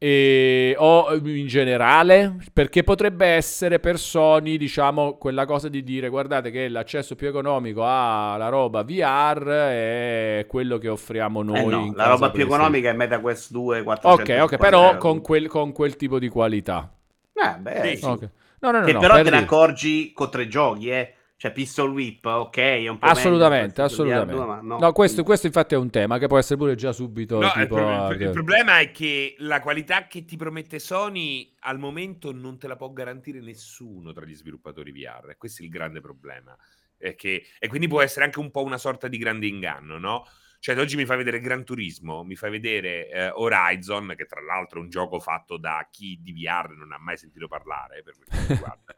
E, o in generale, perché potrebbe essere per Sony, diciamo, quella cosa di dire guardate che l'accesso più economico alla roba VR è quello che offriamo noi. Eh no, la roba più economica è MetaQuest 2 400 Ok, ok, però con quel, con quel, tipo di qualità. Eh, beh, sì. okay. no, no, no, che no, però per te ne accorgi con tre giochi, eh. Cioè, pistol whip, ok, è un po' Assolutamente, assolutamente. Due, no. no questo, questo, infatti è un tema che può essere pure già subito. No, tipo, il, pro- il, problema è che la qualità che ti promette Sony al momento non te la può garantire nessuno tra gli sviluppatori VR. Questo è il grande problema. Che, e quindi può essere anche un po' una sorta di grande inganno, no? Cioè, oggi mi fai vedere Gran Turismo, mi fai vedere eh, Horizon, che tra l'altro è un gioco fatto da chi di VR non ha mai sentito parlare, per quel che riguarda.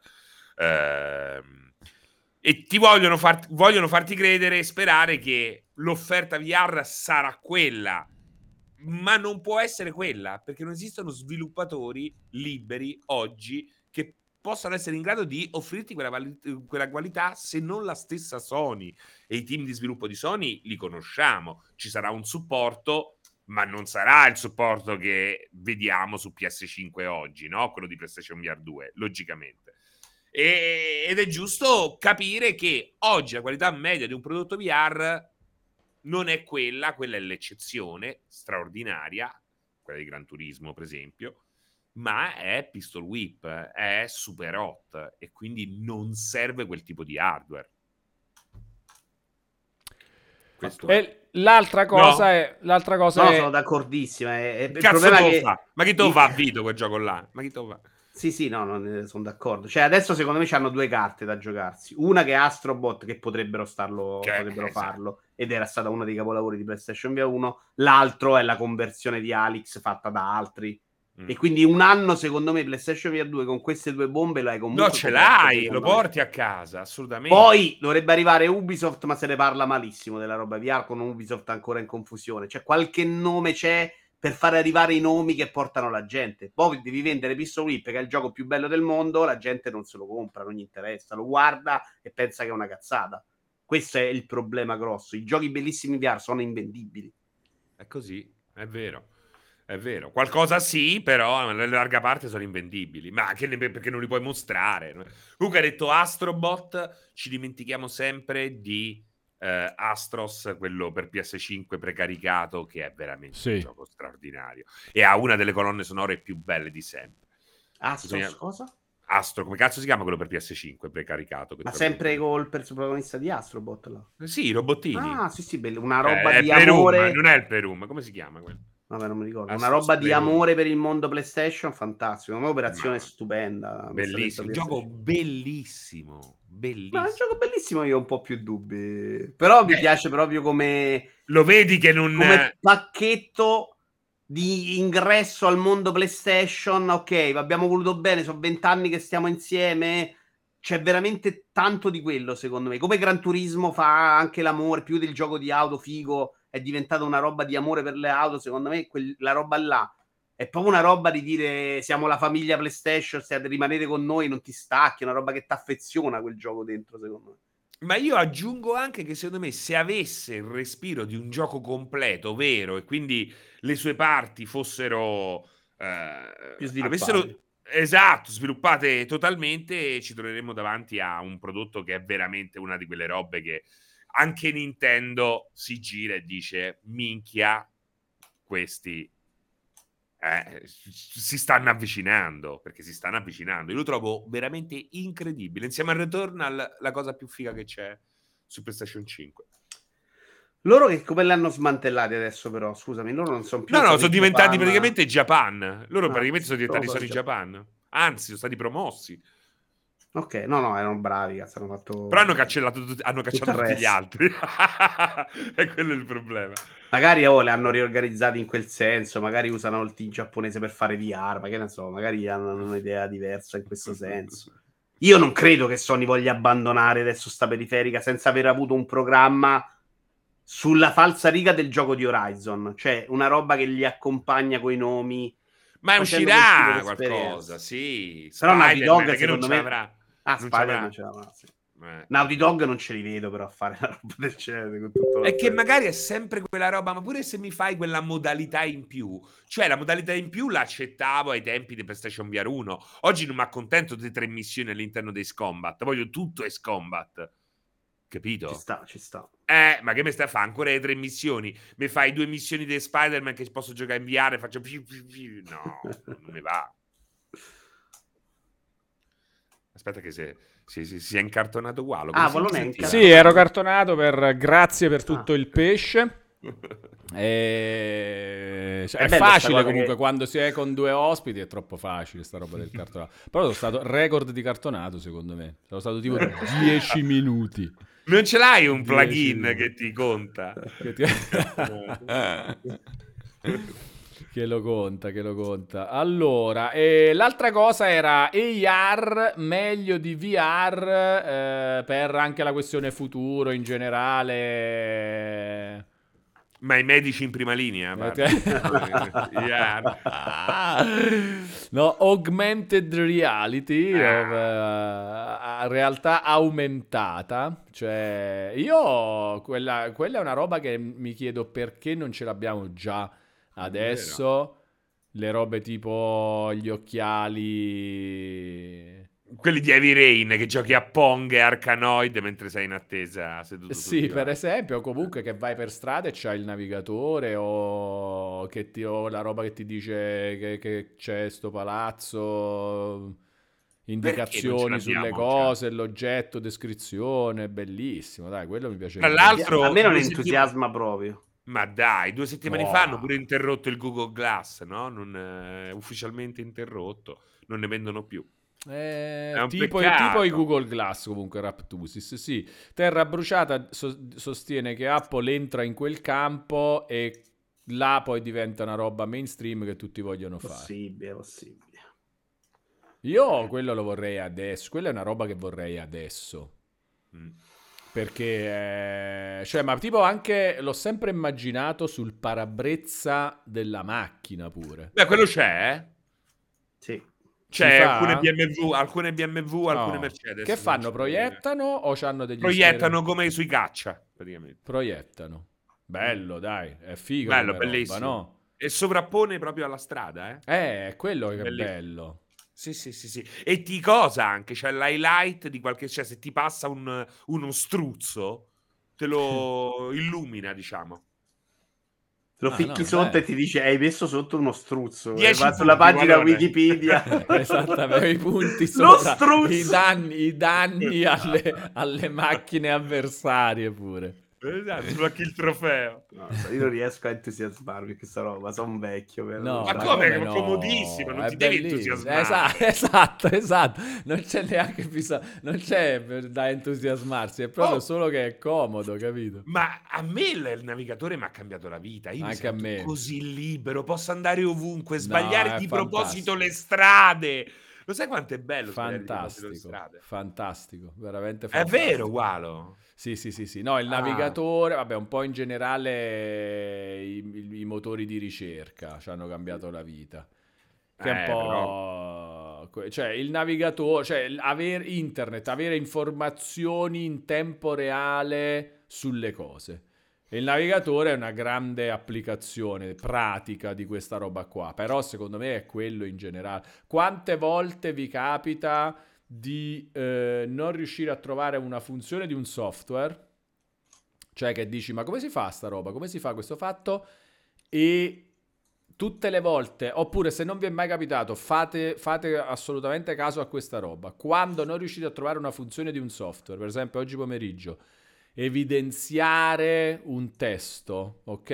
(laughs) ehm e ti vogliono, far, vogliono farti credere e sperare che l'offerta VR sarà quella, ma non può essere quella perché non esistono sviluppatori liberi oggi che possano essere in grado di offrirti quella, quella, qualità se non la stessa Sony. E i team di sviluppo di Sony li conosciamo, ci sarà un supporto, ma non sarà il supporto che vediamo su PS5 oggi, no? quello di PlayStation VR 2, logicamente. E, ed è giusto capire che oggi la qualità media di un prodotto VR non è quella, quella è l'eccezione straordinaria, quella di Gran Turismo per esempio, ma è pistol whip, è super hot e quindi non serve quel tipo di hardware. Questo e l'altra cosa no. è... L'altra cosa no, è... sono d'accordissimo. È, è Cazzo il che... fa? Ma chi te lo fa a Vito quel gioco là? Ma chi te lo fa? Sì, sì, no, non sono d'accordo. Cioè, adesso secondo me hanno due carte da giocarsi. Una che è Astrobot, che potrebbero, starlo, che, potrebbero esatto. farlo, ed era stata uno dei capolavori di PlayStation Via 1. L'altro è la conversione di Alex fatta da altri Mm. E quindi un anno, secondo me, PlayStation VR 2 con queste due bombe l'hai comunque. No, ce l'hai, lo porti a casa, assolutamente. Poi dovrebbe arrivare Ubisoft, ma se ne parla malissimo della roba VR con Ubisoft ancora in confusione. Cioè, qualche nome c'è per fare arrivare i nomi che portano la gente. Poi devi vendere Pistol Whip, che è il gioco più bello del mondo, la gente non se lo compra, non gli interessa, lo guarda e pensa che è una cazzata. Questo è il problema grosso. I giochi bellissimi VR sono invendibili. È così, è vero. È vero, qualcosa sì, però la larga parte sono invendibili, ma ne, perché non li puoi mostrare. Comunque ha detto Astrobot, ci dimentichiamo sempre di eh, Astros, quello per PS5 precaricato, che è veramente sì. un gioco straordinario e ha una delle colonne sonore più belle di sempre. Astros Bisogna... cosa? Astro, come cazzo si chiama quello per PS5 precaricato? Ma sempre col protagonista di Astrobot là. Sì, i robottini. Ah, sì, sì, bello. una roba eh, di amore. non è il Perum, come si chiama quello? Vabbè, non mi ricordo. Una roba di amore per il mondo PlayStation, fantastico. Un'operazione no. stupenda. Bellissimo. Un gioco bellissimo. Bellissimo. Ma è un gioco bellissimo, io ho un po' più dubbi. Però mi eh. piace proprio come... Lo vedi che non... Come pacchetto di ingresso al mondo PlayStation. Ok, abbiamo voluto bene, sono vent'anni che stiamo insieme. C'è veramente tanto di quello, secondo me. Come Gran Turismo fa anche l'amore, più del gioco di auto figo è diventata una roba di amore per le auto, secondo me quella roba là è proprio una roba di dire siamo la famiglia PlayStation, se rimanete con noi non ti stacchi, è una roba che ti affeziona quel gioco dentro, secondo me. Ma io aggiungo anche che secondo me se avesse il respiro di un gioco completo, vero, e quindi le sue parti fossero... Eh, Più avessero, esatto, sviluppate totalmente, ci troveremmo davanti a un prodotto che è veramente una di quelle robe che anche Nintendo si gira e dice minchia questi eh, si stanno avvicinando perché si stanno avvicinando. Io lo trovo veramente incredibile. Insieme al Returnal la cosa più figa che c'è su PlayStation 5 loro che come l'hanno smantellati adesso però? Scusami loro non sono più no no sono diventati Japan. praticamente Japan. Loro ah, praticamente sono diventati Sony Japan. Anzi sono stati promossi Ok, no, no, erano bravi, cazzo, hanno fatto... Però hanno cancellato, tutti, hanno cacciato tutti gli altri. (laughs) e quello è il problema. Magari oh, le hanno riorganizzate in quel senso, magari usano il team giapponese per fare VR, ma che ne so, magari hanno un'idea diversa in questo senso. Io non credo che Sony voglia abbandonare adesso sta periferica senza aver avuto un programma sulla falsa riga del gioco di Horizon, cioè una roba che li accompagna coi nomi. Ma uscirà qualcosa, sì. Però Naughty Dog secondo me... Avrà Ah, Spider non ce l'ha sì. Eh. Naughty Dog non ce li vedo però a fare la roba del genere. è che magari è sempre quella roba, ma pure se mi fai quella modalità in più, cioè la modalità in più l'accettavo ai tempi di PlayStation VR 1. Oggi non mi accontento di tre missioni all'interno dei Scombat, voglio tutto e Scombat. Capito? Ci sta, ci sta. Eh, ma che mi stai a fare? Ancora le tre missioni? Mi fai due missioni di Spider-Man che posso giocare in VR e faccio... No, (laughs) non mi va. Aspetta che si, si, si, si è incartonato uguale. Ah, è incartonato. Sì, ero cartonato per grazie per tutto ah. il pesce. (laughs) E... Cioè, è, è facile comunque che... quando si è con due ospiti è troppo facile sta roba del (laughs) cartonato però sono stato record di cartonato secondo me sono stato tipo (laughs) 10 minuti non ce l'hai un plugin che ti conta che ti... Che lo conta, che lo conta. Allora, eh, l'altra cosa era AR meglio di VR eh, per anche la questione futuro in generale. Ma i medici in prima linea. (laughs) no, augmented reality, ah. uh, realtà aumentata. Cioè, io quella, quella è una roba che mi chiedo perché non ce l'abbiamo già Adesso le robe tipo gli occhiali quelli di Heavy Rain che giochi a Pong e Arcanoid mentre sei in attesa seduto Sì, per esempio, o comunque che vai per strada e c'hai il navigatore o, che ti, o la roba che ti dice che, che c'è sto palazzo, indicazioni sulle l'abbiamo, cose, l'oggetto, descrizione, bellissimo, dai, quello mi piace. Tra l'altro- a me non entusiasma proprio. Ma dai, due settimane No. fa hanno pure interrotto il Google Glass, no? Non è ufficialmente interrotto, non ne vendono più. Eh, tipo, tipo i Google Glass comunque Raptusis sì Terra Bruciata so- sostiene che Apple entra in quel campo e là poi diventa una roba mainstream che tutti vogliono fare Possibile, possibile. io quello lo vorrei adesso quella è una roba che vorrei adesso Mm. Perché eh, cioè ma tipo anche l'ho sempre immaginato sul parabrezza della macchina pure Beh, quello c'è, eh? Sì. C'è alcune BMW, alcune BMW, alcune No. Mercedes. che fanno so proiettano o hanno degli. Proiettano schermi? come sui caccia, praticamente. proiettano bello dai è figo Bello, come roba, bellissimo. no? E sovrappone proprio alla strada, eh? Eh, è quello che è Bellissimo. bello. Sì, sì, sì, sì. E ti cosa anche, c'è l'highlight di qualche... Cioè, se ti passa un- uno struzzo, te lo (laughs) illumina, diciamo. Lo Ah, ficchi no, sotto beh. e ti dice hai messo sotto uno struzzo. 10 va sulla punti, pagina Valone. Wikipedia. (laughs) Esattamente, i punti Lo sopra, struzzo! i danni, i danni alle, alle macchine avversarie pure. Esatto, sblocchi il trofeo. No, io non riesco a entusiasmarmi questa roba, sono vecchio. però. No, Ma come? È no? comodissimo, non È ti devi bellissimo. entusiasmare. Esatto, (laughs) esatto, esatto. Non c'è neanche bisogno, non c'è da entusiasmarsi, è proprio Oh. solo che è comodo, capito? Ma a me il, navigatore mi ha cambiato la vita. Io mi Anche a me. così libero, posso andare ovunque, sbagliare è di fantastico. proposito le strade. Lo sai quanto è bello Fantastico, fantastico, veramente È fantastico. vero, Gualo. Sì, sì, sì, sì. No, il Ah. navigatore, vabbè, un po' in generale i, i- i motori di ricerca ci hanno cambiato la vita. Che è un Eh, po'... que- Cioè, il navigatore, cioè, avere internet, avere informazioni in tempo reale sulle cose. Il navigatore è una grande applicazione pratica di questa roba qua, però secondo me è quello in generale. Quante volte vi capita di eh, non riuscire a trovare una funzione di un software? Cioè che dici, ma come si fa sta roba? Come si fa questo fatto? E tutte le volte, oppure se non vi è mai capitato, fate, fate assolutamente caso a questa roba. Quando non riuscite a trovare una funzione di un software, per esempio oggi pomeriggio, evidenziare un testo, ok?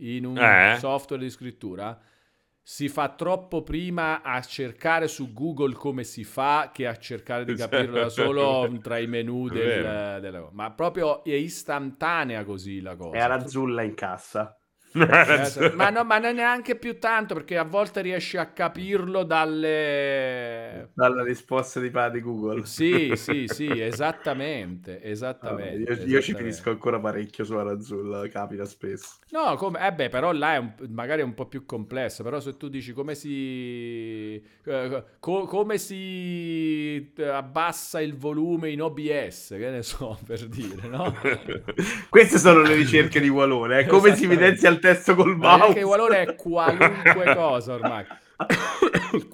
In un Eh. software di scrittura, si fa troppo prima a cercare su Google come si fa che a cercare di capirlo da solo (laughs) tra i menu del, della- ma proprio è istantanea così la cosa. È Arazulla in cassa. Eh, ma, no, ma non neanche più tanto perché a volte riesci a capirlo dalle... Dalla risposta di, di Google. Sì, sì, sì, esattamente, esattamente. io, io ci esattamente. finisco ancora parecchio su Arazulla, capita spesso. No, come, eh beh, però là è un- magari è un po' più complesso, però se tu dici come si, eh, co- come si eh, abbassa il volume in OBS, che ne so, per dire, no? (laughs) Queste sono le ricerche di Walone. È come si Esattamente. evidenzia il testo col mouse. anche il valore è qualunque (laughs) cosa ormai.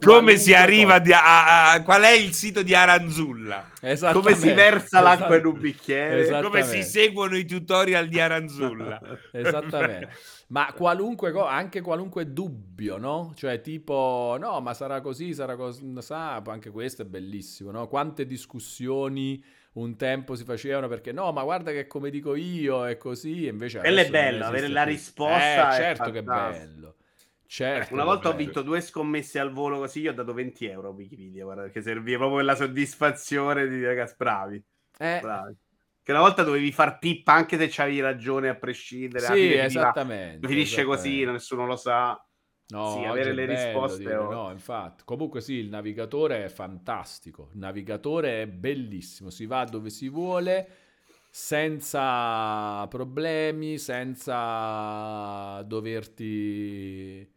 Come si arriva di- a, a- Qual è il sito di Aranzulla? Come si versa l'acqua in un bicchiere. Come si seguono i tutorial di Aranzulla? (laughs) Esattamente. Ma qualunque cosa, anche qualunque dubbio, no? Cioè tipo, no, ma sarà così, sarà così, sa, anche questo è bellissimo, no? Quante discussioni un tempo si facevano perché no, ma guarda che come dico io è così, e invece Quello è bello, avere esiste la più. risposta Eh, certo che è bello. Certo Una volta ho bello. vinto due scommesse al volo così, io ho dato 20 euro a Wikipedia, guarda, perché serviva proprio quella soddisfazione di ragazzi, bravi, Eh, bravi. Che una volta dovevi far pippa anche se c'avevi ragione a prescindere. sì, finiva- esattamente. Finisce così, esattamente. nessuno lo sa. No, Sì, avere le risposte dire, o- No, infatti. Comunque sì, il navigatore è fantastico. Il navigatore è bellissimo. Si va dove si vuole senza problemi, senza doverti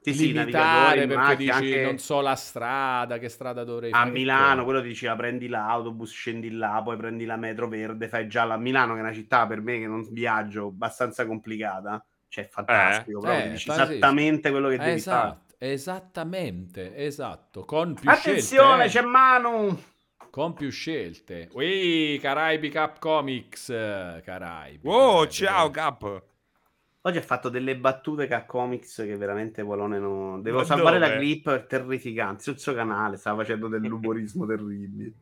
Sì, sì, limitare perché dici anche non so la strada, che strada dovrei a fare. Milano, quello ti diceva prendi l'autobus, scendi là, poi prendi la metro verde, fai già la a Milano, che è una città per me che non viaggio abbastanza complicata. Cioè, è fantastico, Eh, proprio eh, dici esattamente quello che Eh, devi fare. esatto, Esattamente, esatto. Con più Attenzione, scelte. c'è Manu. Con più scelte. Ui, Caraibi Cap Comics. eh, Caraibi. Oh, Caraibi, ciao. Cap. Oggi ha fatto delle battute che a comics che veramente Polone non... Devo Ma salvare dove? la clip terrificante sul suo canale, stava facendo dell'umorismo (laughs) terribile.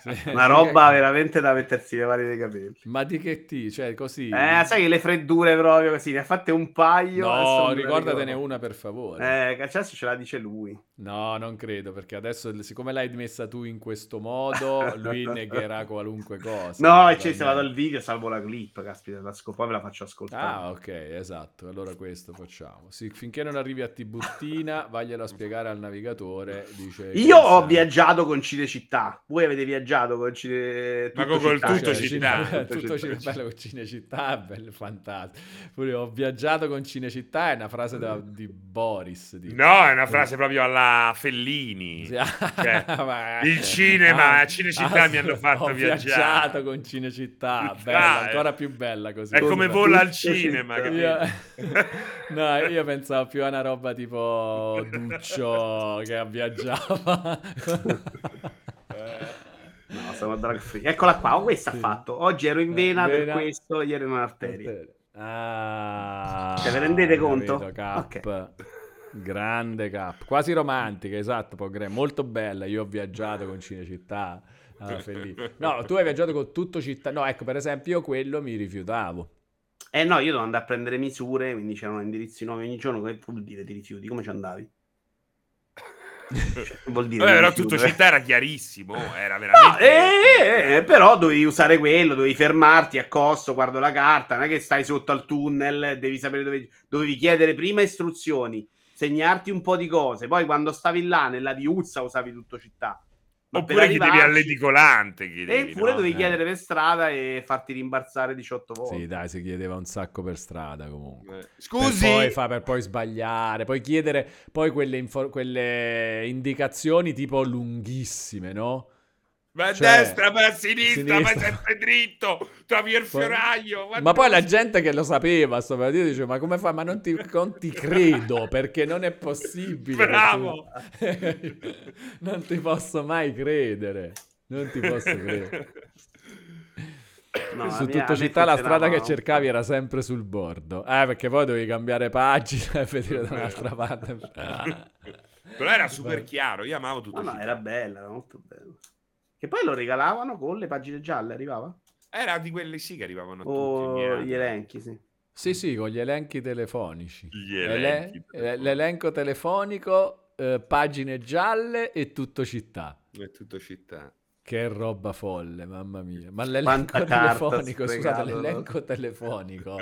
Sì. (laughs) Una roba veramente da mettersi le mani nei capelli. Ma di che ti? Cioè, così. Eh, sai che le freddure proprio così, ne ha fatte un paio. No, ricordatene ricordo. una per favore. Eh, adesso ce la dice lui. No, non credo, perché adesso, siccome l'hai messa tu in questo modo, (laughs) lui negherà qualunque cosa. No, e ci se vado al video, salvo la clip, caspita, la scop- poi ve la faccio ascoltare. Ah, ok, esatto. Allora questo facciamo. Sì, finché non arrivi a Tibuttina, (laughs) vaglielo a spiegare al navigatore. Dice Io ho Chissà. viaggiato con Cinecittà. Voi avete viaggiato con Cine... Ma tutto con città, tutto cioè, città. Cine- (laughs) tutto tutto città. Cine- bello con Cinecittà, bello, fantastico. Pure ho viaggiato con Cinecittà, è una frase da- di Boris. di- No, è una frase proprio alla Fellini. Sì, (laughs) Cioè, ma- il cinema, Ah, Cinecittà ah, mi hanno fatto ho viaggiare. viaggiato con Cinecittà, Ah, bella, eh. ancora più bella così. È come Tutto vola al città. cinema? Io... (laughs) no, io pensavo più a una roba tipo Duccio che viaggiava. No, sono drug free. Eccola qua, oh, questa Sì. ha fatto. Oggi ero in vena, per Vena. questo, ieri in un'arteria. Ah, Cioè, ve rendete conto? capito, Cap. Ok. Grande Cap, quasi romantica, esatto, Pogre, molto bella. Io ho viaggiato con Cinecittà. Fellini. No, tu hai viaggiato con tutto città. No, ecco, per esempio, io quello mi rifiutavo. Eh no, io devo andare a prendere misure, quindi c'erano indirizzi nuovi ogni giorno. Che vuol dire ti rifiuti? Come ci andavi? Cioè, vuol dire? Vabbè, però tutto eh? città era chiarissimo, (laughs) era No, veramente... eh, eh, però dovevi usare quello, dovevi fermarti a costo, guardo la carta, non è che stai sotto al tunnel, devi sapere dove... Dovevi chiedere prima istruzioni, segnarti un po' di cose, poi quando stavi là nella viuzza usavi tutto città. Per Oppure chiedevi all'edicolante. Chiedevi, Eppure no? dovevi Eh. chiedere per strada e farti rimbalzare 18 volte. Sì, dai, si chiedeva un sacco per strada comunque. Eh, Per Scusi, poi, fa- per poi sbagliare, poi chiedere poi quelle, info- quelle indicazioni tipo lunghissime, no? Ma a cioè, destra, ma a sinistra, ma sinistra. sempre dritto, trovi il (laughs) fioraio. Ma poi la gente che lo sapeva, sto per dire, dice, ma come fai? Ma non ti, non ti credo, perché non è possibile. Bravo. tu- (laughs) non ti posso mai credere. Non ti posso credere. No, Su a me- a tutta città la strada che cercavi era sempre sul bordo. Eh, perché poi dovevi cambiare pagina e vedere da un'altra (laughs) parte. Però era super chiaro, io amavo tutto No, no, città. era bella, era molto bello. Che poi lo regalavano con le pagine gialle, arrivava? Era di quelli sì che arrivavano O tutti. gli elenchi, sì. Sì, sì, con gli elenchi telefonici. Gli Ele- elenchi eh, l'elenco telefonico, eh, pagine gialle e tutto città. È tutto città. Che roba folle, mamma mia. Ma l'elenco telefonico, scusate, l'elenco telefonico.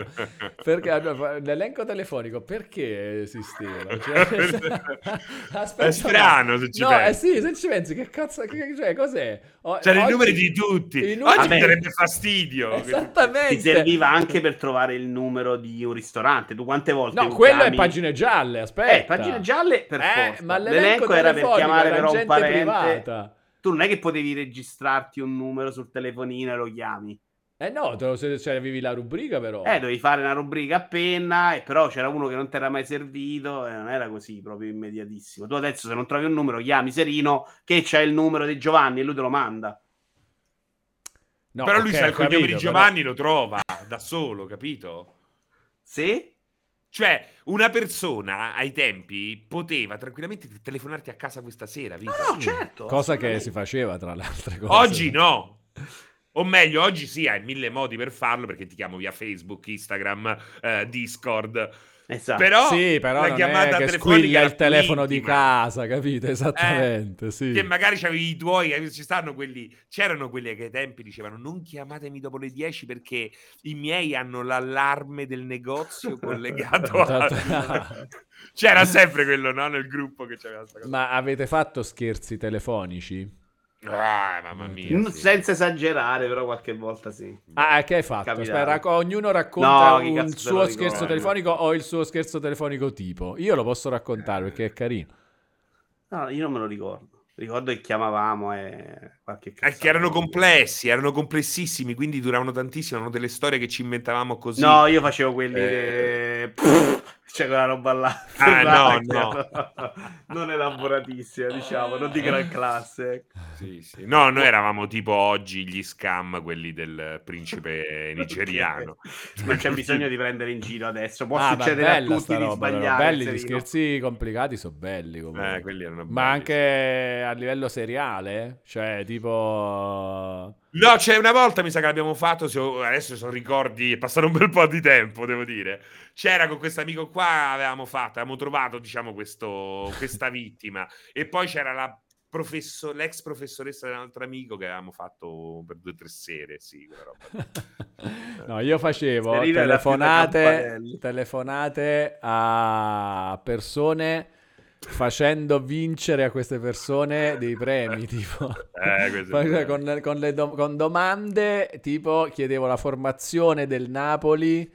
Perché l'elenco telefonico perché esisteva? (laughs) Cioè, (laughs) aspetta, È strano se ci no, pensi. eh sì, se ci pensi, che cazzo, che, cioè, cos'è? O- C'erano i oggi- numeri di tutti. i Oggi numeri- mi Vabbè. darebbe fastidio. Esattamente. Ti serviva anche per trovare il numero di un ristorante. Tu quante volte No, quello è chiami- pagine gialle, aspetta. Eh, pagine gialle per Eh, forza. ma l'elenco, l'elenco era per chiamare però un parente. privata. Tu non è che potevi registrarti un numero sul telefonino e lo chiami. Eh no, te lo, se, se avevi la rubrica però. Eh, dovevi fare una rubrica a penna, e però c'era uno che non ti era mai servito e non era così proprio immediatissimo. Tu adesso se non trovi un numero chiami Serino che c'è il numero di Giovanni e lui te lo manda. No, però lui ok, sa il cognome di Giovanni, lo trova da solo, capito? Sì? Cioè, una persona ai tempi poteva tranquillamente telefonarti a casa questa sera, vito? No, però- certo. Cosa che si faceva tra le altre cose. Oggi no. O meglio, oggi sì, hai mille modi per farlo perché ti chiamo via Facebook, Instagram, eh, Discord. Esatto. Però, sì, però la non chiamata è che telefonica il telefono di intima. casa, capito? Esattamente, sì. Che magari c'avevi i tuoi, eh, ci stanno quelli, c'erano quelli che ai tempi dicevano non chiamatemi dopo le 10 perché i miei hanno l'allarme del negozio (laughs) collegato a... (laughs) C'era sempre quello, no? Nel gruppo che cosa. Ma avete fatto scherzi telefonici? Ah, mamma mia. Sì. Senza esagerare, però qualche volta sì. Ah, che hai fatto? Aspetta, racco- ognuno racconta No, un suo scherzo telefonico o il suo scherzo telefonico tipo. Io lo posso raccontare perché è carino. No, io non me lo ricordo. Ricordo che chiamavamo e. che erano complessi, erano complessissimi, quindi duravano tantissimo. Erano delle storie che ci inventavamo così. No, io facevo quelli Eh. che... (laughs) C'è quella roba là. Ah, no, no. (laughs) non elaboratissima, diciamo, non di gran classe. ecco. Sì, sì. No, noi eravamo tipo oggi gli scam, quelli del principe (laughs) nigeriano. Non c'è bisogno di prendere in giro adesso. Può Ah, succedere a tutti di roba, però. sbagliare. belli, gli scherzi complicati sono belli comunque. Eh, quelli erano Ma anche a livello seriale? Cioè, tipo... No, c'è una volta mi sa che l'abbiamo fatto, se- adesso sono ricordi, è passato un bel po' di tempo, devo dire. C'era con questo amico qua, avevamo fatto, avevamo trovato, diciamo, questo, questa vittima. E poi c'era la professo- l'ex professoressa di un altro amico che avevamo fatto per due o tre sere, sì, quella roba. lì. (laughs) No, io facevo telefonate, telefonate a persone facendo vincere a queste persone dei premi, tipo... Eh, Poi, bello. con, con do- con domande tipo chiedevo la formazione del Napoli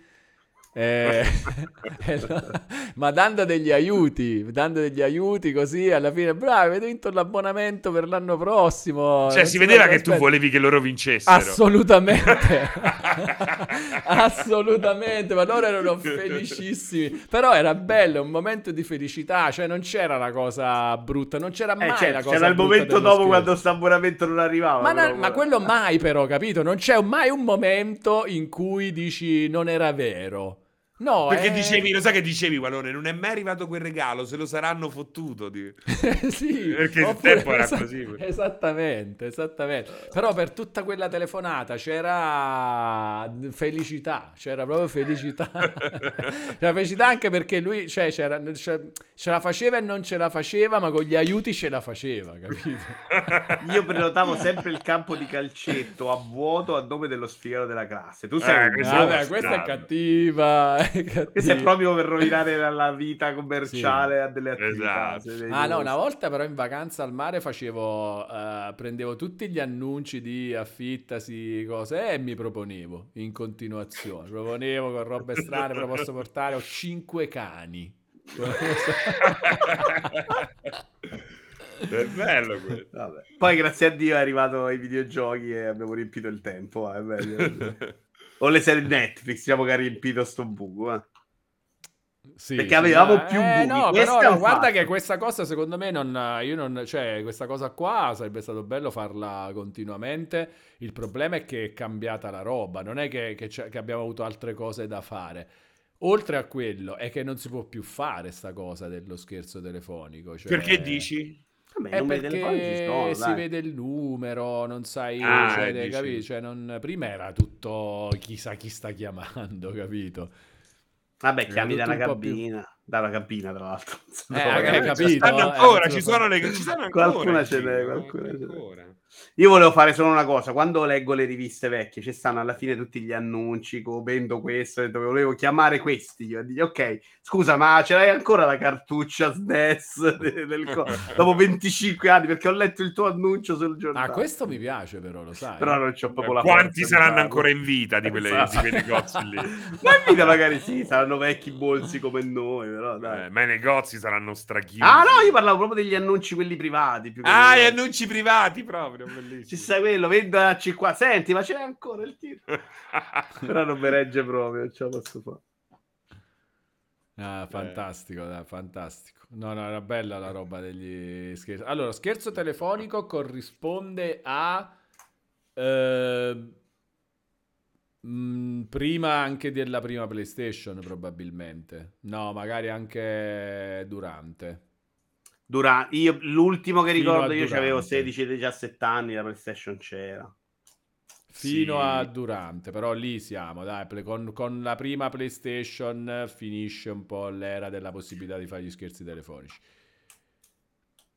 eh, (laughs) e no- ma dando degli aiuti dando degli aiuti così alla fine bravo avete vinto l'abbonamento per l'anno prossimo Cioè, si vedeva che tu aspetta. volevi che loro vincessero. Assolutamente, (laughs) assolutamente, ma loro erano (laughs) felicissimi. Però era bello, un momento di felicità, cioè non c'era la cosa brutta, non c'era mai Eh, certo, la cosa c'era il momento dopo scherzo. quando sta abbonamento non arrivava. Ma, però, ma quello mai però, capito? Non c'è mai un momento in cui dici non era vero. No, Perché eh, dicevi, lo sai che dicevi, Valone, non è mai arrivato quel regalo, se lo saranno fottuto. di- (laughs) sì, Perché il tempo era (laughs) esa- così. Esattamente, esattamente. Però per tutta quella telefonata c'era felicità, c'era proprio felicità. (laughs) c'era felicità anche perché lui cioè, c'era- cioè, ce la faceva e non ce la faceva, ma con gli aiuti ce la faceva, capito? Io prenotavo sempre il campo di calcetto a vuoto a nome dello sfigaro della classe. Tu sei Eh, un- Vabbè, questa è cattiva. Questo è proprio per rovinare la, la vita commerciale a delle attività. Esatto. Ah no, una volta però in vacanza al mare facevo, eh, prendevo tutti gli annunci di affittasi, cose e mi proponevo in continuazione. Proponevo con robe strane, però posso portare, ho cinque cani. è bello questo. Vabbè. Poi grazie a Dio è arrivato ai videogiochi e abbiamo riempito il tempo. eh. (laughs) o le serie Netflix, diciamo che ha riempito sto buco. eh. Sì, Perché sì, avevamo ma- più eh, buchi, no, però no, guarda fatto. che questa cosa secondo me non, io non, cioè questa cosa qua sarebbe stato bello farla continuamente. Il problema è che è cambiata la roba, non è che, che che abbiamo avuto altre cose da fare. Oltre a quello è che non si può più fare sta cosa dello scherzo telefonico. cioè- Perché dici? Vabbè, È perché sono, si vede il numero, non sai, Ah, cioè, dici. capito? Cioè, non- prima era tutto chissà chi sta chiamando, (laughs) capito? Vabbè, chiami da tutto una un po' più- cabina. Da una cabina, tra l'altro. (laughs) Eh, No, capito? Stanno eh, ancora, non ci so. sono, le, ci sono ancora. Qualcuna ce giro, qualcuna ce n'è. Io volevo fare solo una cosa, quando leggo le riviste vecchie ci stanno alla fine tutti gli annunci, vendo questo, detto, volevo chiamare questi, io dico, ok, scusa ma ce l'hai ancora la cartuccia SNES (laughs) de- del co- dopo 25 anni perché ho letto il tuo annuncio sul giornale. Ah, questo mi piace però, lo sai. Però non c'ho proprio la Quanti saranno farlo. ancora in vita di, quelle, Esatto. di quei negozi lì? (laughs) Ma in vita magari sì, saranno vecchi bolsi come noi, però dai. Eh, ma i negozi saranno strachiusi. Ah no, io parlavo proprio degli annunci quelli privati. Ah, gli annunci privati proprio, bellissimo. Ci sta quello, vendo a 50. Senti, ma c'è ancora il tiro. (laughs) Però non mi regge proprio, non ce la posso fare. Ah, fantastico, dai, fantastico. No, no, era bella la roba degli scherzi. Allora, scherzo telefonico corrisponde a... eh, mm, prima anche della prima PlayStation, probabilmente. No, magari anche durante. Dura- io l'ultimo che ricordo, io avevo Durante. 16-17 anni, la PlayStation c'era. Fino Sì. a durante, però lì siamo, dai, con, con la prima PlayStation finisce un po' l'era della possibilità di fare gli scherzi telefonici.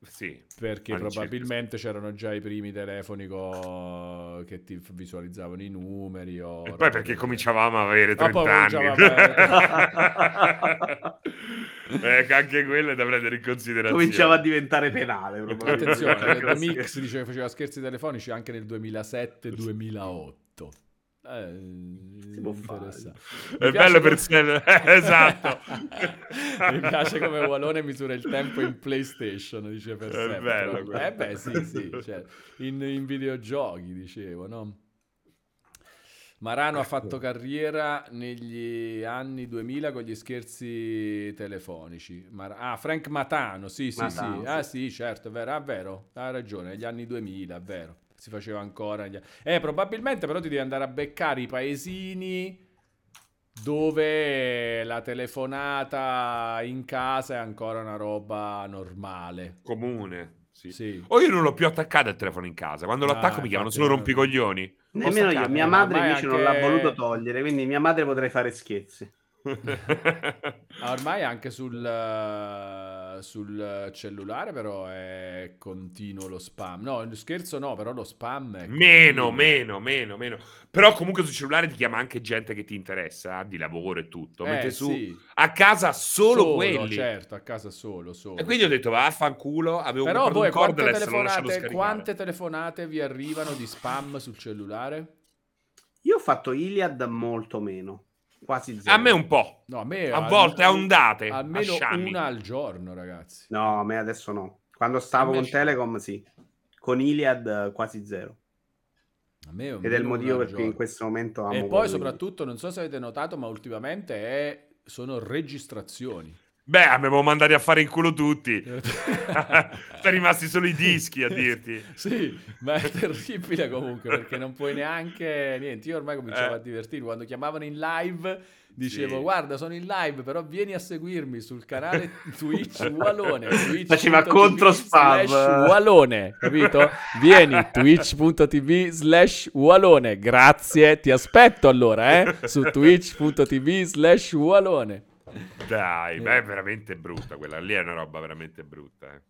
sì. Perché probabilmente c'erano già i primi telefoni co- che ti visualizzavano i numeri. O E poi perché cominciavamo a avere Ah, 30 poi anni. (laughs) (laughs) ecco, anche quello è da prendere in considerazione. Cominciava a diventare penale. Attenzione, (laughs) The. Mix dice che faceva scherzi telefonici anche nel 2007-2008. Eh, Si può fare. È bello piace per come- sé. esatto. (laughs) Mi piace come Walone misura il tempo in PlayStation, dice per È sempre. bello. Eh beh, sì, sì, cioè, in, in videogiochi, dicevo, no? Marano ha fatto carriera negli anni 2000 con gli scherzi telefonici. Mar- ah, Frank Matano, sì, sì, Matano, sì. Ah, sì, certo, è vero, è vero, ha ragione, negli anni 2000, è vero. Si faceva ancora. negli- Eh, probabilmente però ti devi andare a beccare i paesini dove la telefonata in casa è ancora una roba normale. Comune. Sì. Sì. O io non l'ho più attaccato il telefono in casa. Quando lo Ah, attacco mi chiamano solo no. rompicoglioni. Nemmeno io, mia eh, madre invece non anche- l'ha voluto togliere, quindi mia madre potrei fare scherzi. (laughs) Ah, Ormai anche sul, eh, sul cellulare però è continuo lo spam. No, scherzo no, però lo spam è meno, meno, meno, meno. Però comunque sul cellulare ti chiama anche gente che ti interessa, eh, di lavoro e tutto. Eh, Mentre su sì. a casa solo, Solo, quelli. certo, a casa solo, solo. E quindi ho detto vaffanculo, avevo Però voi un quante cordless, non lo lasciavo telefonate, scaricare. quante telefonate vi arrivano di spam sul cellulare? Io ho fatto Iliad molto meno, quasi zero. A me un po'. No, a me A al- volte a ondate, a Almeno sciami. una al giorno, ragazzi. No, a me adesso no. Quando stavo A con sì. Telecom sì. Con Iliad quasi zero. A me Ed è il motivo per cui in questo momento amo E poi soprattutto, non so se avete notato, ma ultimamente è- sono registrazioni. Beh, avevo mandati a fare in culo tutti. (laughs) Sono rimasti solo i dischi a (laughs) dirti. Sì, ma è terribile comunque perché non puoi neanche niente. Io ormai cominciavo Eh. a divertirmi quando chiamavano in live. Dicevo, Sì. guarda, sono in live, però vieni a seguirmi sul canale Twitch (laughs) Walone. Twitch Faceva contro spam. slash Walone, capito? Vieni, twitch.tv slash Walone. Grazie, ti aspetto allora, eh, su twitch.tv slash Walone. (laughs) Dai, Eh. beh, è veramente brutta quella. Lì è una roba veramente brutta. eh.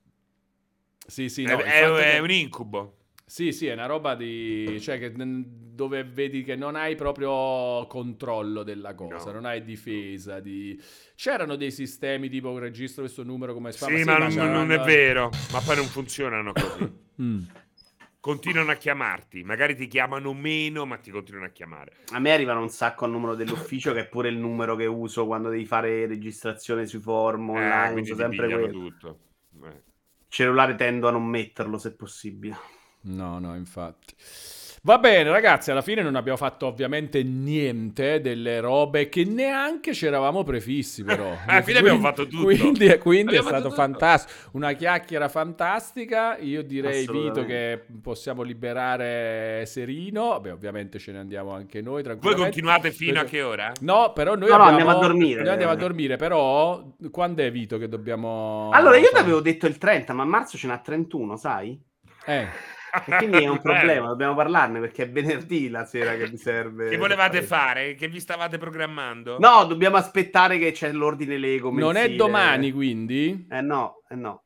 Sì, sì, è, no, è- è che- un incubo. Sì, sì, è una roba di... cioè che dove vedi che non hai proprio controllo della cosa, No. non hai difesa di... C'erano dei sistemi tipo registro questo numero come spam, Sì, ma non, non è vero. Ma poi non funzionano così. (coughs) Mm. Continuano a chiamarti. Magari ti chiamano meno, ma ti continuano a chiamare. A me arrivano un sacco al numero dell'ufficio, che è pure il numero che uso quando devi fare registrazione sui forum Eh, online. quindi uso sempre quello. tutto. Eh. Cellulare tendo a non metterlo se possibile. No, no, infatti. Va bene, ragazzi, alla fine non abbiamo fatto ovviamente niente delle robe che neanche ci eravamo prefissi, però. (laughs) Alla fine abbiamo fatto tutto. Quindi, quindi è stato fantastico. Una chiacchiera fantastica. Io direi, Vito, che possiamo liberare Serino. Vabbè, ovviamente ce ne andiamo anche noi Voi continuate fino a che ora? No, però noi No, no, abbiamo... andiamo a dormire. Noi andiamo a dormire, però quando è Vito che dobbiamo... Allora, io ti avevo detto il 30, ma a marzo ce n'ha 31, sai? Eh, E quindi è un (laughs) problema, dobbiamo parlarne perché è venerdì la sera che mi serve. Che volevate fare? Che vi stavate programmando? No, dobbiamo aspettare che c'è l'ordine Lego. non è mensile. domani, quindi? Eh no, eh no.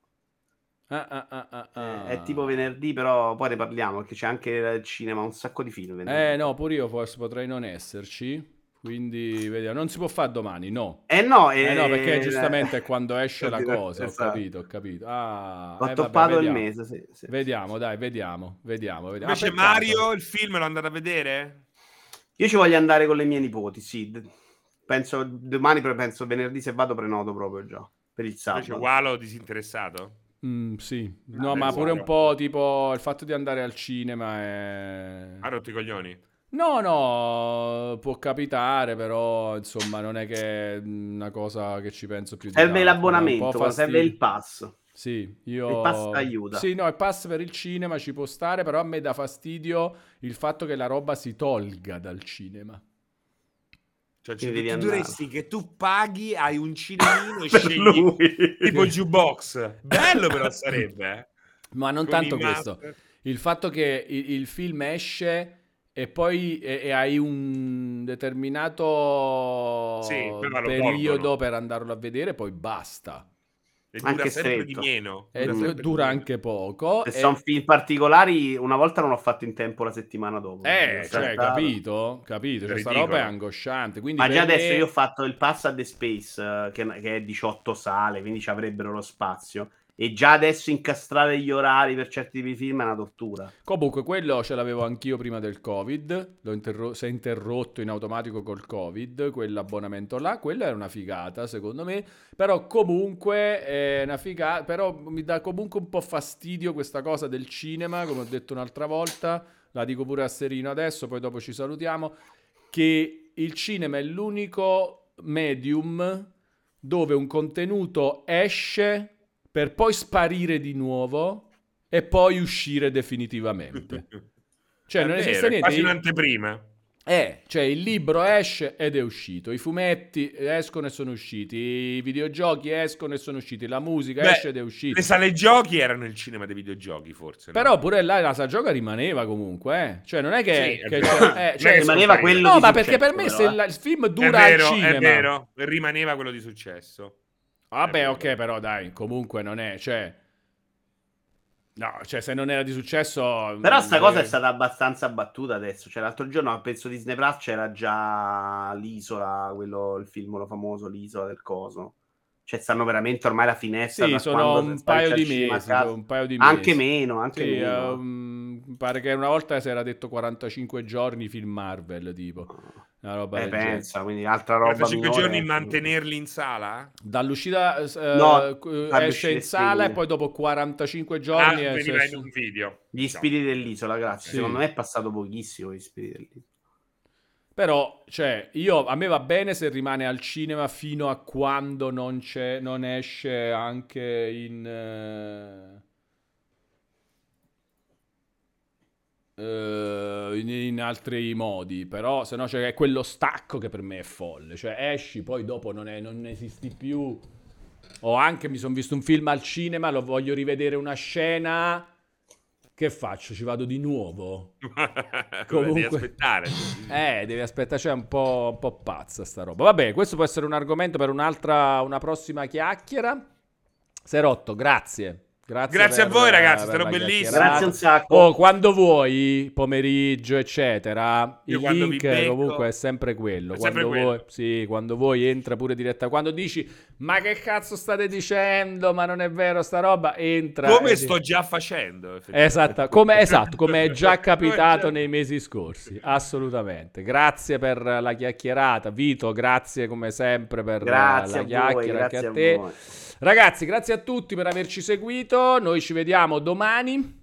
Ah, ah, ah, ah, ah. Eh, È tipo venerdì, però poi ne parliamo perché c'è anche il cinema, un sacco di film. venerdì. Eh no, pure io forse potrei non esserci. Quindi vediamo, non si può fare domani, no. Eh no, Eh eh, no, perché giustamente è quando (laughs) esce la Esatto. cosa, ho capito, ho capito. Ah, Ho eh, vabbè, toppato il vediamo. mese, sì, sì. Vediamo, dai, vediamo, vediamo, vediamo. Invece Ah. Mario, il film lo andate a vedere? Io ci voglio andare con le mie nipoti, sì. Penso domani, penso venerdì se vado prenoto proprio già per il Invece sabato. Walo disinteressato? Mm, sì, no, Ah, ma pure un po' tipo il fatto di andare al cinema è... Ha rotto i coglioni? No, no, può capitare, però insomma non è che è una cosa che ci penso più di Serve tanto, l'abbonamento, serve il pass. Sì, io... Il pass aiuta. Sì, no, il pass per il cinema ci può stare, però a me dà fastidio il fatto che la roba si tolga dal cinema. Cioè, cioè, devi tu andare. dovresti che tu paghi, hai un cinemino (laughs) e scegli lui. tipo jukebox. Bello però sarebbe, eh. Ma non Con tanto questo. Il fatto che il, il film esce e poi e, e hai un determinato Sì, periodo per andarlo a vedere, poi basta. E dura Anche sempre stretto. di meno. E Dura dura meno. anche poco. Se e- sono film particolari, una volta non l'ho fatto in tempo la settimana dopo. Eh, cioè, capito? Capito? Cioè, sta Ridicolo. roba è angosciante. Quindi Ma già adesso me- io ho fatto il pass a The Space, eh, che, che è 18 sale, quindi ci avrebbero lo spazio. E già adesso incastrare gli orari per certi tipi di film è una tortura. Comunque, quello ce l'avevo anch'io prima del Covid. Interro- si è interrotto in automatico col Covid. Quell'abbonamento là. Quella è una figata, secondo me. Però, comunque, è una figata. Però mi dà comunque un po' fastidio questa cosa del cinema, come ho detto un'altra volta. La dico pure a Serino adesso, poi dopo ci salutiamo. che il cinema è l'unico medium dove un contenuto esce per poi sparire di nuovo e poi uscire definitivamente. (laughs) Cioè, È non vero, esiste è niente. quasi Il- un'anteprima. eh, cioè il libro esce ed è uscito, i fumetti escono e sono usciti, i videogiochi escono e sono usciti, la musica Beh, esce ed è uscita. Le sale giochi erano il cinema dei videogiochi, forse. no? Però pure là la sa gioca rimaneva comunque, eh. Cioè non è che... Sì, è che c'è- eh, cioè- è rimaneva quello no, di ma perché successo, per me se però, il, eh. il film è dura vero, al cinema... è vero, rimaneva quello di successo. Vabbè, È ok, però dai, comunque non è, cioè... No, cioè se non era di successo... Però sta mm, cosa eh, è stata abbastanza battuta adesso. Cioè, l'altro giorno penso Disney Plus c'era già l'isola, quello, il film lo famoso, l'isola del coso. Cioè, stanno veramente ormai la finestra. Sì, da sono un paio mesi, un paio di mesi. Anche meno, anche Sì, meno. mi pare che una volta si era detto 45 giorni film Marvel, tipo. Una roba Eh, pensa, quindi altra roba 45 minore. giorni mantenerli in sala? Dall'uscita eh, No, esce in sala e poi dopo 45 Ah, giorni esce veniva in un video. Gli No. spiriti dell'isola, grazie. Sì. Secondo me è passato pochissimo gli spiriti dell'isola. Però, cioè, io, a me va bene se rimane al cinema fino a quando non, non esce anche in... eh, in, in altri modi, però se no c'è quello stacco che per me è folle, cioè esci, poi dopo non, è- non esisti più. O anche mi sono visto un film al cinema, lo voglio rivedere una scena, che faccio? Ci vado di nuovo? (laughs) Comunque... Devi aspettare. (laughs) Eh, devi aspettare, cioè è un po', un po' pazza sta roba. Vabbè, questo può essere un argomento per un'altra, una prossima chiacchiera. Serotto, grazie. Grazie, Grazie a per- voi, ragazzi, per stato la bellissimo. Grazie un sacco. Oh, quando vuoi, pomeriggio, eccetera, Io il quando link comunque è sempre quello. È quando, sempre quello. Vuoi, sì, quando vuoi entra pure diretta. Quando dici, ma che cazzo state dicendo? Ma non è vero sta roba, entra. Come e- sto già facendo. Esatto, come, (laughs) esatto, come è già capitato nei mesi scorsi, assolutamente. Grazie per la chiacchierata, Vito, grazie come sempre per Grazie la a chiacchiera, voi, anche grazie a a te. voi. Ragazzi, grazie a tutti per averci seguito, noi ci vediamo domani,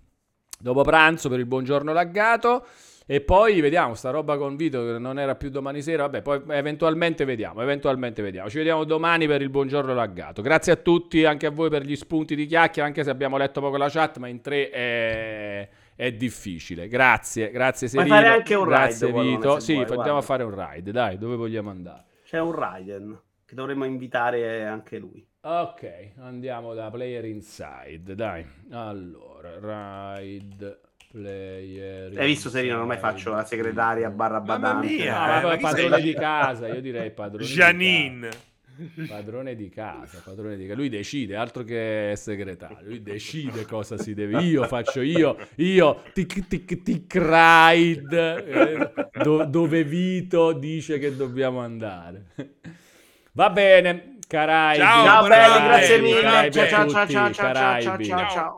dopo pranzo per il buongiorno laggato. E poi vediamo sta roba con Vito che non era più domani sera. Vabbè, poi eventualmente vediamo. Eventualmente vediamo. Ci vediamo domani per il buongiorno laggato. Grazie a tutti, anche a voi per gli spunti di chiacchiera. Anche se abbiamo letto poco la chat, ma in tre è, è difficile. Grazie, grazie Puoi Serino. fare anche un grazie ride, Vito. se Sì, andiamo a fare un ride. Dai, dove vogliamo andare? C'è un Raiden che dovremmo invitare anche lui. Ok, andiamo da Player Inside, dai. Allora, ride player. Hai visto Serino? Non mai faccio la segretaria barra Mamma badante. mia, No, ma Eh, padrone di casa, io direi padrone Janine. di casa. Padrone di casa, padrone di casa. Lui decide, altro che segretario. Lui decide cosa si deve. Io faccio io, io tic tic tic ride eh, do- dove Vito dice che dobbiamo andare. Va bene, Caraibi. Ciao, Ciao belli, grazie mille. Ciao ciao ciao ciao ciao ciao ciao ciao.